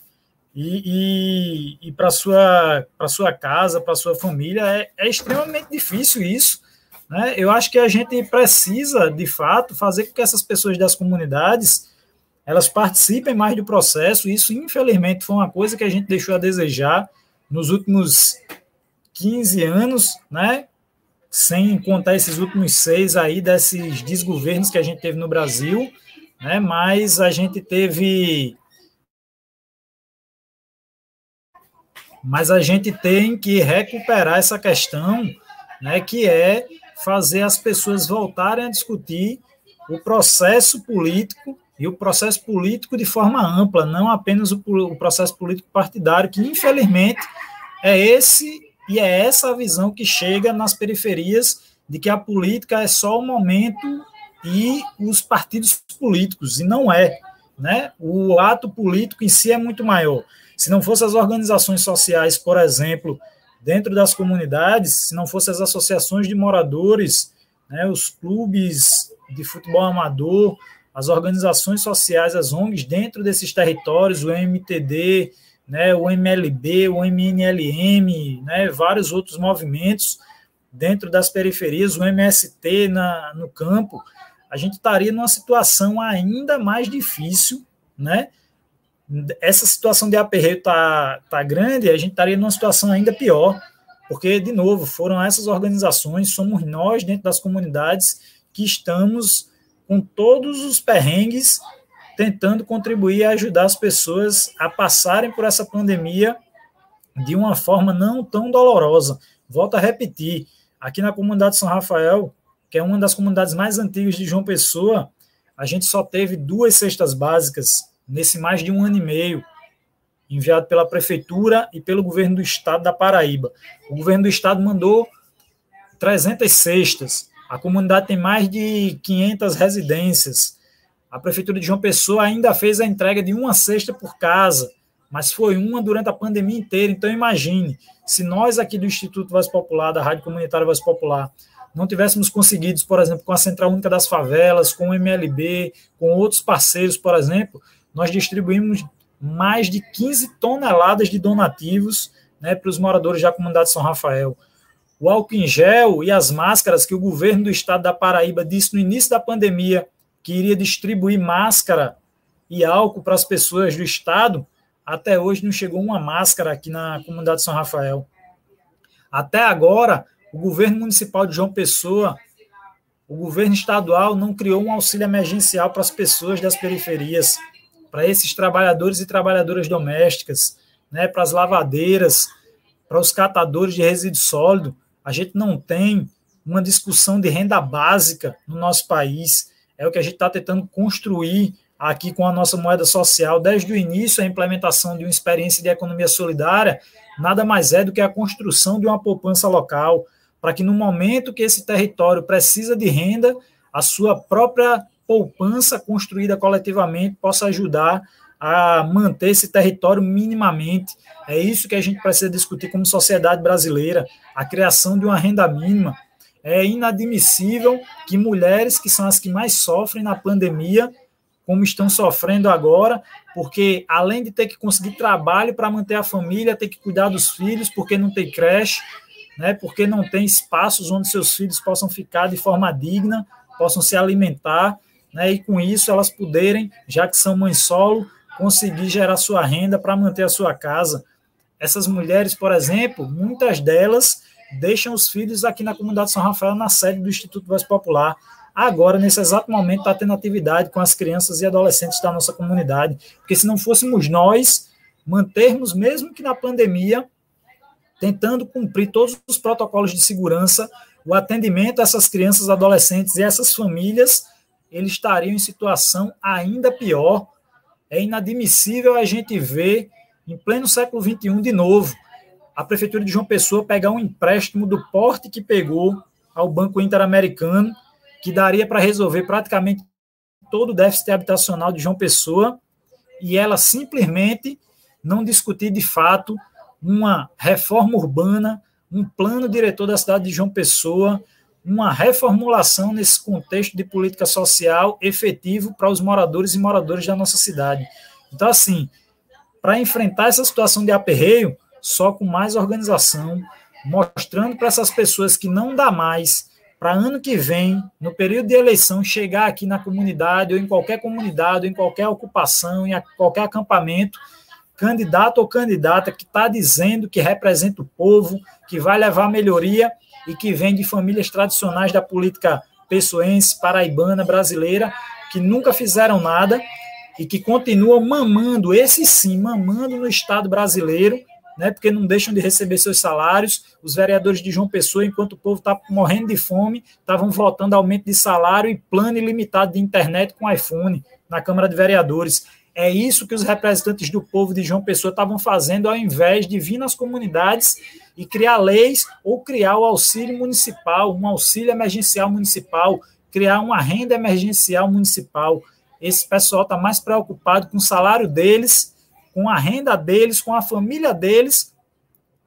E, e, e para sua para sua casa, para sua família é, é extremamente difícil isso. Né? Eu acho que a gente precisa, de fato, fazer com que essas pessoas das comunidades elas participem mais do processo. Isso, infelizmente, foi uma coisa que a gente deixou a desejar nos últimos 15 anos, né? Sem contar esses últimos seis aí desses desgovernos que a gente teve no Brasil né? mas a gente teve. Mas a gente tem que recuperar essa questão né, que é fazer as pessoas voltarem a discutir o processo político e o processo político de forma ampla, não apenas o, o processo político partidário, que infelizmente é esse e é essa a visão que chega nas periferias de que a política é só o momento e os partidos políticos, e não é. Né? O ato político em si é muito maior. Se não fossem as organizações sociais, por exemplo, dentro das comunidades, se não fossem as associações de moradores, né, os clubes de futebol amador, as organizações sociais, as ONGs dentro desses territórios, o MTD, né, o MLB, o MNLM, né, vários outros movimentos dentro das periferias, o MST na, no campo, a gente estaria numa situação ainda mais difícil, né? Essa situação de aperreio tá, tá grande, a gente estaria numa situação ainda pior, porque, de novo, foram essas organizações, somos nós, dentro das comunidades, que estamos com todos os perrengues tentando contribuir e ajudar as pessoas a passarem por essa pandemia de uma forma não tão dolorosa. Volto a repetir, aqui na comunidade São Rafael, que é uma das comunidades mais antigas de João Pessoa, a gente só teve duas cestas básicas nesse mais de um ano e meio, enviado pela prefeitura e pelo governo do estado da Paraíba. O governo do estado mandou 300 cestas. A comunidade tem mais de 500 residências. A prefeitura de João Pessoa ainda fez a entrega de uma cesta por casa, mas foi uma durante a pandemia inteira. Então imagine, se nós aqui do Instituto Voz Popular, da Rádio Comunitária Voz Popular, não tivéssemos conseguido, por exemplo, com a Central Única das Favelas, com o MLB, com outros parceiros, por exemplo, nós distribuímos mais de 15 toneladas de donativos né, para os moradores da comunidade São Rafael. O álcool em gel e as máscaras que o governo do estado da Paraíba disse no início da pandemia que iria distribuir máscara e álcool para as pessoas do estado, até hoje não chegou uma máscara aqui na comunidade São Rafael. Até agora, o governo municipal de João Pessoa, o governo estadual não criou um auxílio emergencial para as pessoas das periferias, para esses trabalhadores e trabalhadoras domésticas, né, para as lavadeiras, para os catadores de resíduo sólido. A gente não tem uma discussão de renda básica no nosso país. É o que a gente está tentando construir aqui com a nossa moeda social. Desde o início, a implementação de uma experiência de economia solidária nada mais é do que a construção de uma poupança local, para que no momento que esse território precisa de renda, a sua própria poupança construída coletivamente possa ajudar a manter esse território minimamente. É isso que a gente precisa discutir como sociedade brasileira, a criação de uma renda mínima. É inadmissível que mulheres, que são as que mais sofrem na pandemia, como estão sofrendo agora, porque além de ter que conseguir trabalho para manter a família, ter que cuidar dos filhos, porque não tem creche, né, porque não tem espaços onde seus filhos possam ficar de forma digna, possam se alimentar, né, e com isso elas poderem, já que são mães solo, conseguir gerar sua renda para manter a sua casa. Essas mulheres, por exemplo, muitas delas deixam os filhos aqui na comunidade São Rafael, na sede do Instituto Voz Popular. Agora, nesse exato momento, está tendo atividade com as crianças e adolescentes da nossa comunidade, porque se não fôssemos nós mantermos, mesmo que na pandemia, tentando cumprir todos os protocolos de segurança, o atendimento a essas crianças, adolescentes e essas famílias, eles estariam em situação ainda pior. É inadmissível a gente ver, em pleno século XXI, de novo, a Prefeitura de João Pessoa pegar um empréstimo do porte que pegou ao Banco Interamericano, que daria para resolver praticamente todo o déficit habitacional de João Pessoa, e ela simplesmente não discutir de fato uma reforma urbana, um plano diretor da cidade de João Pessoa, uma reformulação nesse contexto de política social efetivo para os moradores e moradoras da nossa cidade. Então, assim, para enfrentar essa situação de aperreio, só com mais organização, mostrando para essas pessoas que não dá mais para ano que vem, no período de eleição, chegar aqui na comunidade, ou em qualquer comunidade, ou em qualquer ocupação, em qualquer acampamento, candidato ou candidata que está dizendo que representa o povo, que vai levar melhoria e que vem de famílias tradicionais da política pessoense, paraibana, brasileira, que nunca fizeram nada e que continuam mamando, esse sim, mamando no Estado brasileiro, né, porque não deixam de receber seus salários. Os vereadores de João Pessoa, enquanto o povo está morrendo de fome, estavam votando aumento de salário e plano ilimitado de internet com iPhone na Câmara de Vereadores. É isso que os representantes do povo de João Pessoa estavam fazendo, ao invés de vir nas comunidades e criar leis ou criar o auxílio municipal, um auxílio emergencial municipal, criar uma renda emergencial municipal. Esse pessoal está mais preocupado com o salário deles com a renda deles, com a família deles,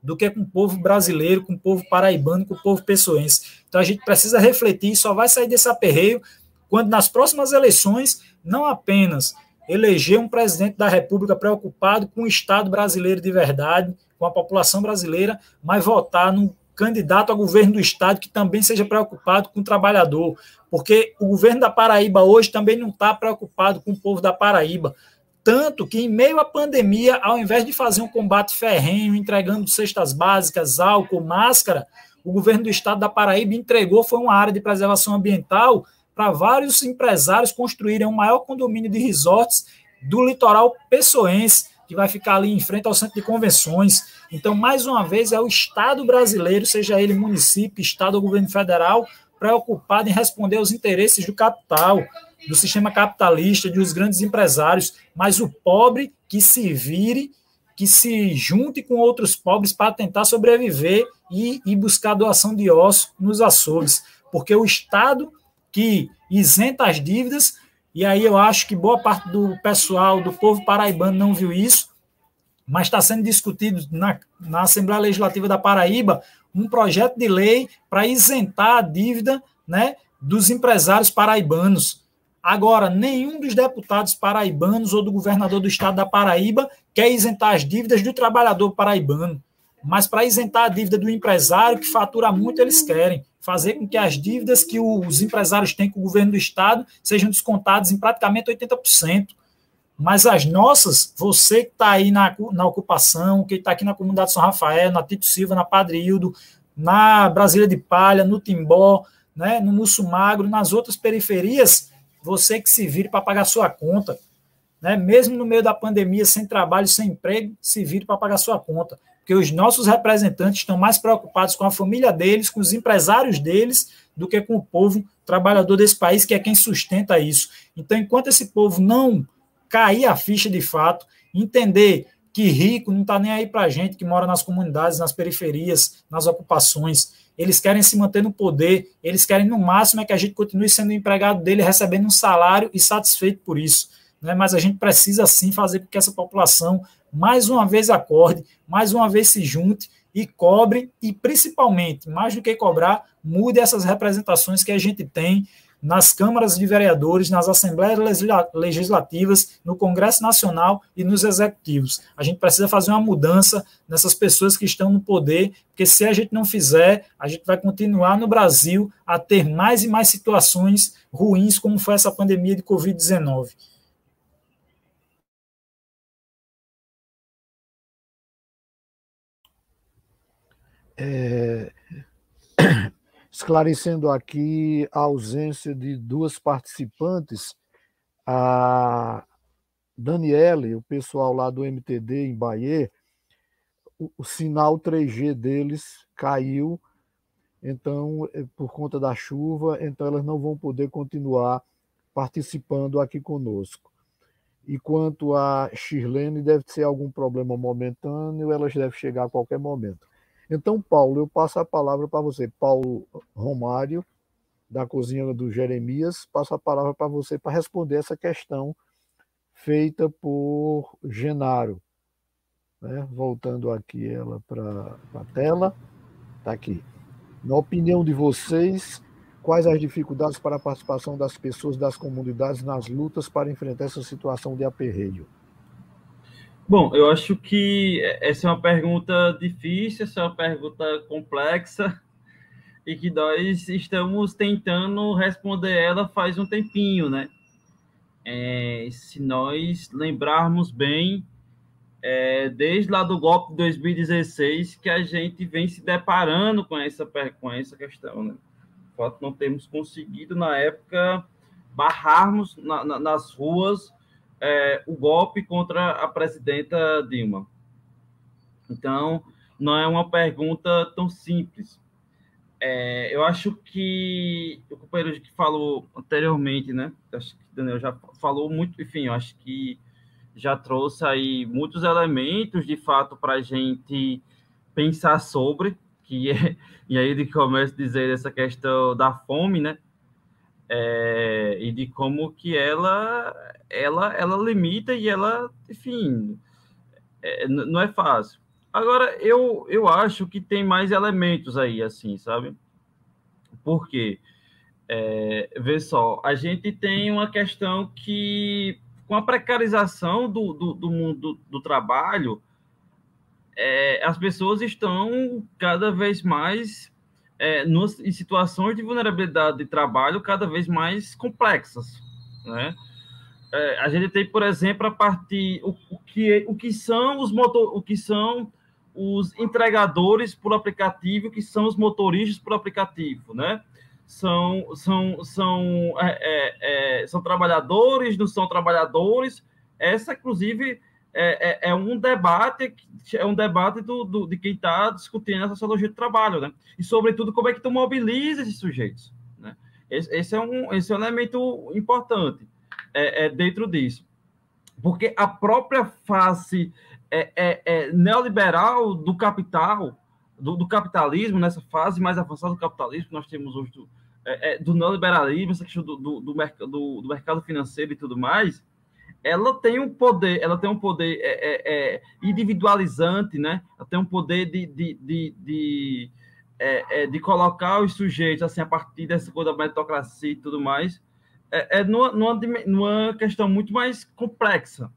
do que com o povo brasileiro, com o povo paraibano, com o povo pessoense. Então a gente precisa refletir, só vai sair desse aperreio quando nas próximas eleições não apenas eleger um presidente da República preocupado com o Estado brasileiro de verdade, com a população brasileira, mas votar num candidato a governo do Estado que também seja preocupado com o trabalhador, porque o governo da Paraíba hoje também não está preocupado com o povo da Paraíba. Tanto que, em meio à pandemia, ao invés de fazer um combate ferrenho, entregando cestas básicas, álcool, máscara, o governo do estado da Paraíba entregou foi uma área de preservação ambiental para vários empresários construírem o maior condomínio de resorts do litoral pessoense, que vai ficar ali em frente ao centro de convenções. Então, mais uma vez, é o Estado brasileiro, seja ele município, Estado ou governo federal, preocupado em responder aos interesses do capital do sistema capitalista, dos grandes empresários, mas o pobre que se vire, que se junte com outros pobres para tentar sobreviver e, e buscar doação de osso nos açougues. Porque o Estado que isenta as dívidas, e aí eu acho que boa parte do pessoal, do povo paraibano não viu isso, mas está sendo discutido na, na Assembleia Legislativa da Paraíba um projeto de lei para isentar a dívida né, dos empresários paraibanos. Agora, nenhum dos deputados paraibanos ou do governador do estado da Paraíba quer isentar as dívidas do trabalhador paraibano. Mas para isentar a dívida do empresário, que fatura muito, eles querem fazer com que as dívidas que os empresários têm com o governo do estado sejam descontadas em praticamente 80%. Mas as nossas, você que está aí na, na ocupação, que está aqui na comunidade São Rafael, na Tito Silva, na Padre Hildo, na Brasília de Palha, no Timbó, né, no Musso Magro, nas outras periferias, você que se vire para pagar sua conta. Né? Mesmo no meio da pandemia, sem trabalho, sem emprego, se vire para pagar sua conta. Porque os nossos representantes estão mais preocupados com a família deles, com os empresários deles, do que com o povo trabalhador desse país, que é quem sustenta isso. Então, enquanto esse povo não cair a ficha de fato, entender que rico não está nem aí para a gente que mora nas comunidades, nas periferias, nas ocupações, eles querem se manter no poder, eles querem no máximo é que a gente continue sendo empregado dele, recebendo um salário e satisfeito por isso. Né? Mas a gente precisa sim fazer com que essa população mais uma vez acorde, mais uma vez se junte e cobre e principalmente, mais do que cobrar, mude essas representações que a gente tem nas câmaras de vereadores, nas assembleias legislativas, no Congresso Nacional e nos executivos. A gente precisa fazer uma mudança nessas pessoas que estão no poder, porque se a gente não fizer, a gente vai continuar no Brasil a ter mais e mais situações ruins, como foi essa pandemia de Covid-19.
É [coughs] esclarecendo aqui a ausência de duas participantes, a Daniele, o pessoal lá do MTD em Bahia, o, o sinal 3G deles caiu, então, é, por conta da chuva, então elas não vão poder continuar participando aqui conosco. E quanto a Shirlene, deve ser algum problema momentâneo, elas devem chegar a qualquer momento. Então, Paulo, eu passo a palavra para você. Paulo Romário, da cozinha do Jeremias, passo a palavra para você para responder essa questão feita por Genaro. Né? Voltando aqui ela para a tela. Está aqui. Na opinião de vocês, quais as dificuldades para a participação das pessoas das comunidades nas lutas para enfrentar essa situação de aperreio?
Bom, eu acho que essa é uma pergunta difícil, essa é uma pergunta complexa e que nós estamos tentando responder ela faz um tempinho, né? É, se nós lembrarmos bem, é, desde lá do golpe de 2016 que a gente vem se deparando com essa, com essa questão, né? O fato não termos conseguido, na época, barrarmos na, na, nas ruas é, o golpe contra a presidenta Dilma. Então, não é uma pergunta tão simples. É, eu acho que o companheiro que falou anteriormente, né? Acho que o Daniel já falou muito, enfim, eu acho que já trouxe aí muitos elementos de fato para a gente pensar sobre, que é, [laughs] e aí ele começa a dizer essa questão da fome, né? É, e de como que ela, ela, ela limita e ela, enfim, é, não é fácil. Agora, eu, eu acho que tem mais elementos aí, assim, sabe? Por quê? É, vê só, a gente tem uma questão que, com a precarização do, do, do mundo do, do trabalho, é, as pessoas estão cada vez mais é, nos, em situações de vulnerabilidade de trabalho cada vez mais complexas, né? É, a gente tem, por exemplo, a partir o, o, que o que são os motor, o que são os entregadores por aplicativo, que são os motoristas por aplicativo, né? São, são, são, é, é, é, são trabalhadores, não são trabalhadores. Essa, inclusive, é, é, é um debate, é um debate do, do de quem está discutindo a sociologia do trabalho, né? E, sobretudo, como é que tu mobiliza esses sujeitos, né? Esse, esse é, um, esse é um elemento importante é, é dentro disso. Porque a própria face é, é, é, neoliberal do capital, do, do, capitalismo, nessa fase mais avançada do capitalismo que nós temos hoje, do, do neoliberalismo, essa questão do, do, do, mercado financeiro e tudo mais, ela tem um poder, ela tem um poder é, individualizante, né? Ela tem um poder de, de, de, de, de colocar os sujeitos assim a partir dessa coisa da meritocracia e tudo mais, é, é numa, numa, numa questão muito mais complexa,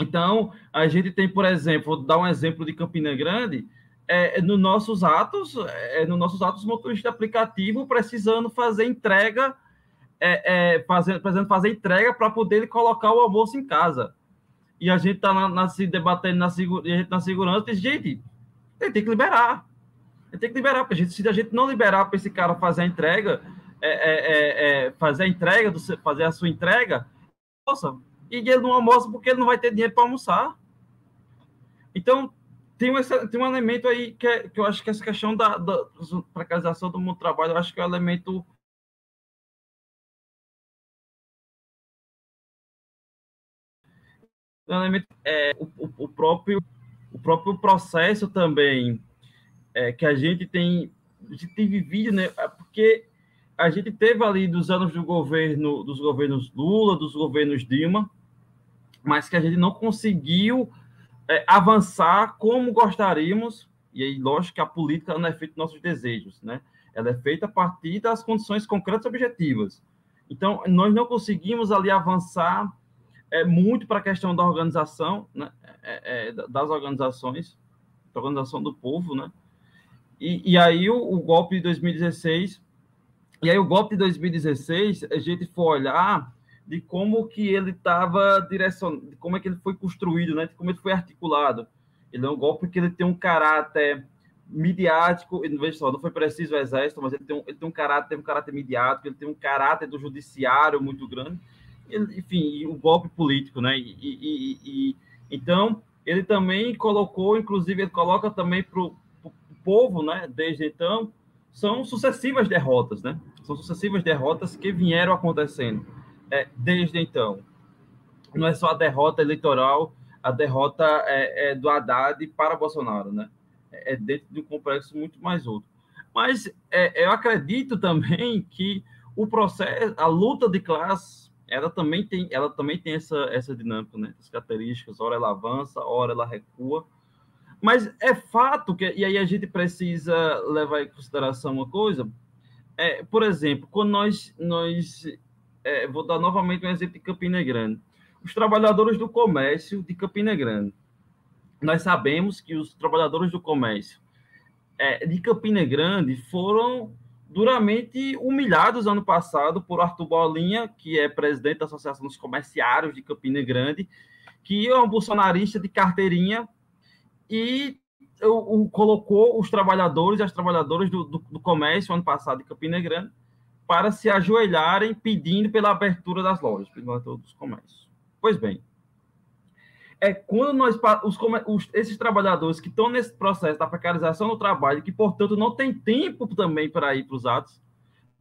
então, a gente tem, por exemplo, vou dar um exemplo de Campina Grande, é, nos nossos atos, é, nos nossos atos, motoristas de aplicativo precisando fazer entrega, é, é, fazendo, fazer entrega para poder colocar o almoço em casa. E a gente está na, na, se debatendo na, na segurança, diz, gente, tem que liberar. Tem que liberar, porque a gente, se a gente não liberar para esse cara fazer a entrega, é, é, é, fazer a entrega, do, fazer a sua entrega, nossa, e ele não almoça porque ele não vai ter dinheiro para almoçar. Então, tem um, tem um elemento aí que, é, que eu acho que essa questão da, da precarização do mundo do trabalho, eu acho que é um elemento é, o, o, próprio o próprio processo também é, que a gente tem a gente tem vivido, né? É porque a gente teve ali dos anos do governo dos governos Lula, dos governos Dilma, mas que a gente não conseguiu é, avançar como gostaríamos, e aí, lógico que a política não é feita dos nossos desejos, né? Ela é feita a partir das condições concretas objetivas. Então, nós não conseguimos ali avançar é, muito para a questão da organização, né? É, é, das organizações, da organização do povo, né? E, e aí, o, o golpe de 2016, e aí o golpe de 2016, a gente for olhar, de como que ele estava direcionado, como é que ele foi construído, né? De como ele foi articulado. Ele é um golpe que ele tem um caráter midiático, e veja só, não foi preciso o exército, mas ele tem um, ele tem um caráter, tem um caráter midiático, ele tem um caráter do judiciário muito grande, enfim, o golpe político, né? E, e, e, então ele também colocou, inclusive ele coloca também para o povo, né? Desde então são sucessivas derrotas, né? São sucessivas derrotas que vieram acontecendo é, desde então. Não é só a derrota eleitoral, a derrota é, é do Haddad para Bolsonaro, né? É, é dentro de um complexo muito mais outro. Mas é, eu acredito também que o processo, a luta de classe, ela também tem, ela também tem essa, essa dinâmica, né? As características, hora ela avança, hora ela recua. Mas é fato que, e aí a gente precisa levar em consideração uma coisa, é, por exemplo, quando nós, nós é, vou dar novamente um exemplo de Campina Grande. Os trabalhadores do comércio de Campina Grande. Nós sabemos que os trabalhadores do comércio é, de Campina Grande foram duramente humilhados ano passado por Arthur Bolinha, que é presidente da Associação dos Comerciários de Campina Grande, que é um bolsonarista de carteirinha e o, o colocou os trabalhadores e as trabalhadoras do, do, do comércio ano passado de Campina Grande para se ajoelharem pedindo pela abertura das lojas, pela abertura dos comércios. Pois bem, é quando nós os, os, esses trabalhadores que estão nesse processo da precarização do trabalho, que portanto não tem tempo também para ir para os atos,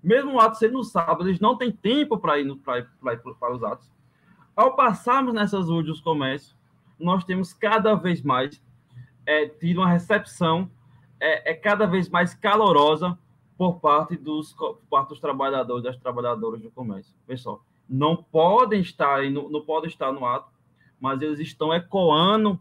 mesmo o ato sendo no sábado, eles não têm tempo para ir, ir, ir para os atos. Ao passarmos nessas ruas dos comércios, nós temos cada vez mais é, tido uma recepção é, é, cada vez mais calorosa por parte dos, por parte dos trabalhadores das trabalhadoras do comércio. Pessoal, não podem estar não, não podem estar no ato, mas eles estão ecoando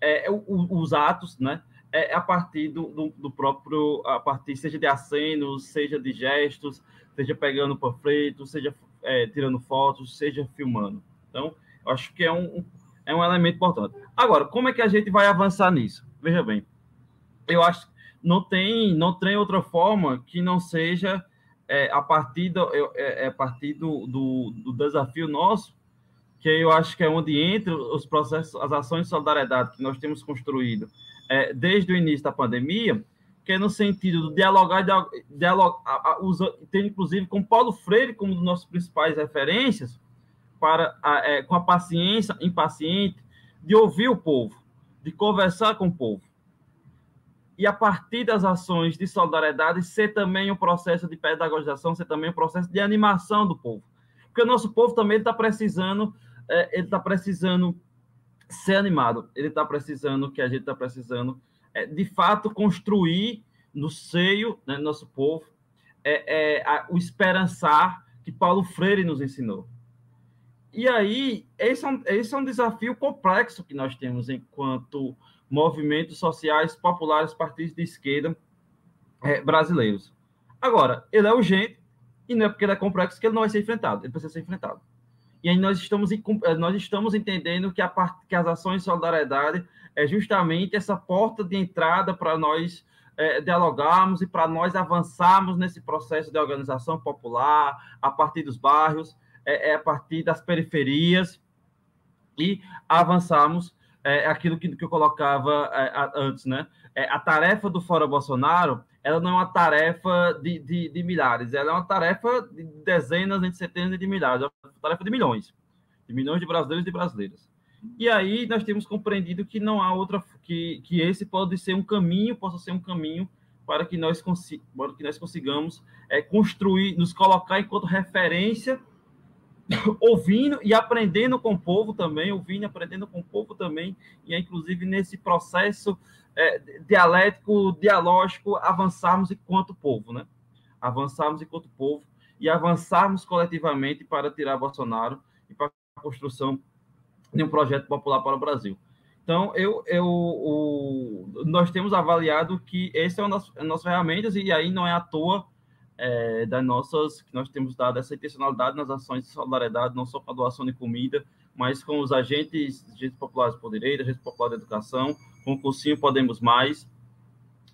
é, os atos, né? É, a partir do, do, do, próprio, a partir seja de acenos, seja de gestos, seja pegando panfleto, seja é, tirando fotos, seja filmando. Então, eu acho que é um, é um elemento importante. Agora, como é que a gente vai avançar nisso? Veja bem, eu acho que não tem, não tem outra forma que não seja é, a partir, do, é, é, a partir do, do, do, desafio nosso, que eu acho que é onde entra os processos, as ações de solidariedade que nós temos construído é, desde o início da pandemia, que é no sentido de dialogar, dialogar ter inclusive com Paulo Freire como um dos nossos principais referências, para é, com a paciência impaciente de ouvir o povo, de conversar com o povo. E a partir das ações de solidariedade, ser também um processo de pedagogização, ser também um processo de animação do povo. Porque o nosso povo também está precisando, é, ele está precisando ser animado, ele está precisando, que a gente está precisando, é, de fato, construir no seio né, do nosso povo é, é a, o esperançar que Paulo Freire nos ensinou. E aí, esse é, um, esse é um desafio complexo que nós temos enquanto movimentos sociais populares, partidos de esquerda é, brasileiros. Agora, ele é urgente, e não é porque ele é complexo que ele não vai ser enfrentado, ele precisa ser enfrentado. E aí nós estamos, nós estamos entendendo que, a, que as ações de solidariedade é justamente essa porta de entrada para nós é, dialogarmos e para nós avançarmos nesse processo de organização popular, a partir dos bairros, é, é a partir das periferias e avançarmos é, aquilo que, que eu colocava antes, né? A tarefa do Fora Bolsonaro, ela não é uma tarefa de, de, de, milhares, ela é uma tarefa de dezenas, entre centenas de milhares, é uma tarefa de milhões, de milhões de brasileiros e de brasileiras. E aí nós temos compreendido que não há outra, que, que esse pode ser um caminho, possa ser um caminho para que nós, consi para que nós consigamos é, construir, nos colocar enquanto referência ouvindo e aprendendo com o povo também, ouvindo e aprendendo com o povo também, e é, inclusive nesse processo é, dialético, dialógico, avançarmos enquanto povo, né? Avançarmos enquanto povo e avançarmos coletivamente para tirar Bolsonaro e para a construção de um projeto popular para o Brasil. Então, eu, eu, o, nós temos avaliado que esse é uma das nossas ferramentas, e aí não é à toa é, das nossas, que nós temos dado essa intencionalidade nas ações de solidariedade, não só com a doação de comida, mas com os agentes, agentes populares por direito, agentes populares de educação, com o cursinho Podemos Mais,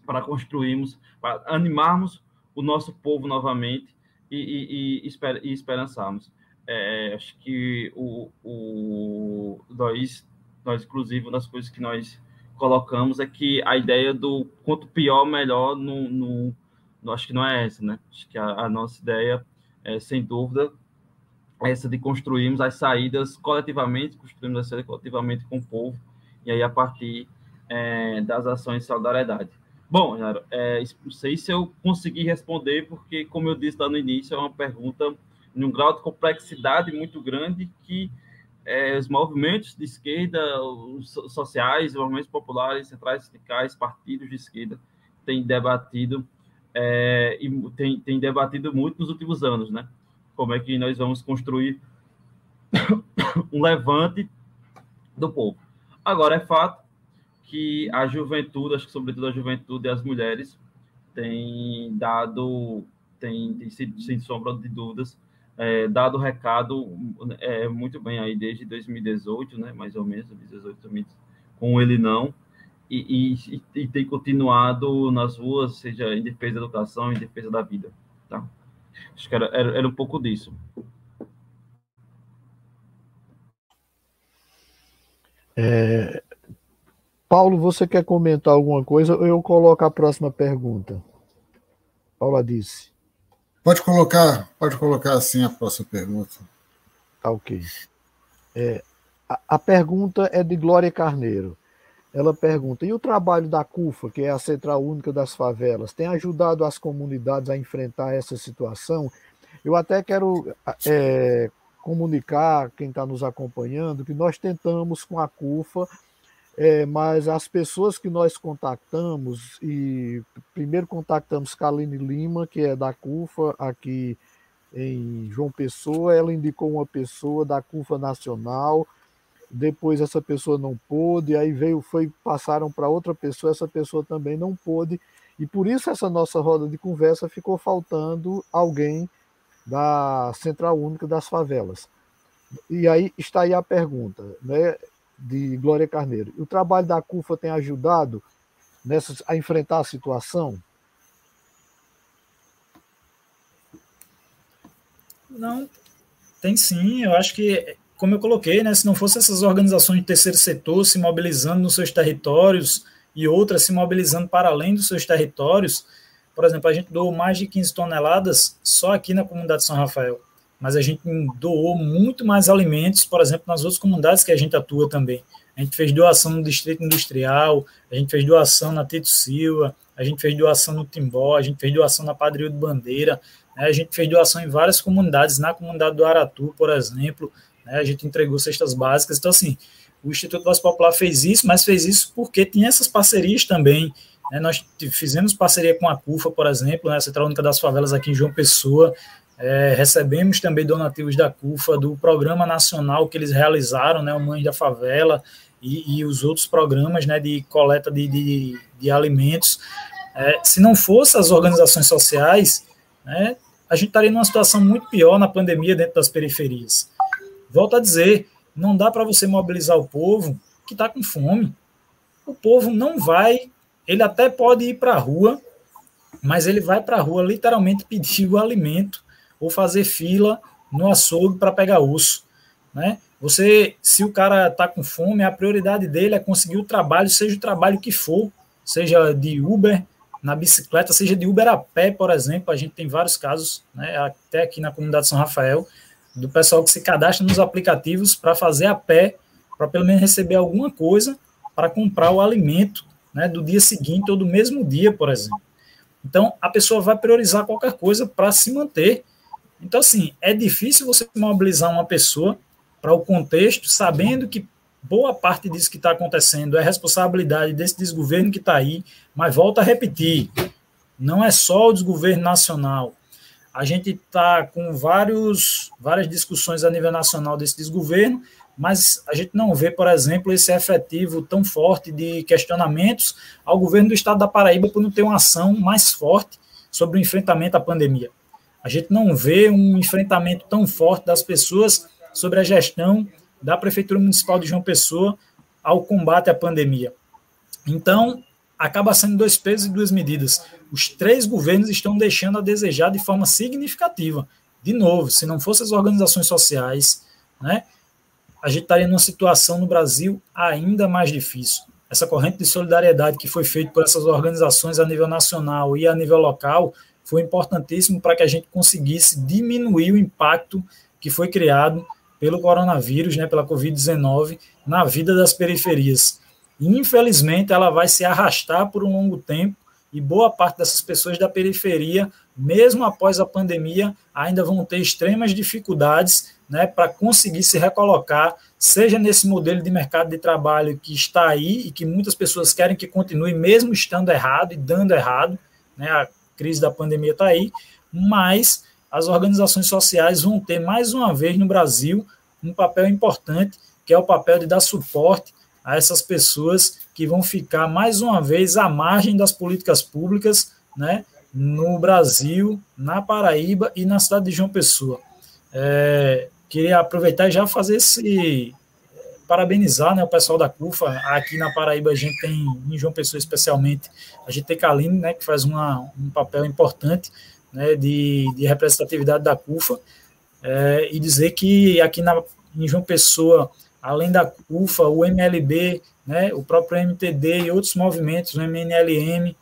para construirmos, para animarmos o nosso povo novamente e, e, e, esper, e esperançarmos. É, acho que o, o, nós, nós, inclusive, uma das coisas que nós colocamos é que a ideia do quanto pior, melhor no, no acho que não é essa, né? Acho que a, a nossa ideia é, sem dúvida, essa de construirmos as saídas coletivamente, construirmos as saídas coletivamente com o povo, e aí a partir é, das ações de solidariedade. Bom, Jaro, é, não sei se eu consegui responder, porque, como eu disse lá no início, é uma pergunta em um grau de complexidade muito grande que é, os movimentos de esquerda, os sociais, os movimentos populares, centrais sindicais, partidos de esquerda têm debatido é, e tem debatido muito nos últimos anos, né? Como é que nós vamos construir [coughs] um levante do povo. Agora, é fato que a juventude, acho que sobretudo a juventude e as mulheres, tem dado, tem, tem sido, sem sombra de dúvidas, é, dado recado é, muito bem aí desde 2018, né, mais ou menos, 2018, com ele não, e, e, e, tem continuado nas ruas, seja em defesa da educação, em defesa da vida. Tá? Acho que era, era, era um pouco disso.
É, Paulo, você quer comentar alguma coisa? Eu coloco a próxima pergunta. Paula disse.
Pode colocar, pode colocar assim a próxima pergunta.
Tá ok. É, a, a pergunta é de Glória Carneiro. Ela pergunta: e o trabalho da CUFA, que é a Central Única das Favelas, tem ajudado as comunidades a enfrentar essa situação? Eu até quero é, comunicar quem está nos acompanhando que nós tentamos com a CUFA, é, mas as pessoas que nós contactamos, e primeiro contactamos Kaline Lima, que é da CUFA aqui em João Pessoa, ela indicou uma pessoa da CUFA Nacional, depois essa pessoa não pôde, aí veio, foi, passaram para outra pessoa, essa pessoa também não pôde, e por isso essa nossa roda de conversa ficou faltando alguém da Central Única das Favelas. E aí está aí a pergunta, né, de Glória Carneiro. O trabalho da CUFA tem ajudado nessas, a enfrentar a situação?
Não, tem sim. Eu acho que, como eu coloquei, né, se não fosse essas organizações de terceiro setor se mobilizando nos seus territórios e outras se mobilizando para além dos seus territórios, por exemplo, a gente doou mais de 15 toneladas só aqui na comunidade São Rafael, mas a gente doou muito mais alimentos, por exemplo, nas outras comunidades que a gente atua também. A gente fez doação no Distrito Industrial, a gente fez doação na Tito Silva, a gente fez doação no Timbó, a gente fez doação na Padre de Bandeira, né? a gente fez doação em várias comunidades, na comunidade do Aratu, por exemplo, né? a gente entregou cestas básicas. Então, assim, o Instituto Voz Popular fez isso, mas fez isso porque tinha essas parcerias também né, nós fizemos parceria com a CUFA, por exemplo, né, a Central Única das Favelas aqui em João Pessoa. É, recebemos também donativos da CUFA, do programa nacional que eles realizaram, né, o Mãe da Favela, e, e os outros programas né, de coleta de, de, de alimentos. É, se não fossem as organizações sociais, né, a gente estaria numa situação muito pior na pandemia dentro das periferias. Volto a dizer, não dá para você mobilizar o povo que está com fome. O povo não vai ele até pode ir para a rua, mas ele vai para a rua literalmente pedir o alimento ou fazer fila no açougue para pegar osso, né? Você, se o cara está com fome, a prioridade dele é conseguir o trabalho, seja o trabalho que for, seja de Uber, na bicicleta, seja de Uber a pé, por exemplo. A gente tem vários casos, né, até aqui na comunidade São Rafael, do pessoal que se cadastra nos aplicativos para fazer a pé, para pelo menos receber alguma coisa para comprar o alimento né, do dia seguinte ou do mesmo dia, por exemplo. Então, a pessoa vai priorizar qualquer coisa para se manter. Então, assim, é difícil você mobilizar uma pessoa para o contexto, sabendo que boa parte disso que está acontecendo é responsabilidade desse desgoverno que está aí, mas volta a repetir, não é só o desgoverno nacional. A gente está com vários, várias discussões a nível nacional desse desgoverno, mas a gente não vê, por exemplo, esse efetivo tão forte de questionamentos ao governo do estado da Paraíba por não ter uma ação mais forte sobre o enfrentamento à pandemia. A gente não vê um enfrentamento tão forte das pessoas sobre a gestão da Prefeitura Municipal de João Pessoa ao combate à pandemia. Então, acaba sendo dois pesos e duas medidas. Os três governos estão deixando a desejar de forma significativa. De novo, se não fossem as organizações sociais, né, a gente estaria numa situação no Brasil ainda mais difícil. Essa corrente de solidariedade que foi feita por essas organizações a nível nacional e a nível local foi importantíssimo para que a gente conseguisse diminuir o impacto que foi criado pelo coronavírus, né, pela Covid-19, na vida das periferias. Infelizmente, ela vai se arrastar por um longo tempo e boa parte dessas pessoas da periferia, mesmo após a pandemia, ainda vão ter extremas dificuldades né, para conseguir se recolocar, seja nesse modelo de mercado de trabalho que está aí e que muitas pessoas querem que continue, mesmo estando errado e dando errado, né, a crise da pandemia está aí, mas as organizações sociais vão ter mais uma vez no Brasil um papel importante, que é o papel de dar suporte a essas pessoas que vão ficar mais uma vez à margem das políticas públicas, né, no Brasil, na Paraíba e na cidade de João Pessoa. É, queria aproveitar e já fazer esse parabenizar né, o pessoal da CUFA. Aqui na Paraíba a gente tem, em João Pessoa especialmente, a gente tem Kaline, né, que faz uma, um papel importante né, de, de representatividade da CUFA, é, e dizer que aqui na, em João Pessoa, além da CUFA, o MLB, né, o próprio MTD e outros movimentos, o MNLM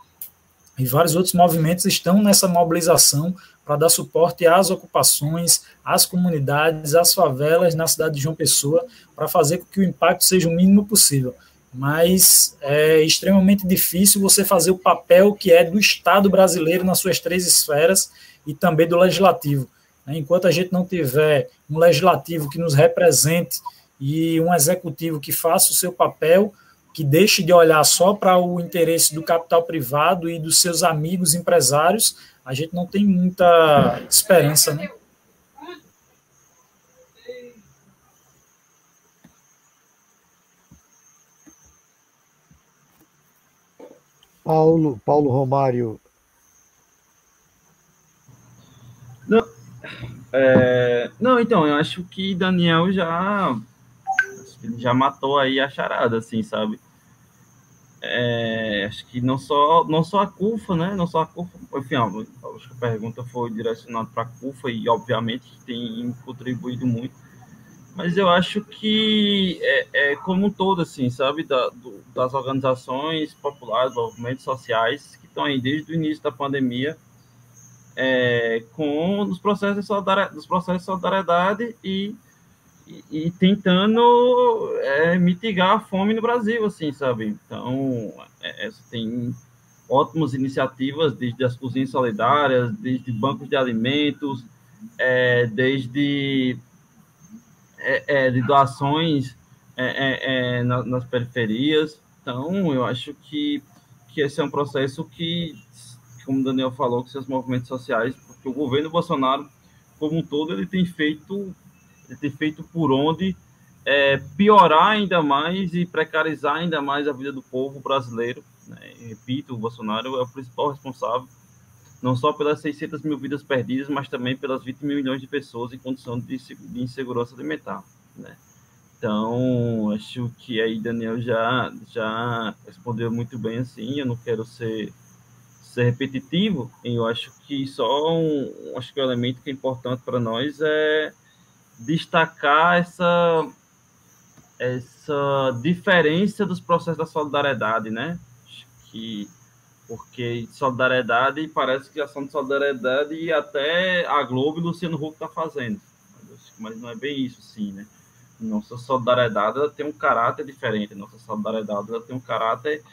e vários outros movimentos estão nessa mobilização para dar suporte às ocupações, às comunidades, às favelas na cidade de João Pessoa, para fazer com que o impacto seja o mínimo possível. Mas é extremamente difícil você fazer o papel que é do Estado brasileiro nas suas três esferas e também do legislativo. Né? Enquanto a gente não tiver um legislativo que nos represente e um executivo que faça o seu papel, que deixe de olhar só para o interesse do capital privado e dos seus amigos empresários, a gente não tem muita esperança, né?
Paulo, Paulo Romário.
Não, é, não, então, eu acho que Daniel já já matou aí a charada, assim, sabe? É, acho que não só, não só a CUFA, né? Não só a CUFA, enfim, acho que a pergunta foi direcionada para a CUFA e, obviamente, tem contribuído muito. Mas eu acho que é, é como um todo, assim, sabe? Da, do, das organizações populares, movimentos sociais que estão aí desde o início da pandemia é, com os processos de solidariedade, processos de solidariedade e e, tentando é, mitigar a fome no Brasil, assim, sabe? Então, é, é, tem ótimas iniciativas, desde as cozinhas solidárias, desde bancos de alimentos, é, desde é, é de doações é, na, nas periferias. Então, eu acho que, que esse é um processo que, como o Daniel falou, que seus movimentos sociais, porque o governo Bolsonaro, como um todo, ele tem feito ter feito por onde é, piorar ainda mais e precarizar ainda mais a vida do povo brasileiro. Né? Repito, o Bolsonaro é o principal responsável, não só pelas 600 mil vidas perdidas, mas também pelas 20 mil milhões de pessoas em condição de, de insegurança alimentar. Né? Então, acho que aí Daniel já, já respondeu muito bem assim, eu não quero ser ser repetitivo, eu acho que só um, acho que o elemento que é importante para nós é destacar essa essa diferença dos processos da solidariedade, né? Que porque solidariedade parece que a ação de solidariedade e até a Globo e Luciano Huck tá fazendo, mas não é bem isso, sim, né? Nossa solidariedade ela tem um caráter diferente, nossa solidariedade ela tem um caráter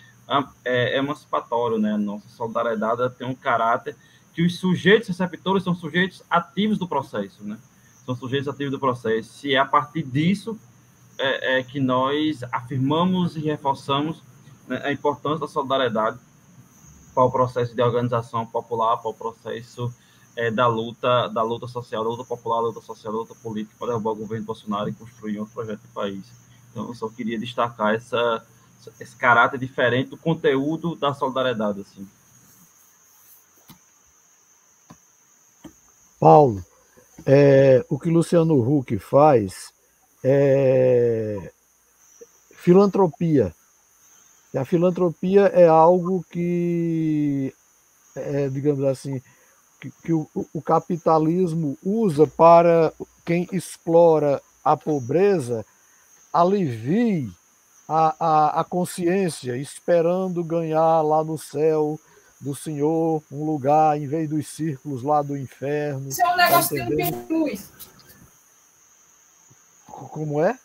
é, emancipatório, né? Nossa solidariedade ela tem um caráter que os sujeitos receptores são sujeitos ativos do processo, né? São sujeitos ativos do processo. Se é a partir disso é, é que nós afirmamos e reforçamos né, a importância da solidariedade para o processo de organização popular, para o processo é, da luta, da luta social, da luta popular, da luta social, da luta política para derrubar o governo Bolsonaro e construir um projeto de país. Então, eu só queria destacar essa, esse caráter diferente do conteúdo da solidariedade, assim.
Paulo, é, o que Luciano Huck faz é filantropia. A filantropia é algo que, é, digamos assim, que, que o, o, capitalismo usa para quem explora a pobreza alivie a, a, a consciência, esperando ganhar lá no céu do Senhor, um lugar em vez dos círculos lá do inferno.
Isso é um negócio que tem luz.
Como é?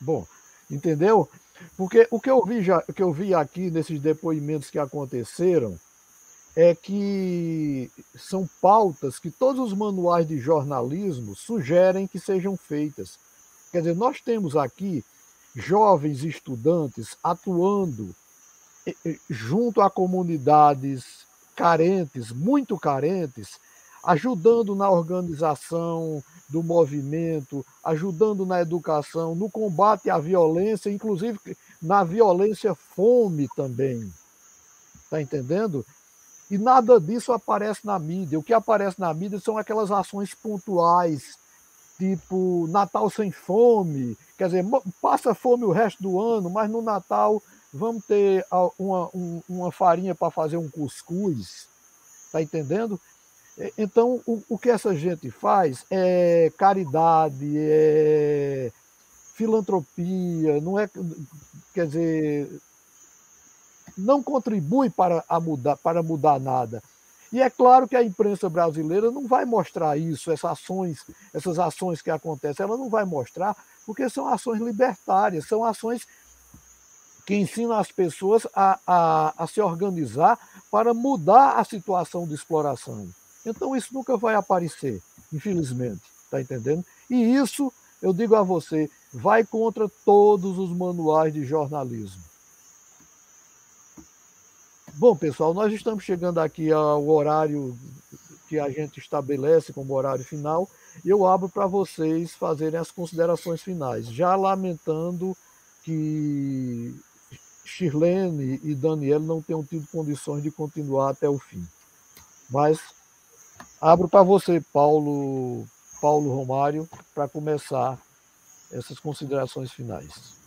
Bom, entendeu? Porque o que eu vi já, o que eu vi aqui nesses depoimentos que aconteceram é que são pautas que todos os manuais de jornalismo sugerem que sejam feitas. Quer dizer, nós temos aqui jovens estudantes atuando junto a comunidades carentes, muito carentes, ajudando na organização do movimento, ajudando na educação, no combate à violência, inclusive na violência fome também. Está entendendo? E nada disso aparece na mídia. O que aparece na mídia são aquelas ações pontuais, tipo Natal sem fome, quer dizer, passa fome o resto do ano, mas no Natal vamos ter uma, uma farinha para fazer um cuscuz, tá entendendo? Então, o, o que essa gente faz é caridade, é filantropia, não é, quer dizer, não contribui para, a mudar, para mudar nada. E é claro que a imprensa brasileira não vai mostrar isso, essas ações, essas ações que acontecem, ela não vai mostrar, porque são ações libertárias, são ações que ensinam as pessoas a, a, a se organizar para mudar a situação de exploração. Então isso nunca vai aparecer, infelizmente, está entendendo? E isso, eu digo a você, vai contra todos os manuais de jornalismo. Bom, pessoal, nós estamos chegando aqui ao horário que a gente estabelece como horário final. Eu abro para vocês fazerem as considerações finais, já lamentando que Shirlene e Daniel não tenham tido condições de continuar até o fim. Mas abro para você, Paulo, Paulo Romário, para começar essas considerações finais.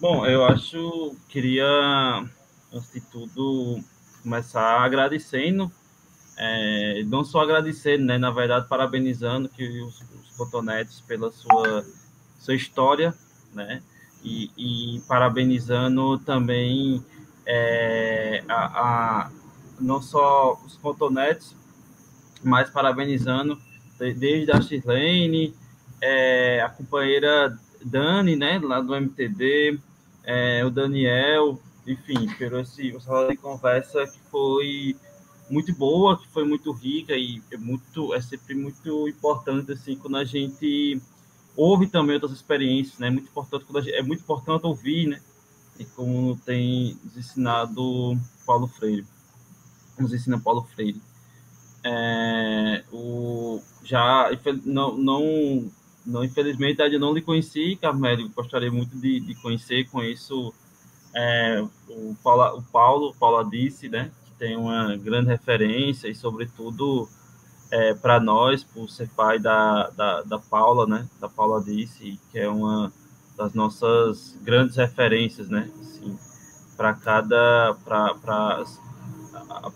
Bom, eu acho queria antes de tudo começar agradecendo, é, não só agradecendo, né, na verdade parabenizando que os, os cotonetes pela sua sua história, né, e, e parabenizando também é, a, a, não só os cotonetes, mas parabenizando desde a Shirlene, é, a companheira Dani, né, lá do MTD, é, o Daniel, enfim, pelo esse, essa conversa que foi muito boa, que foi muito rica e é muito é sempre muito importante assim quando a gente ouve também outras experiências, né? É muito importante gente, é muito importante ouvir, né? E como tem nos ensinado Paulo Freire, nos ensina Paulo Freire. É, o já não não não infelizmente ainda não lhe conheci, Carmelo, gostaria muito de, de conhecer, conheço é, o, Paulo, o Paulo, Paula disse, né, que tem uma grande referência e, sobretudo, é, para nós, por ser pai da, da, da Paula, né, da Paula disse, que é uma das nossas grandes referências, né, assim, para cada, para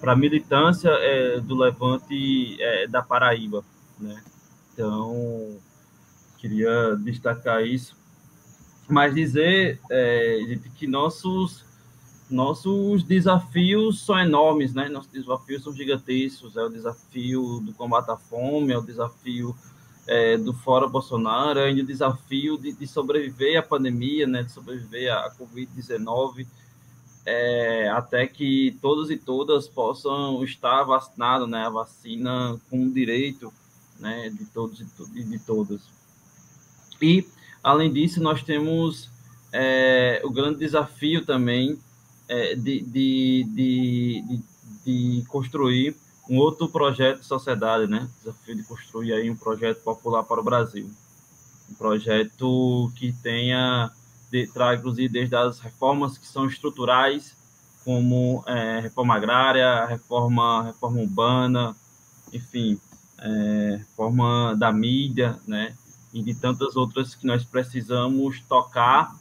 para a militância é, do Levante é, da Paraíba, né? Então, queria destacar isso. Mas dizer é, que nossos nossos desafios são enormes, né? Nossos desafios são gigantescos. É o desafio do combate à fome, é o desafio é, do fora Bolsonaro, é o desafio de, de, sobreviver à pandemia, né? De sobreviver à Covid-19, é, até que todos e todas possam estar vacinados, né? A vacina com direito, né? De todos e de todas. E Além disso, nós temos é, o grande desafio também de, de, de, de, construir um outro projeto de sociedade, né? Desafio de construir aí um projeto popular para o Brasil. Um projeto que tenha, de, traga inclusive desde as reformas que são estruturais, como é, reforma agrária, reforma, reforma urbana, enfim, é, reforma da mídia, né? e de tantas outras que nós precisamos tocar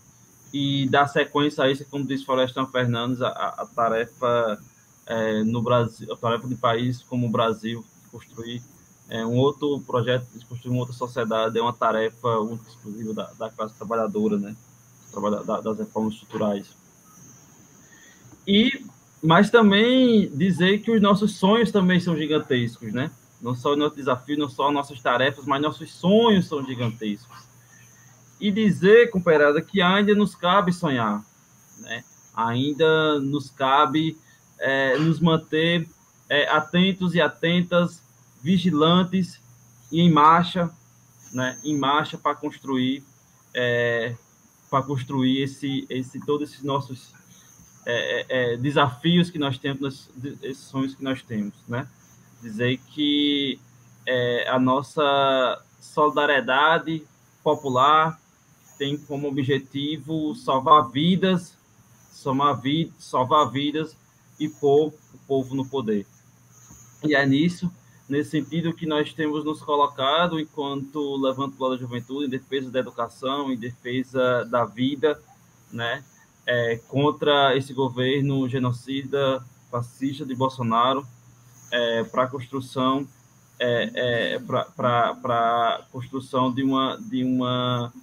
e dar sequência a isso, como disse Florestan Fernandes, a, a tarefa é, no Brasil, a tarefa de país como o Brasil, construir é, um outro projeto, construir uma outra sociedade, é uma tarefa única, exclusiva da, da classe trabalhadora, né? das reformas estruturais. E, mas também dizer que os nossos sonhos também são gigantescos, né? Não só o nosso desafio, não só nossas tarefas, mas nossos sonhos são gigantescos. E dizer, companheirada, que ainda nos cabe sonhar, né? Ainda nos cabe é, nos manter é, atentos e atentas, vigilantes e em marcha, né? Em marcha para construir, é, para construir esse, esse, todos esses nossos é, é, é, desafios que nós temos, esses sonhos que nós temos, né? dizer que a nossa solidariedade popular tem como objetivo salvar vidas, salvar, vi salvar vidas e pôr o povo no poder. E é nisso, nesse sentido, que nós temos nos colocado enquanto Levante da Juventude, em defesa da educação, em defesa da vida, né? É, contra esse governo genocida, fascista de Bolsonaro, é, para a construção é, é, para construção de uma de uma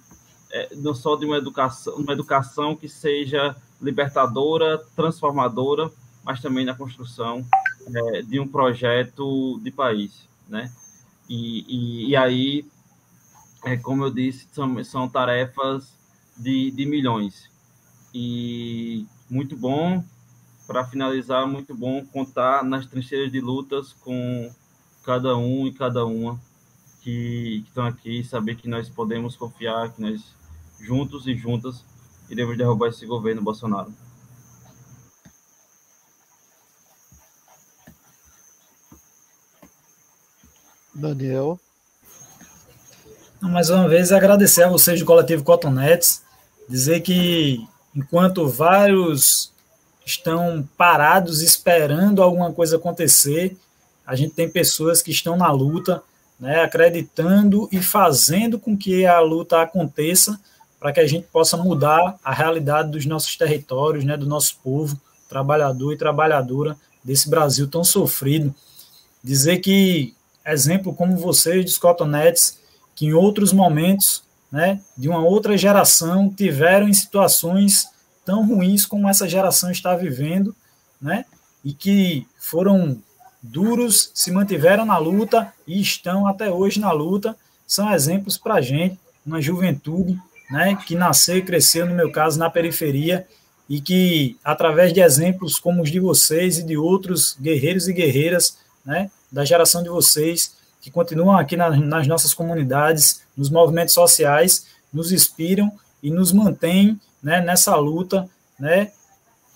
é, não só de uma educação uma educação que seja libertadora transformadora mas também na construção é, de um projeto de país, né? E, e, e aí, é, como eu disse, são, são tarefas de, de milhões. E muito bom, para finalizar, muito bom contar nas trincheiras de lutas com cada um e cada uma que, que estão aqui, saber que nós podemos confiar, que nós juntos e juntas iremos derrubar esse governo Bolsonaro.
Daniel.
Mais uma vez, agradecer a vocês do coletivo Cotonetes, dizer que enquanto vários estão parados esperando alguma coisa acontecer, a gente tem pessoas que estão na luta, né, acreditando e fazendo com que a luta aconteça para que a gente possa mudar a realidade dos nossos territórios, né, do nosso povo, trabalhador e trabalhadora desse Brasil tão sofrido. Dizer que exemplo como vocês dos Cotonetes, que em outros momentos, né, de uma outra geração, tiveram em situações tão ruins como essa geração está vivendo, né, e que foram duros, se mantiveram na luta e estão até hoje na luta, são exemplos para a gente, uma juventude né, que nasceu e cresceu, no meu caso, na periferia, e que, através de exemplos como os de vocês e de outros guerreiros e guerreiras, né, da geração de vocês, que continuam aqui na, nas nossas comunidades, nos movimentos sociais, nos inspiram e nos mantêm né, nessa luta, né,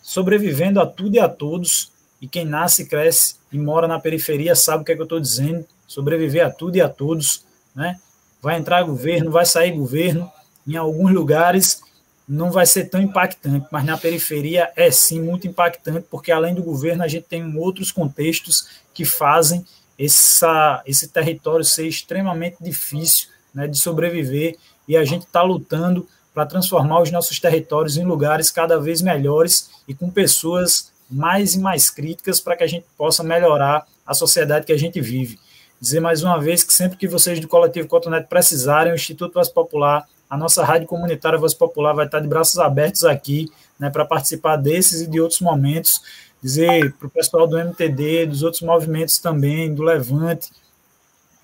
sobrevivendo a tudo e a todos. E quem nasce, cresce e mora na periferia sabe o que, é que eu estou dizendo: sobreviver a tudo e a todos. Né? Vai entrar governo, vai sair governo. Em alguns lugares não vai ser tão impactante, mas na periferia é sim muito impactante, porque além do governo, a gente tem outros contextos que fazem essa, esse território ser extremamente difícil né, de sobreviver e a gente está lutando para transformar os nossos territórios em lugares cada vez melhores e com pessoas mais e mais críticas para que a gente possa melhorar a sociedade que a gente vive. Dizer mais uma vez que sempre que vocês do Coletivo Cotonete precisarem, o Instituto Voz Popular, a nossa rádio comunitária Voz Popular vai estar de braços abertos aqui né, para participar desses e de outros momentos. Dizer para o pessoal do MTD, dos outros movimentos também, do Levante,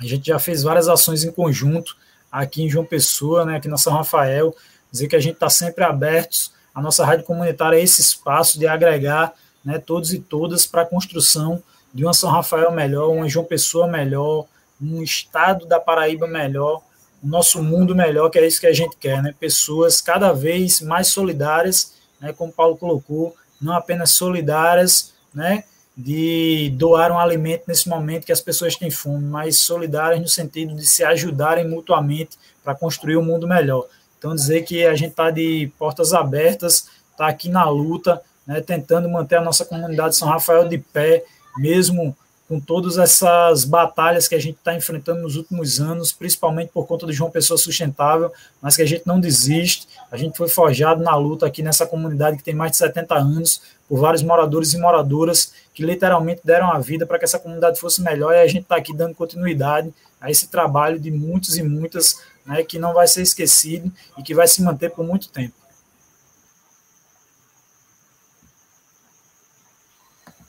a gente já fez várias ações em conjunto aqui em João Pessoa, né, aqui na São Rafael, dizer que a gente está sempre abertos, a nossa rádio comunitária é esse espaço de agregar né, todos e todas para a construção de uma São Rafael melhor, uma João Pessoa melhor, um estado da Paraíba melhor, o nosso mundo melhor, que é isso que a gente quer, né? Pessoas cada vez mais solidárias, né, como Paulo colocou, não apenas solidárias, né, de doar um alimento nesse momento que as pessoas têm fome, mas solidárias no sentido de se ajudarem mutuamente para construir um mundo melhor. Então, dizer que a gente está de portas abertas, está aqui na luta, né, tentando manter a nossa comunidade São Rafael de pé, mesmo com todas essas batalhas que a gente está enfrentando nos últimos anos, principalmente por conta do João Pessoa Sustentável, mas que a gente não desiste. A gente foi forjado na luta aqui nessa comunidade que tem mais de 70 anos, por vários moradores e moradoras que literalmente deram a vida para que essa comunidade fosse melhor e a gente está aqui dando continuidade a esse trabalho de muitos e muitas né, que não vai ser esquecido e que vai se manter por muito tempo.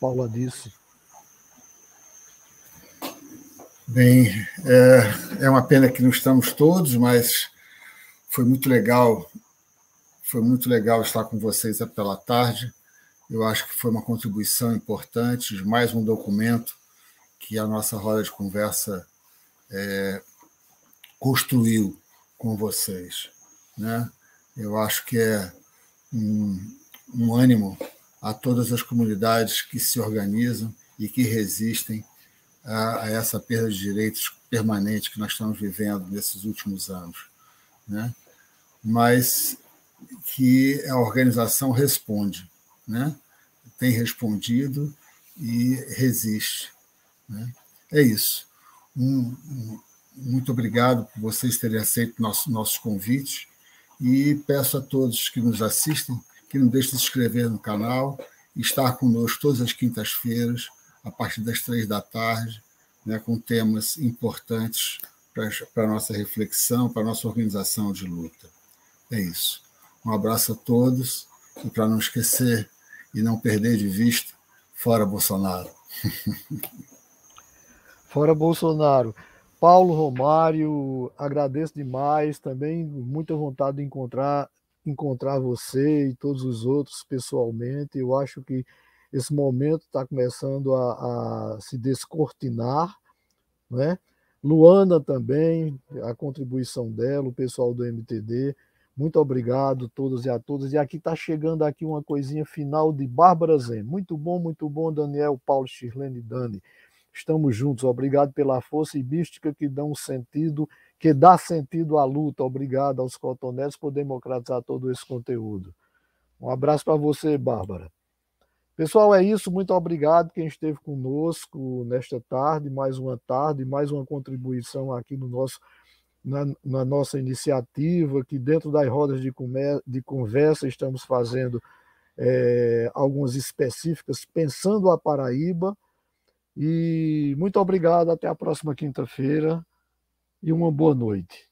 Paula disse.
Bem, é, é uma pena que não estamos todos, mas foi muito legal, foi muito legal estar com vocês pela tarde. Eu acho que foi uma contribuição importante, mais um documento que a nossa roda de conversa é, construiu com vocês. Né? Eu acho que é um, um ânimo a todas as comunidades que se organizam e que resistem a, a essa perda de direitos permanente que nós estamos vivendo nesses últimos anos. Né? Mas que a organização responde, né? tem respondido e resiste. Né? É isso. Um, um, muito obrigado por vocês terem aceito nosso, nossos convites e peço a todos que nos assistem que não deixem de se inscrever no canal estar conosco todas as quintas-feiras a partir das três da tarde, né, com temas importantes para a nossa reflexão, para a nossa organização de luta. É isso. Um abraço a todos e para não esquecer e não perder de vista, fora Bolsonaro. [laughs]
Fora Bolsonaro. Paulo Romário, agradeço demais. Também muita vontade de encontrar encontrar você e todos os outros pessoalmente. Eu acho que esse momento está começando a, a, se descortinar, né? Luana também, a contribuição dela, o pessoal do MTD. Muito obrigado a todos e a todas. E aqui está chegando aqui uma coisinha final de Bárbara Zen. Muito bom, muito bom, Daniel, Paulo, Shirlene e Dani. Estamos juntos. Obrigado pela força e mística que dão sentido, que dá sentido à luta. Obrigado aos cotonetes por democratizar todo esse conteúdo. Um abraço para você, Bárbara. Pessoal, é isso. Muito obrigado quem esteve conosco nesta tarde, mais uma tarde, mais uma contribuição aqui no nosso, na, na nossa iniciativa, que dentro das rodas de, comer, de conversa estamos fazendo é, algumas específicas, pensando a Paraíba. E muito obrigado. Até a próxima quinta-feira e uma boa noite.